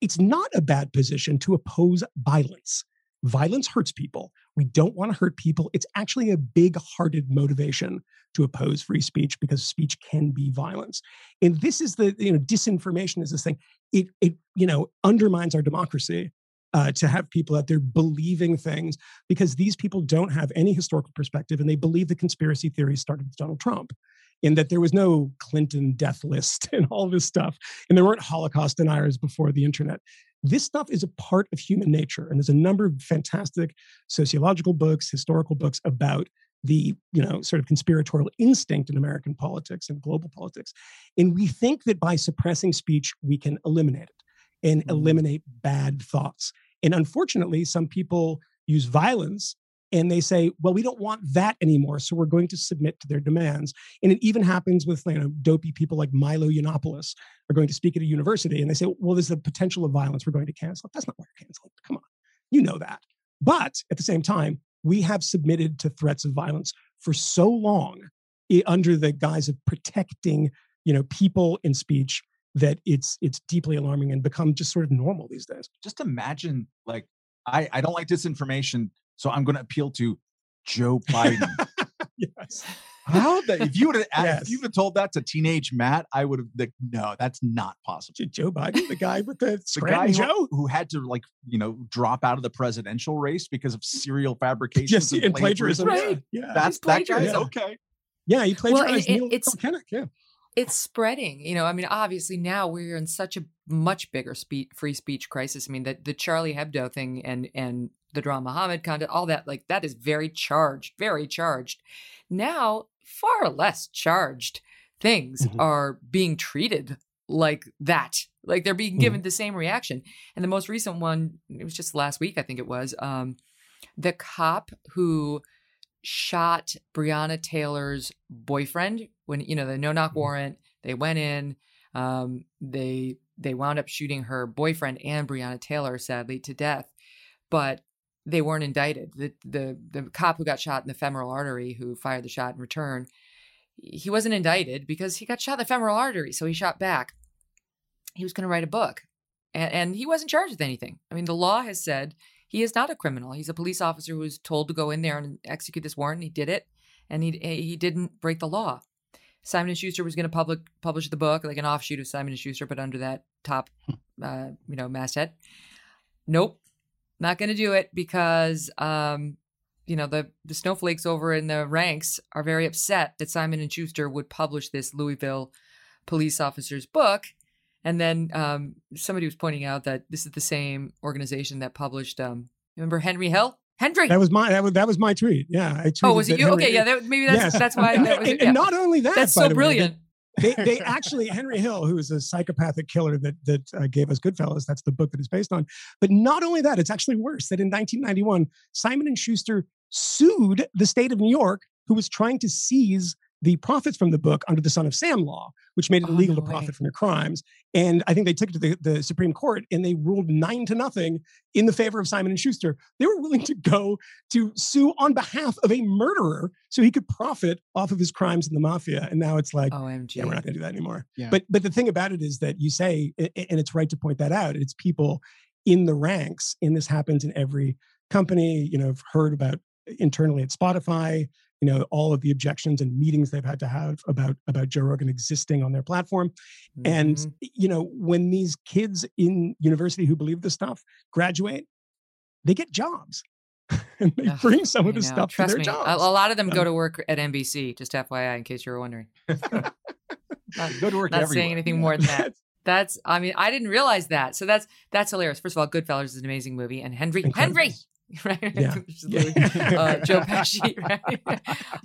It's not a bad position to oppose violence. Violence hurts people. We don't want to hurt people. It's actually a big hearted motivation to oppose free speech because speech can be violence. And this is the, you know, disinformation is this thing. It, it you know, undermines our democracy uh, to have people out there believing things because these people don't have any historical perspective and they believe the conspiracy theories started with Donald Trump in that there was no Clinton death list (laughs) and all this stuff. And there weren't Holocaust deniers before the internet. This stuff is a part of human nature. And there's a number of fantastic sociological books, historical books about the you know sort of conspiratorial instinct in American politics and global politics. And we think that by suppressing speech, we can eliminate it and mm-hmm. eliminate bad thoughts. And unfortunately, some people use violence and they say, well, we don't want that anymore. So we're going to submit to their demands. And it even happens with you know, dopey people like Milo Yiannopoulos are going to speak at a university and they say, well, there's the potential of violence. We're going to cancel. That's not why you're canceling. Come on. You know that. But at the same time, we have submitted to threats of violence for so long under the guise of protecting you know, people in speech that it's it's deeply alarming and become just sort of normal these days. Just imagine, like, I, I don't like disinformation, so I'm going to appeal to Joe Biden. (laughs) yes. How that if you would have Yes. if you would have told that to teenage Matt, I would have like, no, that's not possible. Joe Biden, the guy with the The guy Scranton who, who had to like you know drop out of the presidential race because of serial fabrication Yes, and plagiarism. Right. Yeah. That's that guy. plagiarism. Okay. Yeah, he Well, plagiarized it- Neil it's- Kinnock, Yeah. it's spreading you know i mean obviously now we're in such a much bigger spe- free speech crisis i mean the, the charlie hebdo thing and and the drama muhammad content all that like that is very charged very charged now far less charged things Mhm. are being treated like that like they're being given the same reaction and the most recent one it was just last week i think it was um the cop who shot Breonna Taylor's boyfriend when you know the no knock Mhm. warrant. They went in. Um, they they wound up shooting her boyfriend and Breonna Taylor sadly to death, but they weren't indicted. The the the cop who got shot in the femoral artery, who fired the shot in return, he wasn't indicted because he got shot in the femoral artery, so he shot back. He was going to write a book, and, and he wasn't charged with anything. I mean, the law has said he is not a criminal. He's a police officer who was told to go in there and execute this warrant. And he did it, and he he didn't break the law. Simon and Schuster was going to public publish the book, like an offshoot of Simon and Schuster, but under that top, uh, you know, masthead. Nope, not going to do it because, um, you know, the the snowflakes over in the ranks are very upset that Simon and Schuster would publish this Louisville police officer's book. And then um, somebody was pointing out that this is the same organization that published. Um, remember Henry Hill? Henry. That was my that was, that was my tweet. Yeah, I tweeted Oh, was it you? Henry- Okay, yeah, that, maybe that's Yes. that's why. And, (laughs) That was, and- yeah. and not only that, that's by so the way, brilliant. They they (laughs) actually Henry Hill, who is a psychopathic killer that that uh, gave us Goodfellas. That's the book that it's based on. But not only that, it's actually worse. That in 1991, Simon and Schuster sued the state of New York, who was trying to seize the profits from the book under the Son of Sam law, which made it Oh, illegal no to way. profit from your crimes. And I think they took it to the, the Supreme Court and they ruled nine to nothing in the favor of Simon and Schuster. They were willing to go to sue on behalf of a murderer so he could profit off of his crimes in the mafia. And now it's like, OMG. yeah, we're not going to do that anymore. Yeah. But but the thing about it is that you say, and it's right to point that out. It's people in the ranks, and this happens in every company. You know, I've heard about internally at Spotify. You know, all of the objections and meetings they've had to have about about Joe Rogan existing on their platform. And Mhm. you know, when these kids in university who believe this stuff graduate, they get jobs. (laughs) and they Ugh, bring some of this know. stuff Trust to their me, jobs. A, a lot of them go Um, to work at NBC. Just FYI, in case you were wondering. (laughs) (laughs) Not, Go to work not everywhere. saying anything more than that. That's. I mean, I didn't realize that. So that's that's hilarious. First of all, Goodfellas is an amazing movie, and Henry Henry. (laughs) Right, (laughs) Yeah. Uh, (laughs) Joe Pesci, right?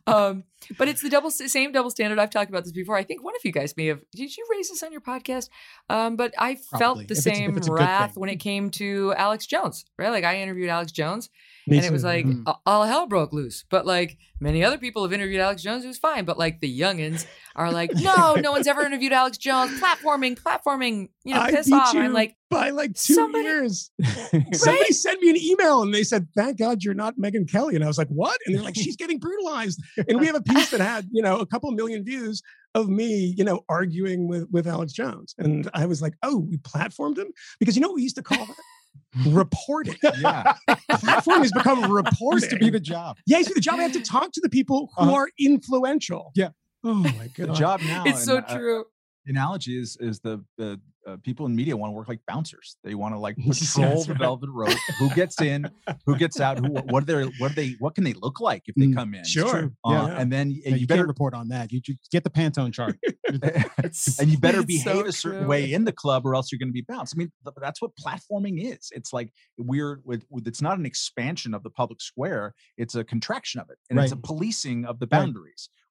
um, but it's the double same double standard. I've talked about this before. I think one of you guys may have. Did you raise this on your podcast? Um, but I Probably. felt the If same it's a good wrath when it came to Alex Jones. Right, like I interviewed Alex Jones, Me and it was too. like Mm. a- all hell broke loose. But like many other people have interviewed Alex Jones, it was fine. But like the youngins are like, (laughs) no, no one's ever interviewed Alex Jones. Platforming, platforming, you know, I piss beat off. you I'm like, by like two somebody- years. (laughs) Somebody sent me an email and they said, "Thank God you're not Megyn Kelly." And I was like, "What?" And they're like, "She's getting brutalized." And we have a piece that had you know a couple million views of me, you know, arguing with with Alex Jones. And I was like, "Oh, we platformed him because you know what we used to call that." Reporting. Yeah. Platform has become reporting. (laughs) Used to be the job. yeah, it's the job. I have to talk to the people who Uh-huh. are influential. Yeah. Oh my god. The job now. it's so and, uh, true. the analogy is is the the uh, people in media want to work like bouncers. They want to like (laughs) patrol that's the right. velvet rope. Who gets in? Who gets out? Who? What are they? What are they? What can they look like if they Mm, come in? Sure. Uh, Yeah. And then Yeah, and you, you can't better report on that. You, you get the Pantone chart. (laughs) (laughs) And you better it's behave so a certain true. way in the club or else you're going to be bounced. I mean, th- that's what platforming is. It's like we're with, with it's not an expansion of the public square, it's a contraction of it. And it's a policing of the Right.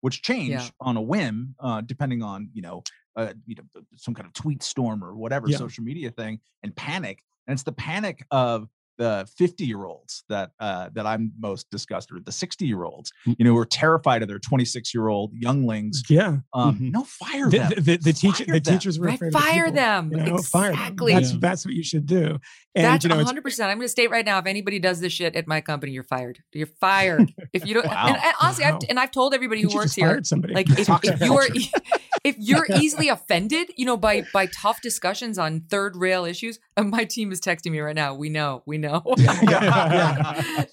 Which change Yeah. on a whim, uh, depending on, you know, uh, you know, some kind of tweet storm or whatever Yeah. social media thing and panic. And it's the panic of the 50 year olds that uh, that I'm most disgusted with, the 60 year olds, Mm. you know, who are terrified of their 26 year old younglings. Yeah. Um, Mhm. No, fire The, them. the, the, the teacher, Fire the teachers were Right, afraid of the fire people. them. You know, fire them. Exactly. That's Yeah. that's what you should do. And That's you know, 100%. I'm going to state right now if anybody does this shit at my company, you're fired. You're fired. (laughs) If you don't, Wow. and, and honestly, Wow. I've, and I've told everybody who you works just here, fired somebody. like if, Toxic if you are (laughs) if you're (laughs) easily offended you know by by tough discussions on third rail issues (laughs) my team is texting me right now. We know we know. (laughs)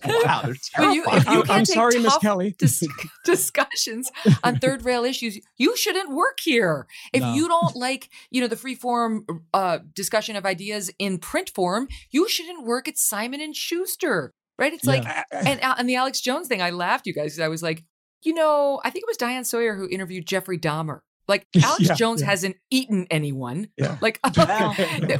Wow, they're (laughs) But you- if you I'm, can't I'm sorry, Miss Kelly. dis- discussions on third rail issues you shouldn't work here. If No. you don't like you know the free form uh discussion of ideas in print form you shouldn't work at simon and schuster right? It's like and and the Alex Jones thing, I laughed, you guys, because I was like, you know, I think it was Diane Sawyer who interviewed Jeffrey Dahmer. Like (laughs) Alex Yeah, Jones yeah. hasn't eaten anyone. Yeah. (laughs) Like (laughs)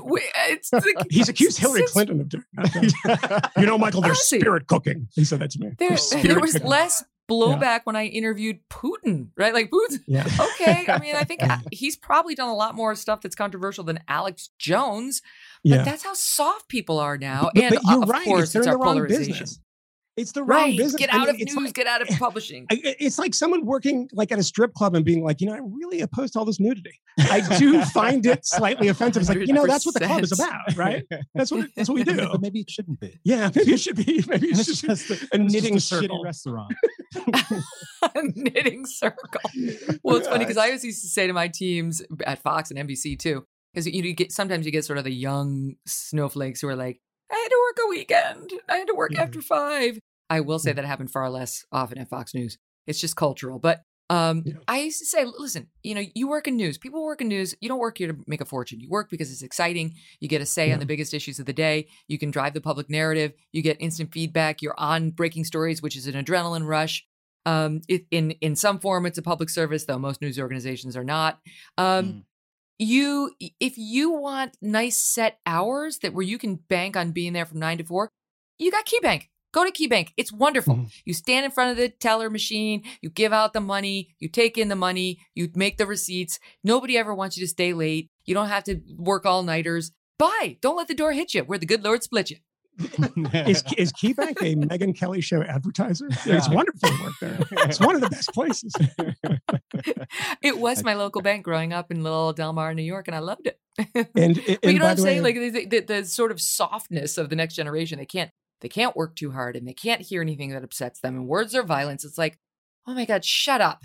we- it's like, He's accused Hillary since- Clinton of doing that. you know, Michael, there's Honestly. spirit cooking. He said that to me. There, there was cooking. less blowback when I interviewed Putin, right? Like Putin. Yeah. Okay, I mean, I think uh, he's probably done a lot more stuff that's controversial than Alex Jones. But Yeah. that's how soft people are now. But, and but you're uh, of right. course, it's, it's our polarization. business. It's the wrong Right. business. Get I out mean, of news, like- get out of publishing. I- I- It's like someone working like at a strip club and being like, you know, I really oppose to all this nudity. I do (laughs) find it slightly offensive. It's like, you know, that's what the club is about, right? That's what that's what we do. but maybe it shouldn't be. Yeah, maybe it should be. (laughs) Maybe it It's should just, be a, a knitting just (laughs) a circle. shitty restaurant. knitting circle. Well, it's funny because I always used to say to my teams at Fox and NBC too, because you, know, you get sometimes you get sort of the young snowflakes who are like, I had to work a weekend, I had to work Yeah. after five. I will say that happened far less often at Fox News. It's just cultural, but Um, Yeah. I used to say, listen, you know, you work in news. People work in news. You don't work here to make a fortune. You work because it's exciting. You get a say Yeah. on the biggest issues of the day. You can drive the public narrative. You get instant feedback. You're on breaking stories, which is an adrenaline rush. Um, it, in in some form, it's a public service, though most news organizations are not. Um, Mm. You, if you want nice set hours that where you can bank on being there from nine to four, you got KeyBank. Go to KeyBank. It's wonderful. Mhm. You stand in front of the teller machine, you give out the money, you take in the money, you make the receipts. Nobody ever wants you to stay late. You don't have to work all nighters. Buy. Don't let the door hit you where the good Lord split you. Is is KeyBank a Megyn Kelly show advertiser? It's wonderful to work there. It's one of the best places. (laughs) It was my local bank growing up in little Delmar, New York, and I loved it. (laughs) And, and but you know what I'm the saying? way, Like the, the, the sort of softness of the next generation. They can't they can't work too hard and they can't hear anything that upsets them. And words are violence. It's like, oh my God, shut up.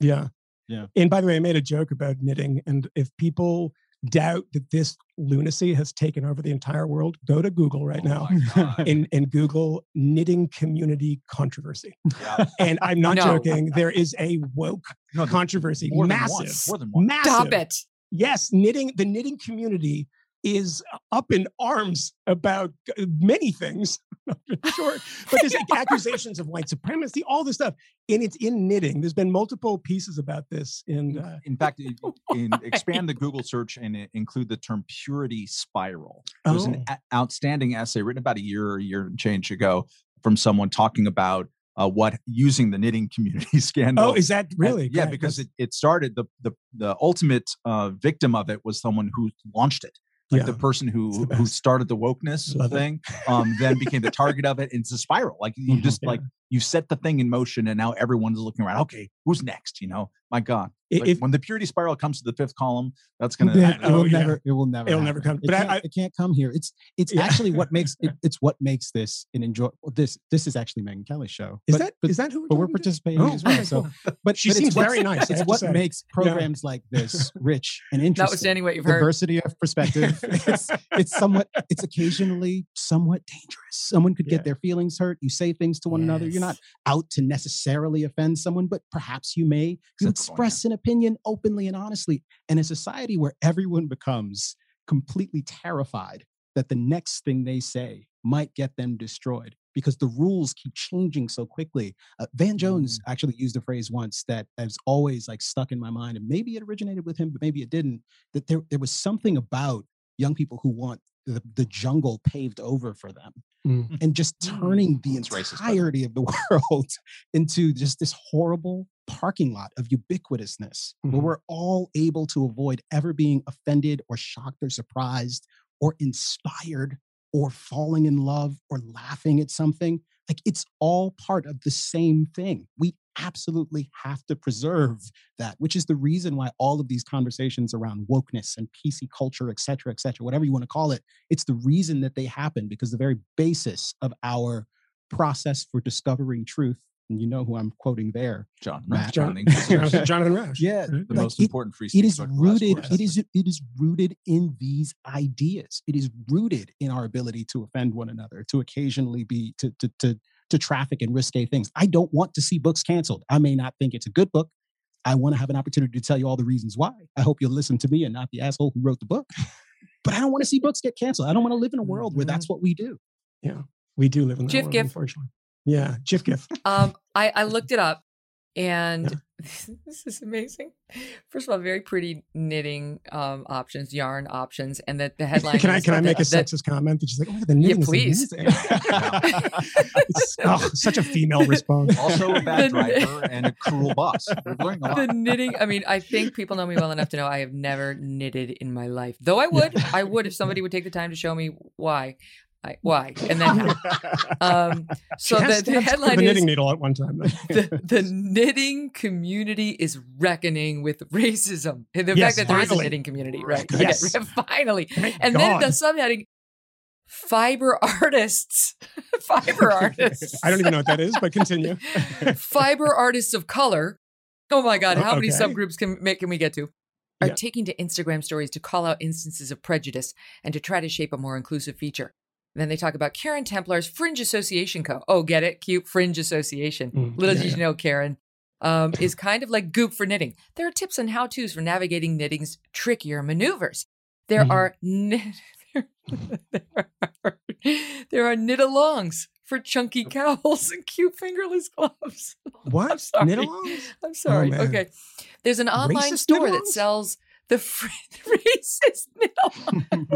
Yeah. Yeah. And by the way, I made a joke about knitting. And if people doubt that this lunacy has taken over the entire world, go to Google right Oh now my and, and Google knitting community controversy. Yeah. And I'm not No. joking. There is a woke No, controversy. more than massive. one, more than one. Massive. Stop it. Yes, knitting, the knitting community is up in arms about uh, many things. (laughs) sure. But there's like (laughs) accusations of white supremacy, all this stuff. And it's in knitting. There's been multiple pieces about this. And uh, In fact, in, (laughs) in expand the Google search and include the term purity spiral. There was an Oh. a- outstanding essay written about a year or a year and change ago from someone talking about uh, what using the knitting community scandal. oh, is that really? yeah, because it, it started the the the ultimate uh, victim of it was someone who launched it. Like the person who the who started the wokeness Love thing, um, then became the target of it. And it's a spiral. Like you Mhm. just Yeah. like you set the thing in motion, and now everyone's looking around. Okay, who's next? You know, my God. I- Like, if- when the purity spiral comes to the fifth column, that's gonna. Yeah, that- it will oh, yeah. never. It will never. It'll never come. It But I- can't, I- it can't come here. It's it's Yeah. actually what makes it, (laughs) it's what makes this an enjoy. This this is actually Megyn Kelly's show. is But- that but, is that who we're but we're talking to? participating Oh, as well. So, but She but seems it's very nice, It's what say. makes programs like this (laughs) rich and interesting. Notwithstanding what you've heard. diversity of perspective. (laughs) it's, it's somewhat. It's occasionally somewhat dangerous. Someone could Yeah. get their feelings hurt. You say things to one another. You're not out to necessarily offend someone, but perhaps you may. You Except for one, express an opinion openly and honestly. In a society where everyone becomes completely terrified that the next thing they say might get them destroyed because the rules keep changing so quickly. Uh, Van Jones actually used a phrase once that has always like stuck in my mind, and maybe it originated with him, but maybe it didn't. That there there was something about young people who want the, the jungle paved over for them Mm. and just turning the That's racist, by the way. entirety of the (laughs) world into just this horrible parking lot of ubiquitousness where Mhm. we're all able to avoid ever being offended or shocked or surprised or inspired or falling in love or laughing at something. Like it's all part of the same thing. We absolutely have to preserve that, which is the reason why all of these conversations around wokeness and PC culture, et cetera, et cetera, whatever you want to call it, it's the reason that they happen because the very basis of our process for discovering truth, and you know who I'm quoting there, John, Matt. John, John Jonathan Rauch. Yeah, right? the like most it- important free it speech is book of the last rooted it is it is rooted in these ideas it is rooted in our ability to offend one another to occasionally be to to to, to traffic in risque things i don't want to see books canceled i may not think it's a good book i want to have an opportunity to tell you all the reasons why i hope you'll listen to me and not the asshole who wrote the book (laughs) but i don't want to see books get canceled i don't want to live in a world where mm-hmm. that's what we do Yeah, We do live in that Gif world, gif. unfortunately. Yeah, Jif GIF. Um, I, I looked it up and (laughs) this is amazing. First of all, very pretty knitting um, options, yarn options, and that the (laughs) headline. Can I is can I that- make a that- sexist comment? That she's like, oh, the knitting is please. amazing." (laughs) it's oh, such a female response. Also a bad The- driver and a cruel boss. We're learning a lot. the knitting. I mean, I think people know me well enough to know I have never knitted in my life. Though I would, I would if somebody would take the time to show me why. I, why and then how. Um, so the, the headline a knitting is needle at one time. the, (laughs) the knitting community is reckoning with racism. And the Yes, fact that there is a knitting community, right? Yes. Okay, (laughs) finally. Thank And then the subheading fiber artists. (laughs) fiber artists. I don't even know what that is, but continue. fiber artists of color. Oh my God, Oh, how many subgroups can make can we get to? Are Yeah. taking to Instagram stories to call out instances of prejudice and to try to shape a more inclusive feature. Then they talk about Karen Templer's Fringe Association Co. Oh, get it? Cute Fringe Association. Mm, Little yeah, did you yeah. know, Karen, um, (laughs) is kind of like goop for knitting. There are tips and how tos for navigating knitting's trickier maneuvers. There Mhm. are knit, (laughs) there are, there are knit alongs for chunky cowls and cute fingerless gloves. (laughs) What? I'm sorry. Knit-alongs? I'm sorry. man. okay. There's an online Racist store that knit-alongs? sells the fr- (laughs) racist knit-along. (laughs)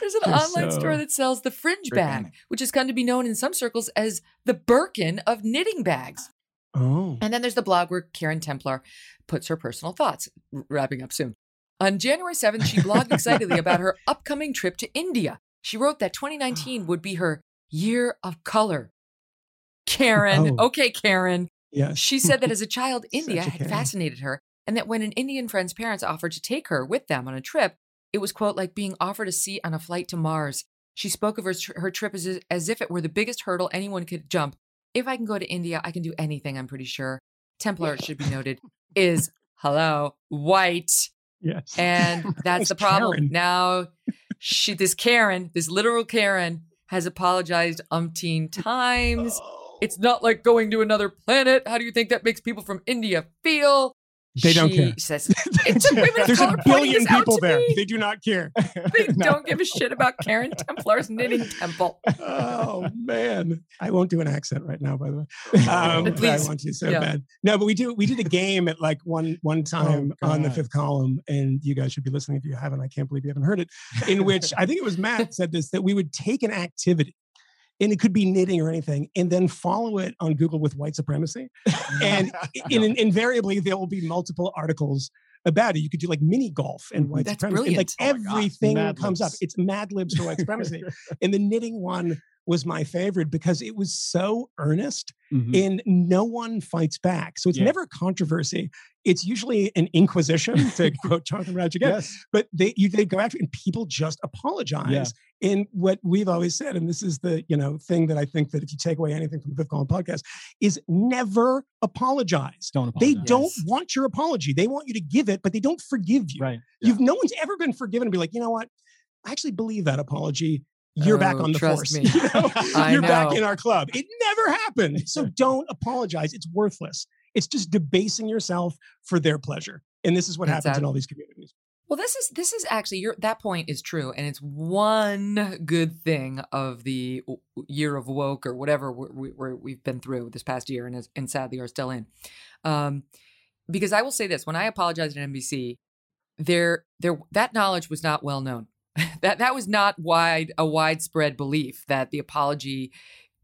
There's an They're online store that sells the fringe bag, which has come to be known in some circles as the Birkin of knitting bags. Oh. And then there's the blog where Karen Templer puts her personal thoughts, wrapping up soon. On January 7th, she blogged excitedly (laughs) about her upcoming trip to India. She wrote that 2019 would be her year of color. Karen, Oh. okay, Karen. Yes. She said that as a child, India a had Karen. fascinated her, and that when an Indian friend's parents offered to take her with them on a trip, it was, quote, like being offered a seat on a flight to Mars. She spoke of her, her trip as, as if it were the biggest hurdle anyone could jump. If I can go to India, I can do anything, I'm pretty sure. Templer, it should be noted, (laughs) is, hello, white. Yes. And (laughs) that's the problem. Karen. Now, she, this Karen, this literal Karen, has apologized umpteen times. Oh. It's not like going to another planet. How do you think that makes people from India feel? They don't care. Says, it took women of There's a billion people there. me. They do not care. (laughs) They (laughs) don't give a shit about Karen Templer's knitting temple. oh man, I won't do an accent right now. By the way, (laughs) um, but I want to so Yeah. bad. No, but we do. We did a game at like one one time on the fifth column, and you guys should be listening if you haven't. I can't believe you haven't heard it. In which I think it was Matt said this that we would take an activity. And it could be knitting or anything, and then follow it on Google with white supremacy. And (laughs) in, in- invariably, there will be multiple articles about it. You could do like mini golf and white That's supremacy. And like. Oh everything comes up. It's Mad Libs for white supremacy. (laughs) and the knitting one was my favorite because it was so earnest Mhm. and no one fights back. So it's Yeah. never a controversy. It's usually an inquisition, to (laughs) quote Jonathan Rauch again. Yes. But they you they go after and people just apologize. And what we've always said, and this is the you know thing that I think that if you take away anything from the Fifth Column podcast, is never apologize. Don't apologize. They apologize. don't want your apology. They want you to give it, but they don't forgive you. Right. You've no one's ever been forgiven and be like, you know what? I actually believe that apology. You're back Oh, on the trust force. me. (laughs) You know? (laughs) you're back in our club. It never happened. So don't apologize. It's worthless. It's just debasing yourself for their pleasure. And this is what That's happens in all these communities. Well, this is this is actually your that point is true, and it's one good thing of the year of woke or whatever we, we, we've been through this past year, and is, and sadly are still in. Um, because I will say this: when I apologized at NBC, there there that knowledge was not well known. (laughs) that that was not wide a widespread belief that the apology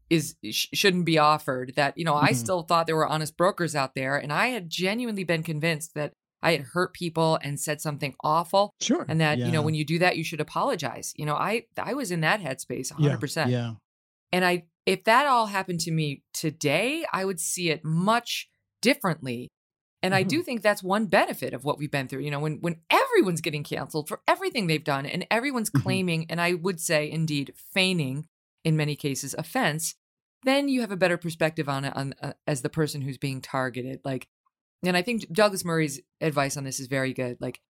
is sh- shouldn't be offered. That you know, I Mhm. still thought there were honest brokers out there, and I had genuinely been convinced that I had hurt people and said something awful, Sure. and that you know when you do that, you should apologize. You know, I I was in that headspace, hundred percent. Yeah. And I, if that all happened to me today, I would see it much differently. And I do think that's one benefit of what we've been through. You know, when when everyone's getting canceled for everything they've done, and everyone's Mhm. claiming, and I would say indeed feigning, in many cases, offense, then you have a better perspective on it on uh, as the person who's being targeted. Like, and I think Douglas Murray's advice on this is very good. Like,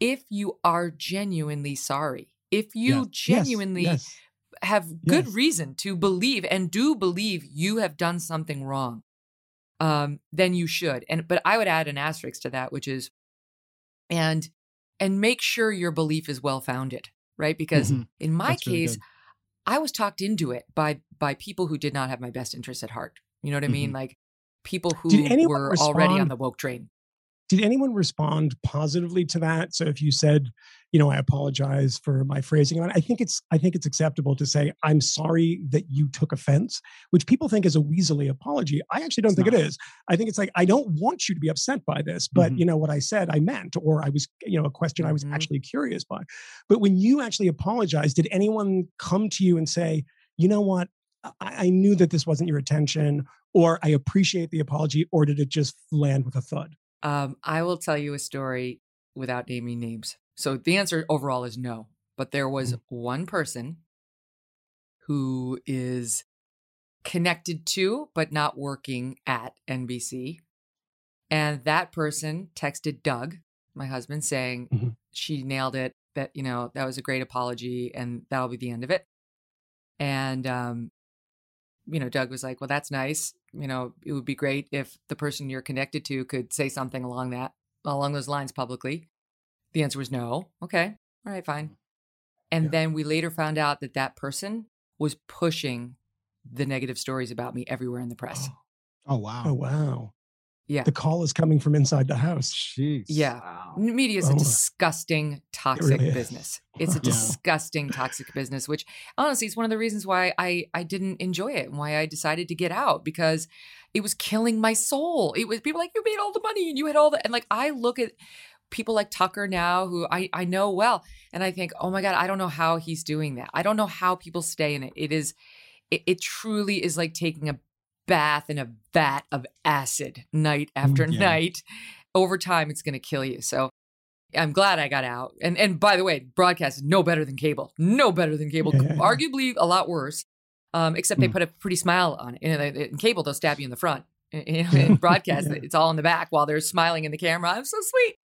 if you are genuinely sorry, if you Yes, yes, genuinely yes. have good reason to believe and do believe you have done something wrong, um, then you should. And but I would add an asterisk to that, which is and and make sure your belief is well founded, right? Because Mhm. in my That's case, good. I was talked into it by by people who did not have my best interests at heart. You know what I mean? Mhm. Like people who were already on the woke train. Did anyone respond positively to that? So if you said, you know, I apologize for my phrasing, I think it's I think it's acceptable to say I'm sorry that you took offense, which people think is a weaselly apology. I actually don't It's think not. it is. I think it's like I don't want you to be upset by this, but Mhm. you know what I said I meant, or I was, you know, a question I was Mhm. actually curious by. But when you actually apologize, did anyone come to you and say, you know what? I, I knew that this wasn't your intention, or I appreciate the apology, or did it just land with a thud? Um, I will tell you a story without naming names. So the answer overall is no. But there was one person who is connected to, but not working at NBC. And that person texted Doug, my husband, saying Mhm. she nailed it. That, you know, that was a great apology and that'll be the end of it. And um, you know, Doug was like, "Well, that's nice. You know, it would be great if the person you're connected to could say something along that along those lines publicly." The answer was no. Okay, all right, fine. Mm. And Yeah. then we later found out that that person was pushing the negative stories about me everywhere in the press. (gasps) Oh wow. Oh wow. Yeah. The call is coming from inside the house. Jeez. Yeah. Wow. Media is a Oh. disgusting, toxic really is. business. It's a (laughs) Yeah. disgusting, toxic business, which honestly is one of the reasons why I, I didn't enjoy it and why I decided to get out because it was killing my soul. It was people like, you made all the money and you had all the, and like, I look at people like Tucker now who I, I know well, and I think, oh my God, I don't know how he's doing that. I don't know how people stay in it. It is, it, it truly is like taking a bath in a vat of acid night after yeah. night. Over time, it's going to kill you. So I'm glad I got out. And and by the way, broadcast is no better than cable. No better than cable. Yeah. (laughs) Arguably a lot worse. Um, except they Mm. put a pretty smile on it. They- in cable, they'll stab you in the front. In, (laughs) in broadcast, Yeah. it's all in the back while they're smiling in the camera. I'm so sweet.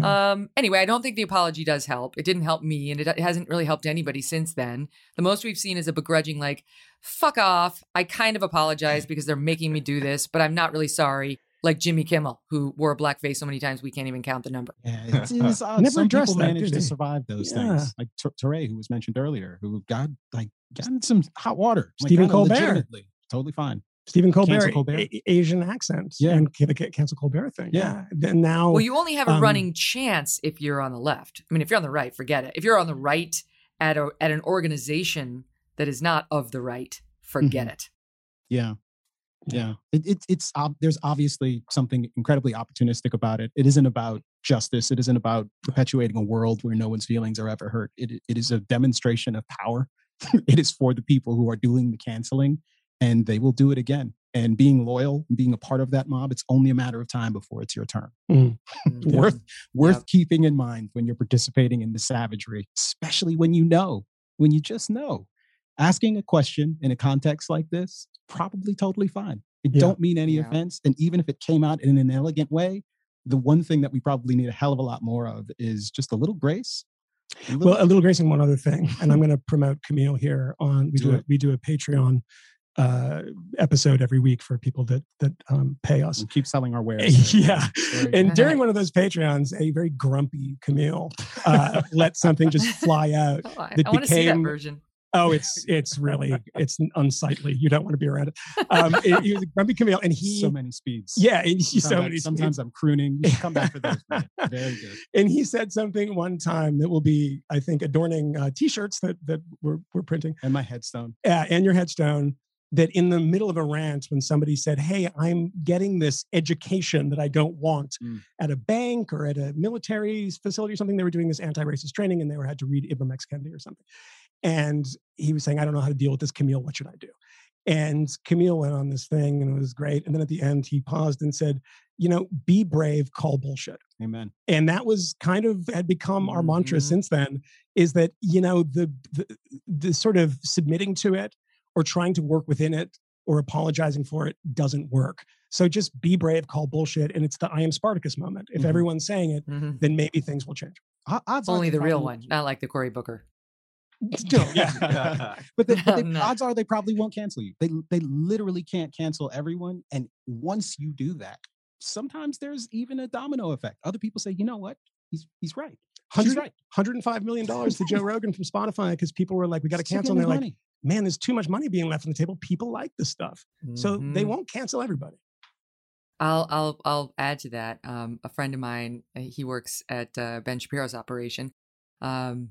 Um, anyway, I don't think the apology does help. It didn't help me, and it, it hasn't really helped anybody since then. The most we've seen is a begrudging, like, fuck off. I kind of apologize because they're making me do this, but I'm not really sorry. Like Jimmy Kimmel, who wore a black face so many times we can't even count the number. Yeah, (laughs) it's, it's odd. Never Some people addressed that, manage to survive those Yeah. things. Like Touré, who was mentioned earlier, who got like got in some hot water. Stephen kinda Colbert. legitimately, totally fine. Stephen Colbert, Colbert. A- A- Asian accent, Yeah. and the cancel Colbert thing. Yeah. Then now, Well, you only have a um, running chance if you're on the left. I mean, if you're on the right, forget it. If you're on the right at a, at an organization that is not of the right, forget it. Yeah. Yeah. It, it, it's ob- there's obviously something incredibly opportunistic about it. It isn't about justice. It isn't about perpetuating a world where no one's feelings are ever hurt. It, it is a demonstration of power. (laughs) it is for the people who are doing the canceling, and they will do it again. And being loyal, and being a part of that mob, it's only a matter of time before it's your turn. Mm. (laughs) worth worth Yep. keeping in mind when you're participating in the savagery, especially when you know, when you just know. Asking a question in a context like this, probably totally fine. It Yeah. don't mean any Yeah. offense. And even if it came out in an elegant way, the one thing that we probably need a hell of a lot more of is just a little grace. a little- well, a little grace and one other thing, and I'm (laughs) going to promote Kmele here on. We Do do, a, we do a Patreon uh, episode every week for people that that um, pay us. and keep selling our wares. (laughs) yeah, and during one of those Patreons, a very grumpy Kmele uh, (laughs) let something just fly out. Oh, that I want to see that became- version. Oh, it's it's really it's unsightly. You don't want to be around it. Um, it- he was a grumpy Kmele, and he so many speeds. yeah, and he Sometimes, so many. sometimes I'm crooning. You come back for those. (laughs) man. Very good. and he said something one time that will be, I think, adorning uh, T-shirts that that we're we're printing. And my headstone. uh, and your headstone that in the middle of a rant when somebody said hey i'm getting this education that i don't want Mm. at a bank or at a military facility or something they were doing this anti-racist training and they were had to read ibram x kendi or something and he was saying i don't know how to deal with this kmele what should i do and kmele went on this thing and it was great and then at the end he paused and said you know be brave call bullshit Amen. and that was kind of had become our mantra Mhm. since then is that you know the, the the sort of submitting to it or trying to work within it or apologizing for it doesn't work so just be brave call bullshit and it's the i am spartacus moment if Mhm. everyone's saying it Mhm. then maybe things will change O- Odds Only the real one, not like the Cory Booker. (laughs) no, yeah (laughs) (laughs) but the, but the No. odds are they probably won't cancel you. They they literally can't cancel everyone. And once you do that, sometimes there's even a domino effect. Other people say, you know what? He's he's right. She's 100, right. 105 million dollars to joe (laughs) rogan from spotify because people were like we got to cancel and they're his like man there's too much money being left on the table people like this stuff so they Mhm. won't cancel everybody I'll I'll I'll add to that. Um, a friend of mine, uh, he works at uh, Ben Shapiro's operation. Um,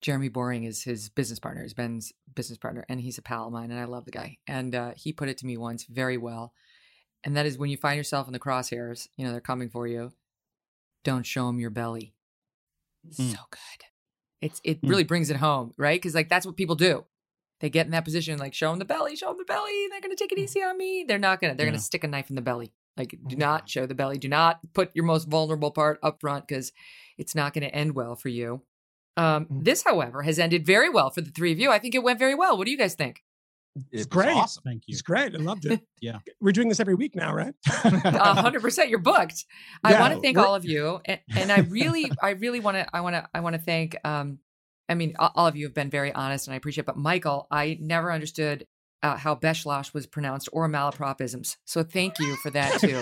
Jeremy Boring is his business partner, is Ben's business partner, and he's a pal of mine, and I love the guy. And uh, he put it to me once very well, and that is when you find yourself in the crosshairs, you know they're coming for you. Don't show them your belly. Mm. So good. It's it Mm. really brings it home, right? Because like that's what people do. They get in that position, like show them the belly, show them the belly. They're gonna take it easy on me. They're not gonna. They're Yeah. gonna stick a knife in the belly. Like, do not show the belly. Do not put your most vulnerable part up front because it's not going to end well for you. Um, Mm. this, however, has ended very well for the three of you. I think it went very well. What do you guys think? It's It was great. Awesome. Thank you. it's great i loved it (laughs) Yeah. we're doing this every week now right (laughs) hundred percent, you're booked. I Yeah, want to thank all of you, and, and I really, I really want to, I want to, I want to thank. Um, I mean, all all of you have been very honest, and I appreciate. But Michael, I never understood uh, how Beschloss was pronounced or malapropisms. So thank you for that too.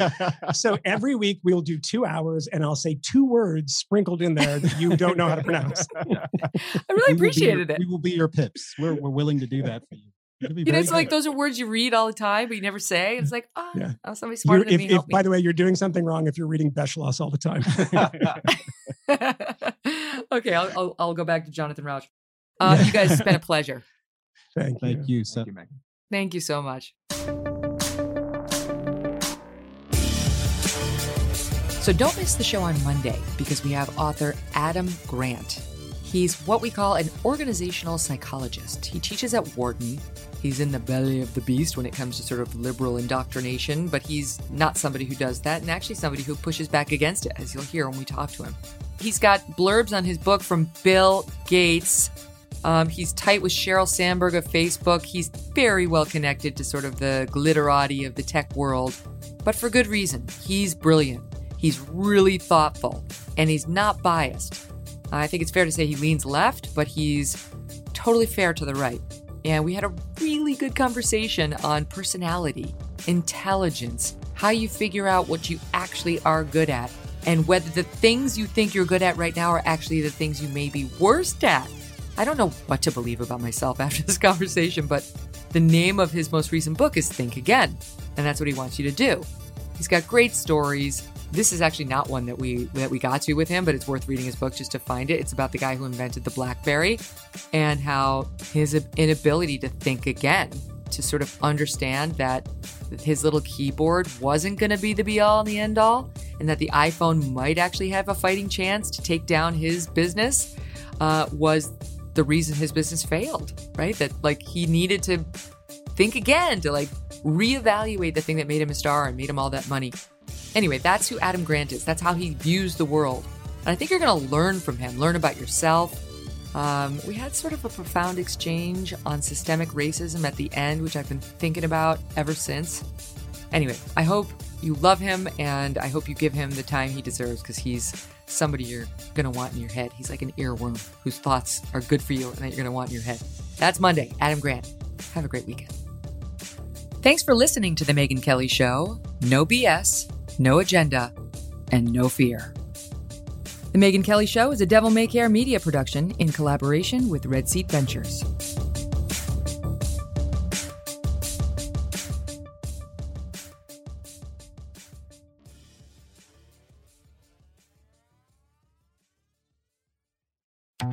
(laughs) so every week we'll do two hours and I'll say two words sprinkled in there that you don't know how to pronounce. I really We will your- appreciated it. We will be your pips. We're, we're willing to do that for you. It'll be (laughs) You know, very it's like those are words you read all the time, but you never say. It's like, oh, Yeah. oh somebody You're- smarter than if, me. if, help me. by the way, you're doing something wrong if you're reading Beschloss all the time. (laughs) okay, I'll, I'll I'll go back to Jonathan Rauch. Uh, (laughs) you guys, it's been a pleasure. Thank you. Thank you. Seth. Thank you, Megyn. Thank you so much. So don't miss the show on Monday because we have author Adam Grant. He's what we call an organizational psychologist. He teaches at Wharton. He's in the belly of the beast when it comes to sort of liberal indoctrination, but he's not somebody who does that, and actually somebody who pushes back against it, as you'll hear when we talk to him. He's got blurbs on his book from Bill Gates. Um, he's tight with Sheryl Sandberg of Facebook. He's very well connected to sort of the glitterati of the tech world, but for good reason. He's brilliant. He's really thoughtful, and he's not biased. I think it's fair to say he leans left, but he's totally fair to the right. And we had a really good conversation on personality, intelligence, how you figure out what you actually are good at, and whether the things you think you're good at right now are actually the things you may be worst at. I don't know what to believe about myself (laughs) after this conversation, but the name of his most recent book is Think Again, and that's what he wants you to do. He's got great stories. This is actually not one that we that we got to with him, but it's worth reading his book just to find it. It's about the guy who invented the BlackBerry and how his inability to think again, to sort of understand that his little keyboard wasn't going to be the be all and the end all, and that the iPhone might actually have a fighting chance to take down his business, uh, was the reason his business failed. Right? That like he needed to think again to like reevaluate the thing that made him a star and made him all that money. Anyway, that's who Adam Grant is. That's how he views the world. And I think you're going to learn from him, learn about yourself. Um, we had sort of a profound exchange on systemic racism at the end, which I've been thinking about ever since. Anyway, I hope you love him and I hope you give him the time he deserves because he's somebody you're going to want in your head. He's like an earworm whose thoughts are good for you and that you're going to want in your head. That's Monday. Adam Grant. Have a great weekend. Thanks for listening to The Megyn Kelly Show. No BS, no agenda, and no fear. The Megyn Kelly Show is a Devil May Care media production in collaboration with Red Seat Ventures.